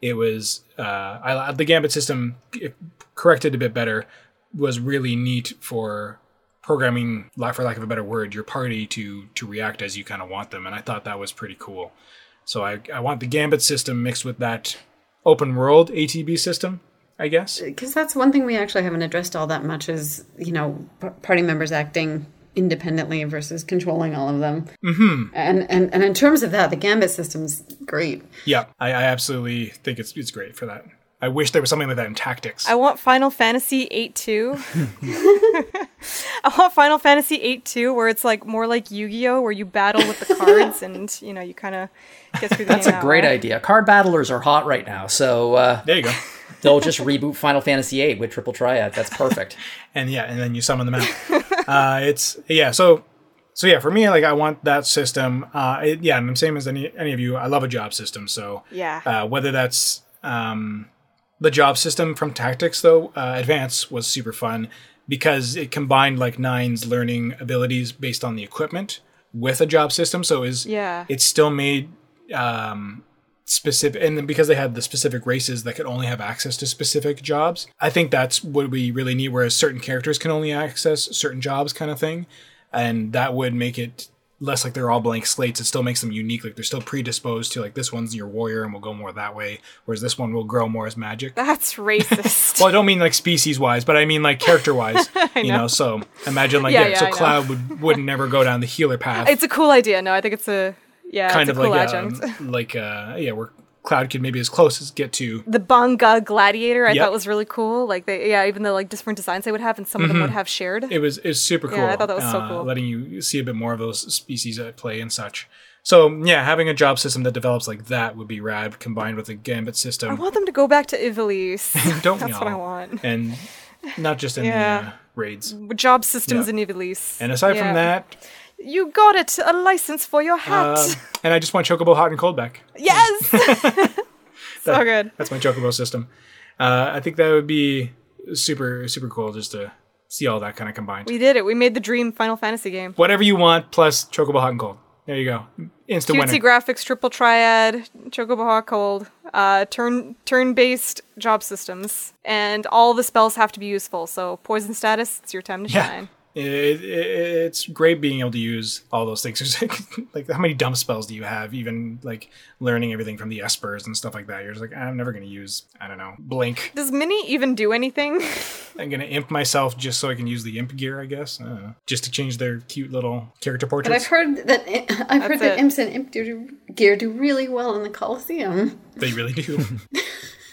[SPEAKER 1] It was uh, I, the Gambit system, if corrected a bit better, was really neat for programming, la- for lack of a better word, your party to to react as you kind of want them, and I thought that was pretty cool. So I I want the Gambit system mixed with that open world ATB system, I guess.
[SPEAKER 4] Because that's one thing we actually haven't addressed all that much is, you know, p- party members acting independently versus controlling all of them. Mm-hmm. And, and and in terms of that, the Gambit system's great.
[SPEAKER 1] Yeah, I, I absolutely think it's it's great for that. I wish there was something like that in tactics.
[SPEAKER 3] I want Final Fantasy 8 2. I want Final Fantasy 8 2 where it's like more like Yu Gi Oh! where you battle with the cards and, you know, you kind of get through the
[SPEAKER 2] That's
[SPEAKER 3] game
[SPEAKER 2] a
[SPEAKER 3] that
[SPEAKER 2] great
[SPEAKER 3] way.
[SPEAKER 2] idea. Card battlers are hot right now, so uh,
[SPEAKER 1] there you go.
[SPEAKER 2] they'll just reboot Final Fantasy VIII with Triple Triad. That's perfect.
[SPEAKER 1] and yeah, and then you summon them out. uh, it's yeah, so so yeah, for me, like I want that system. Uh, it, yeah, and I'm same as any any of you. I love a job system. So
[SPEAKER 3] Yeah.
[SPEAKER 1] uh, whether that's um, the job system from Tactics though, uh, Advance was super fun because it combined like Nine's learning abilities based on the equipment with a job system. So is
[SPEAKER 3] Yeah.
[SPEAKER 1] it still made um, specific, and then because they had the specific races that could only have access to specific jobs, I think that's what we really need. Whereas certain characters can only access certain jobs, kind of thing, and that would make it less like they're all blank slates. It still makes them unique. Like they're still predisposed to like this one's your warrior and we'll go more that way, whereas this one will grow more as magic.
[SPEAKER 3] That's racist.
[SPEAKER 1] Well, I don't mean like species wise, but I mean like character wise. you know.
[SPEAKER 3] know.
[SPEAKER 1] so imagine like
[SPEAKER 3] Yeah,
[SPEAKER 1] yeah,
[SPEAKER 3] yeah,
[SPEAKER 1] so
[SPEAKER 3] I know.
[SPEAKER 1] Cloud would would never go down the healer path.
[SPEAKER 3] it's a cool idea. No, I think it's a yeah,
[SPEAKER 1] kind
[SPEAKER 3] it's
[SPEAKER 1] of
[SPEAKER 3] a cool
[SPEAKER 1] like um, like uh yeah, where Cloud could maybe as close as get to
[SPEAKER 3] the Bangaa Gladiator I
[SPEAKER 1] Yep.
[SPEAKER 3] thought was really cool. Like they yeah, even the like different designs they would have and some of them would have shared.
[SPEAKER 1] Mm-hmm. it was it was super cool.
[SPEAKER 3] Yeah, I thought that was so
[SPEAKER 1] uh,
[SPEAKER 3] cool.
[SPEAKER 1] Letting you see a bit more of those species at play and such. So yeah, having a job system that develops like that would be rad, combined with a gambit system.
[SPEAKER 3] I want them to go back to Ivalice.
[SPEAKER 1] Don't
[SPEAKER 3] That's what I want.
[SPEAKER 1] And not just in
[SPEAKER 3] Yeah.
[SPEAKER 1] the uh, raids.
[SPEAKER 3] Job systems
[SPEAKER 1] Yeah.
[SPEAKER 3] in Ivalice.
[SPEAKER 1] And aside
[SPEAKER 3] Yeah.
[SPEAKER 1] from that,
[SPEAKER 3] you got it, a license for your hat.
[SPEAKER 1] uh, and I just want Chocobo hot and cold back.
[SPEAKER 3] yes. so good.
[SPEAKER 1] That's my Chocobo system. Uh, I think that would be super super cool just to see all that kind of combined.
[SPEAKER 3] We did it. We made the dream Final Fantasy game.
[SPEAKER 1] Whatever you want plus Chocobo hot and cold. There you go. Instant
[SPEAKER 3] Cutesy
[SPEAKER 1] winner.
[SPEAKER 3] graphics, triple triad, Chocobo Hot Cold, uh, turn turn based job systems, and all the spells have to be useful. So poison status, it's your time to
[SPEAKER 1] Yeah.
[SPEAKER 3] shine.
[SPEAKER 1] It, it, it's great being able to use all those things. There's like, like how many dump spells do you have? Even like learning everything from the espers and stuff like that. You're just like, I'm never gonna use. I don't know, blink.
[SPEAKER 3] Does Mini even do anything?
[SPEAKER 1] I'm gonna imp myself just so I can use the imp gear. I guess I don't know. just to change their cute little character
[SPEAKER 4] But I've heard that I've heard that
[SPEAKER 3] it.
[SPEAKER 4] imps and imp do, gear do really well in the Coliseum.
[SPEAKER 1] they really do.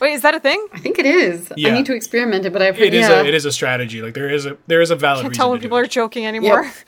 [SPEAKER 3] Wait, is that a thing?
[SPEAKER 4] I think it is.
[SPEAKER 1] Yeah.
[SPEAKER 4] I need to experiment it, but I've heard
[SPEAKER 1] it is
[SPEAKER 4] yeah.
[SPEAKER 1] a it is a strategy. Like there is a there is a valid
[SPEAKER 3] Can't
[SPEAKER 1] reason
[SPEAKER 3] tell when people
[SPEAKER 1] it.
[SPEAKER 3] are joking anymore.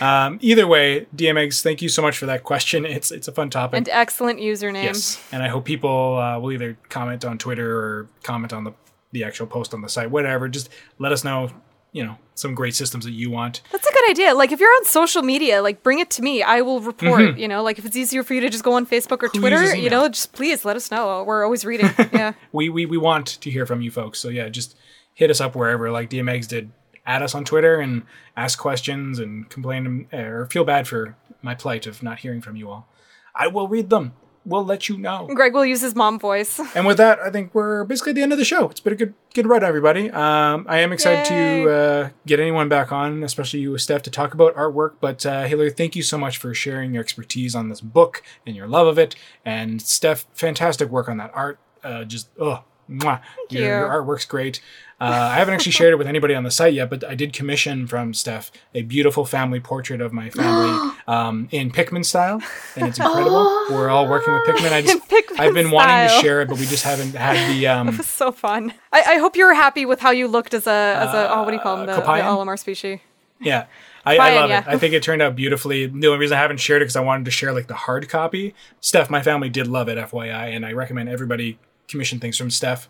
[SPEAKER 1] Um, either way, DMX, thank you so much for that question. It's it's a fun topic.
[SPEAKER 3] And excellent username.
[SPEAKER 1] yes, and I hope people uh, will either comment on Twitter or comment on the the actual post on the site, whatever. Just let us know, you know, some great systems that you want.
[SPEAKER 3] That's a good idea. Like if you're on social media, like bring it to me. I will report. You know, like if it's easier for you to just go on Facebook or
[SPEAKER 1] Mm-hmm. Who
[SPEAKER 3] Twitter, you know, just please let us know. We're always reading. Yeah.
[SPEAKER 1] We we we want to hear from you folks. So yeah, just hit us up wherever, like DMX did. Add us on Twitter and ask questions and complain or feel bad for my plight of not hearing from you all. I will read them. We'll let you know.
[SPEAKER 3] Greg will use his mom voice.
[SPEAKER 1] And with that, I think we're basically at the end of the show. It's been a good good ride, everybody. Um, I am excited
[SPEAKER 3] Yay.
[SPEAKER 1] to uh, get anyone back on, especially you, Steph, to talk about artwork. But uh, Hillary, thank you so much for sharing your expertise on this book and your love of it. And Steph, fantastic work on that art. Uh, just oh, mwah. Your, your
[SPEAKER 3] you.
[SPEAKER 1] artwork's great. Uh, I haven't actually shared it with anybody on the site yet, but I did commission from Steph a beautiful family portrait of my family um, in Pikmin style, and it's incredible. We're all working with Pikmin. I just,
[SPEAKER 3] Pikmin
[SPEAKER 1] I've been wanting to share it, but we just haven't had the. Um,
[SPEAKER 3] so fun. I, I hope you were happy with how you looked as a as a oh what do you call them the, the? Olimar species.
[SPEAKER 1] yeah, I, I love
[SPEAKER 3] yeah.
[SPEAKER 1] it. I think it turned out beautifully. The only reason I haven't shared it because I wanted to share like the hard copy. Steph, my family did love it, FYI, and I recommend everybody commission things from Steph.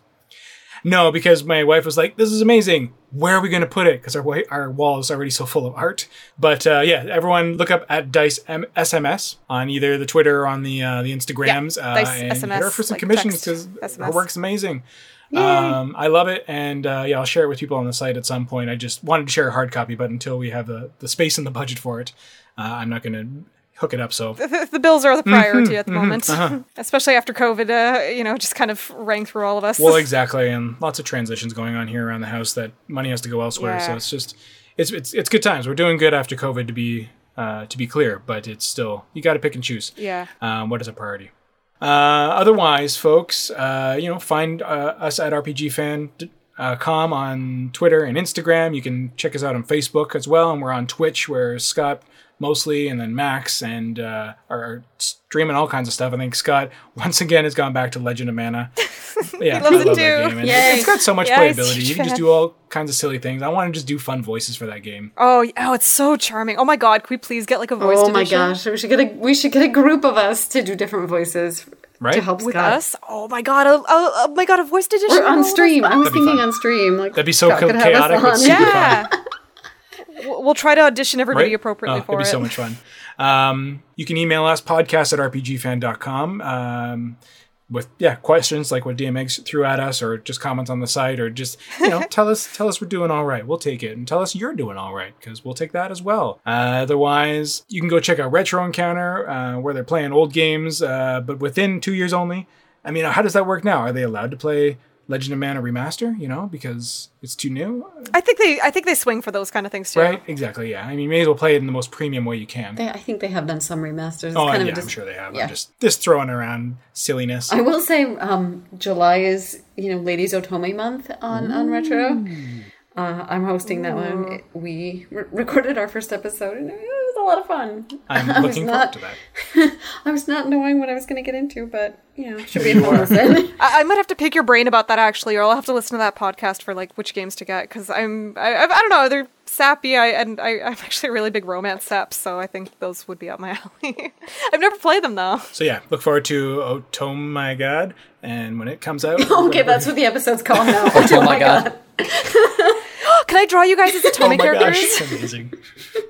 [SPEAKER 1] No, because my wife was like, "This is amazing. Where are we going to put it?" Because our wa- our wall is already so full of art. But uh, yeah, everyone look up at Dice M- SMS on either the Twitter or on the uh, the Instagrams. uh,
[SPEAKER 3] Dice
[SPEAKER 1] and
[SPEAKER 3] SMS,
[SPEAKER 1] hit her for some
[SPEAKER 3] like
[SPEAKER 1] commissions because her work's amazing. Um, I love it, and uh, yeah, I'll share it with people on the site at some point. I just wanted to share a hard copy, but until we have the, the space and the budget for it, uh, I'm not going to hook it up. So
[SPEAKER 3] The, the bills are the priority
[SPEAKER 1] Mm-hmm,
[SPEAKER 3] at the moment, especially after COVID. Uh, you know, just kind of rang through all of us.
[SPEAKER 1] well, exactly, and lots of transitions going on here around the house that money has to go elsewhere. So it's just it's it's it's good times. We're doing good after COVID to be uh, to be clear, but it's still you got to pick and choose.
[SPEAKER 3] yeah.
[SPEAKER 1] um, what is a priority. Uh, otherwise, folks, uh, you know, find uh, us at rpgfan.com on Twitter and Instagram. You can check us out on Facebook as well, and we're on Twitch, where Scott mostly, and then Max, and uh, are streaming all kinds of stuff. I think Scott once again has gone back to Legend of Mana. Yeah,
[SPEAKER 3] loves
[SPEAKER 1] I
[SPEAKER 3] it
[SPEAKER 1] love
[SPEAKER 3] too.
[SPEAKER 1] that game. And it's got so much
[SPEAKER 3] Yes,
[SPEAKER 1] playability. You can just do all kinds of silly things. I want to just do fun voices for that game.
[SPEAKER 3] Oh, oh, it's so charming. Oh my god, can we please get like a voice
[SPEAKER 4] Oh my gosh, we should get a we should get a group of us to do different voices
[SPEAKER 1] Right?
[SPEAKER 4] to help
[SPEAKER 3] with
[SPEAKER 4] Scott.
[SPEAKER 3] us? Oh my god, oh, oh, oh my god, a voice edition.
[SPEAKER 4] Or
[SPEAKER 3] of all
[SPEAKER 4] on stream. I was thinking
[SPEAKER 1] fun.
[SPEAKER 4] on stream. Like
[SPEAKER 1] That'd be so
[SPEAKER 4] Scott could have us
[SPEAKER 1] chaotic, but
[SPEAKER 4] on.
[SPEAKER 1] super fun.
[SPEAKER 3] Yeah. We'll try to audition everybody
[SPEAKER 1] right?
[SPEAKER 3] appropriately
[SPEAKER 1] oh,
[SPEAKER 3] for
[SPEAKER 1] it'd be
[SPEAKER 3] it.
[SPEAKER 1] so much fun. Um, you can email us podcast at rpgfan.com. Um, with yeah questions like what DMX threw at us, or just comments on the site, or just you know tell us tell us we're doing all right. We'll take it, and tell us you're doing all right because we'll take that as well. Uh, otherwise, you can go check out Retro Encounter uh, where they're playing old games, uh, but within two years only. I mean, how does that work now? Are they allowed to play Legend of Mana remaster? You know, because it's too new,
[SPEAKER 3] I think they I think they swing for those kind of things too.
[SPEAKER 1] right? Exactly. Yeah. I mean, you may as well play it in the most premium way you can.
[SPEAKER 4] They, I think they have done some remasters. It's
[SPEAKER 1] Oh,
[SPEAKER 4] kind
[SPEAKER 1] yeah,
[SPEAKER 4] of just,
[SPEAKER 1] I'm sure they have.
[SPEAKER 4] yeah.
[SPEAKER 1] I'm just just throwing around silliness.
[SPEAKER 4] I will say, um, July is you know Ladies Otome month on on Retro. Uh, I'm hosting that one. We re- recorded our first episode, and it was a lot of fun.
[SPEAKER 1] I'm
[SPEAKER 4] I was
[SPEAKER 1] looking
[SPEAKER 4] not-
[SPEAKER 1] forward to that.
[SPEAKER 4] I was not knowing what I was going to get into, but you know, should be a fun listen.
[SPEAKER 3] I, I might have to pick your brain about that actually, or I'll have to listen to that podcast for like which games to get because I'm I, I, I don't know they're sappy. I and I, I'm actually a really big romance sap, so I think those would be up my alley. I've never played them though.
[SPEAKER 1] So yeah, look forward to Oh To My God, and when it comes out,
[SPEAKER 4] okay, that's what the episode's called now.
[SPEAKER 2] Oh my god.
[SPEAKER 3] Can I draw you guys as Atomic
[SPEAKER 1] Oh
[SPEAKER 3] Atomic
[SPEAKER 1] my gosh,
[SPEAKER 3] characters?
[SPEAKER 1] it's amazing.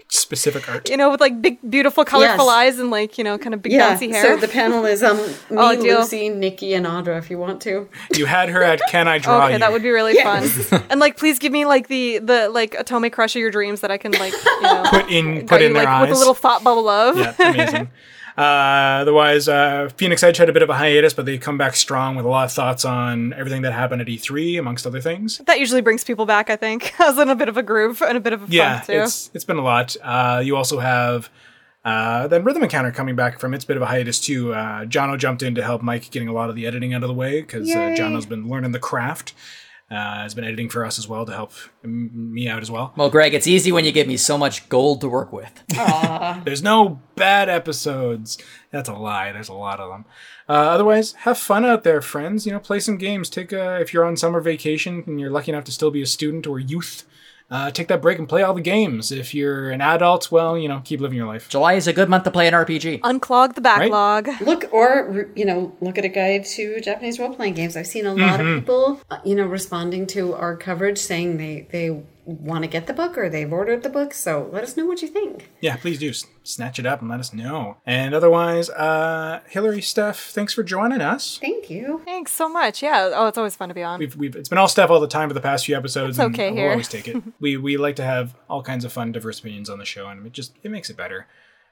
[SPEAKER 1] Specific art.
[SPEAKER 3] You know, with like big, beautiful, colorful
[SPEAKER 4] Yes.
[SPEAKER 3] eyes and like you know, kind of big
[SPEAKER 4] Yeah,
[SPEAKER 3] bouncy hair.
[SPEAKER 4] so the panel is um me,
[SPEAKER 3] Oh, deal.
[SPEAKER 4] Lucy, Nikki, and Audra. If you want to,
[SPEAKER 1] You had her at Can I Draw
[SPEAKER 3] Okay,
[SPEAKER 1] You?
[SPEAKER 3] that would be really
[SPEAKER 4] Yes.
[SPEAKER 3] fun. and like, please give me like the the like atomic crush of your dreams that I can like you know
[SPEAKER 1] put in
[SPEAKER 3] got
[SPEAKER 1] put
[SPEAKER 3] you,
[SPEAKER 1] in their
[SPEAKER 3] like
[SPEAKER 1] eyes.
[SPEAKER 3] with a little thought bubble of.
[SPEAKER 1] yeah, amazing. Uh, otherwise, uh, Phoenix Edge had a bit of a hiatus, but they come back strong with a lot of thoughts on everything that happened at E3, amongst other things.
[SPEAKER 3] That usually brings people back. I think. I was in a bit of a groove and a bit of a
[SPEAKER 1] Yeah,
[SPEAKER 3] fun too.
[SPEAKER 1] it's it's been a lot. Uh, you also have uh, then Rhythm Encounter coming back from its bit of a hiatus too. Uh, Jono jumped in to help Mike getting a lot of the editing out of the way because uh, Jono's been learning the craft. Uh, has been editing for us as well to help m- me out as well.
[SPEAKER 2] Well, Greg, it's easy when you give me so much gold to work with.
[SPEAKER 1] There's no bad episodes. That's a lie. There's a lot of them. Uh, otherwise, have fun out there, friends. You know, play some games. Take a, if you're on summer vacation and you're lucky enough to still be a student or youth, uh, take that break and play all the games. If you're an adult, well, you know, keep living your life.
[SPEAKER 2] July is a good month to play an RPG.
[SPEAKER 3] Unclog the backlog.
[SPEAKER 4] look or you know look at a guide to Japanese role playing games. I've seen a lot
[SPEAKER 1] Mm-hmm.
[SPEAKER 4] of people uh, you know responding to our coverage saying they they want to get the book or they've ordered the book. So let us know what you think.
[SPEAKER 1] Yeah, please do snatch it up and let us know. And otherwise, uh, Hillary, Steph, thanks for joining us.
[SPEAKER 4] Thank you.
[SPEAKER 3] Thanks so much. Yeah. Oh, it's always fun to be on.
[SPEAKER 1] We've, we've it's been all Steph all the time for the past few episodes.
[SPEAKER 3] It's
[SPEAKER 1] and
[SPEAKER 3] okay
[SPEAKER 1] we'll always take it. we we like to have all kinds of fun, diverse opinions on the show, and it just it makes it better.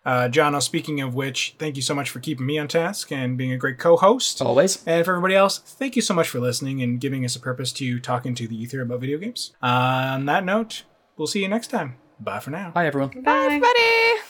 [SPEAKER 1] Uh, John, speaking of which, thank you so much for keeping me on task and being a great co-host.
[SPEAKER 2] Always.
[SPEAKER 1] And for everybody else, thank you so much for listening and giving us a purpose to talking to the ether about video games. Uh, on that note, we'll see you next time. Bye for now.
[SPEAKER 2] Bye, everyone.
[SPEAKER 3] Bye, everybody.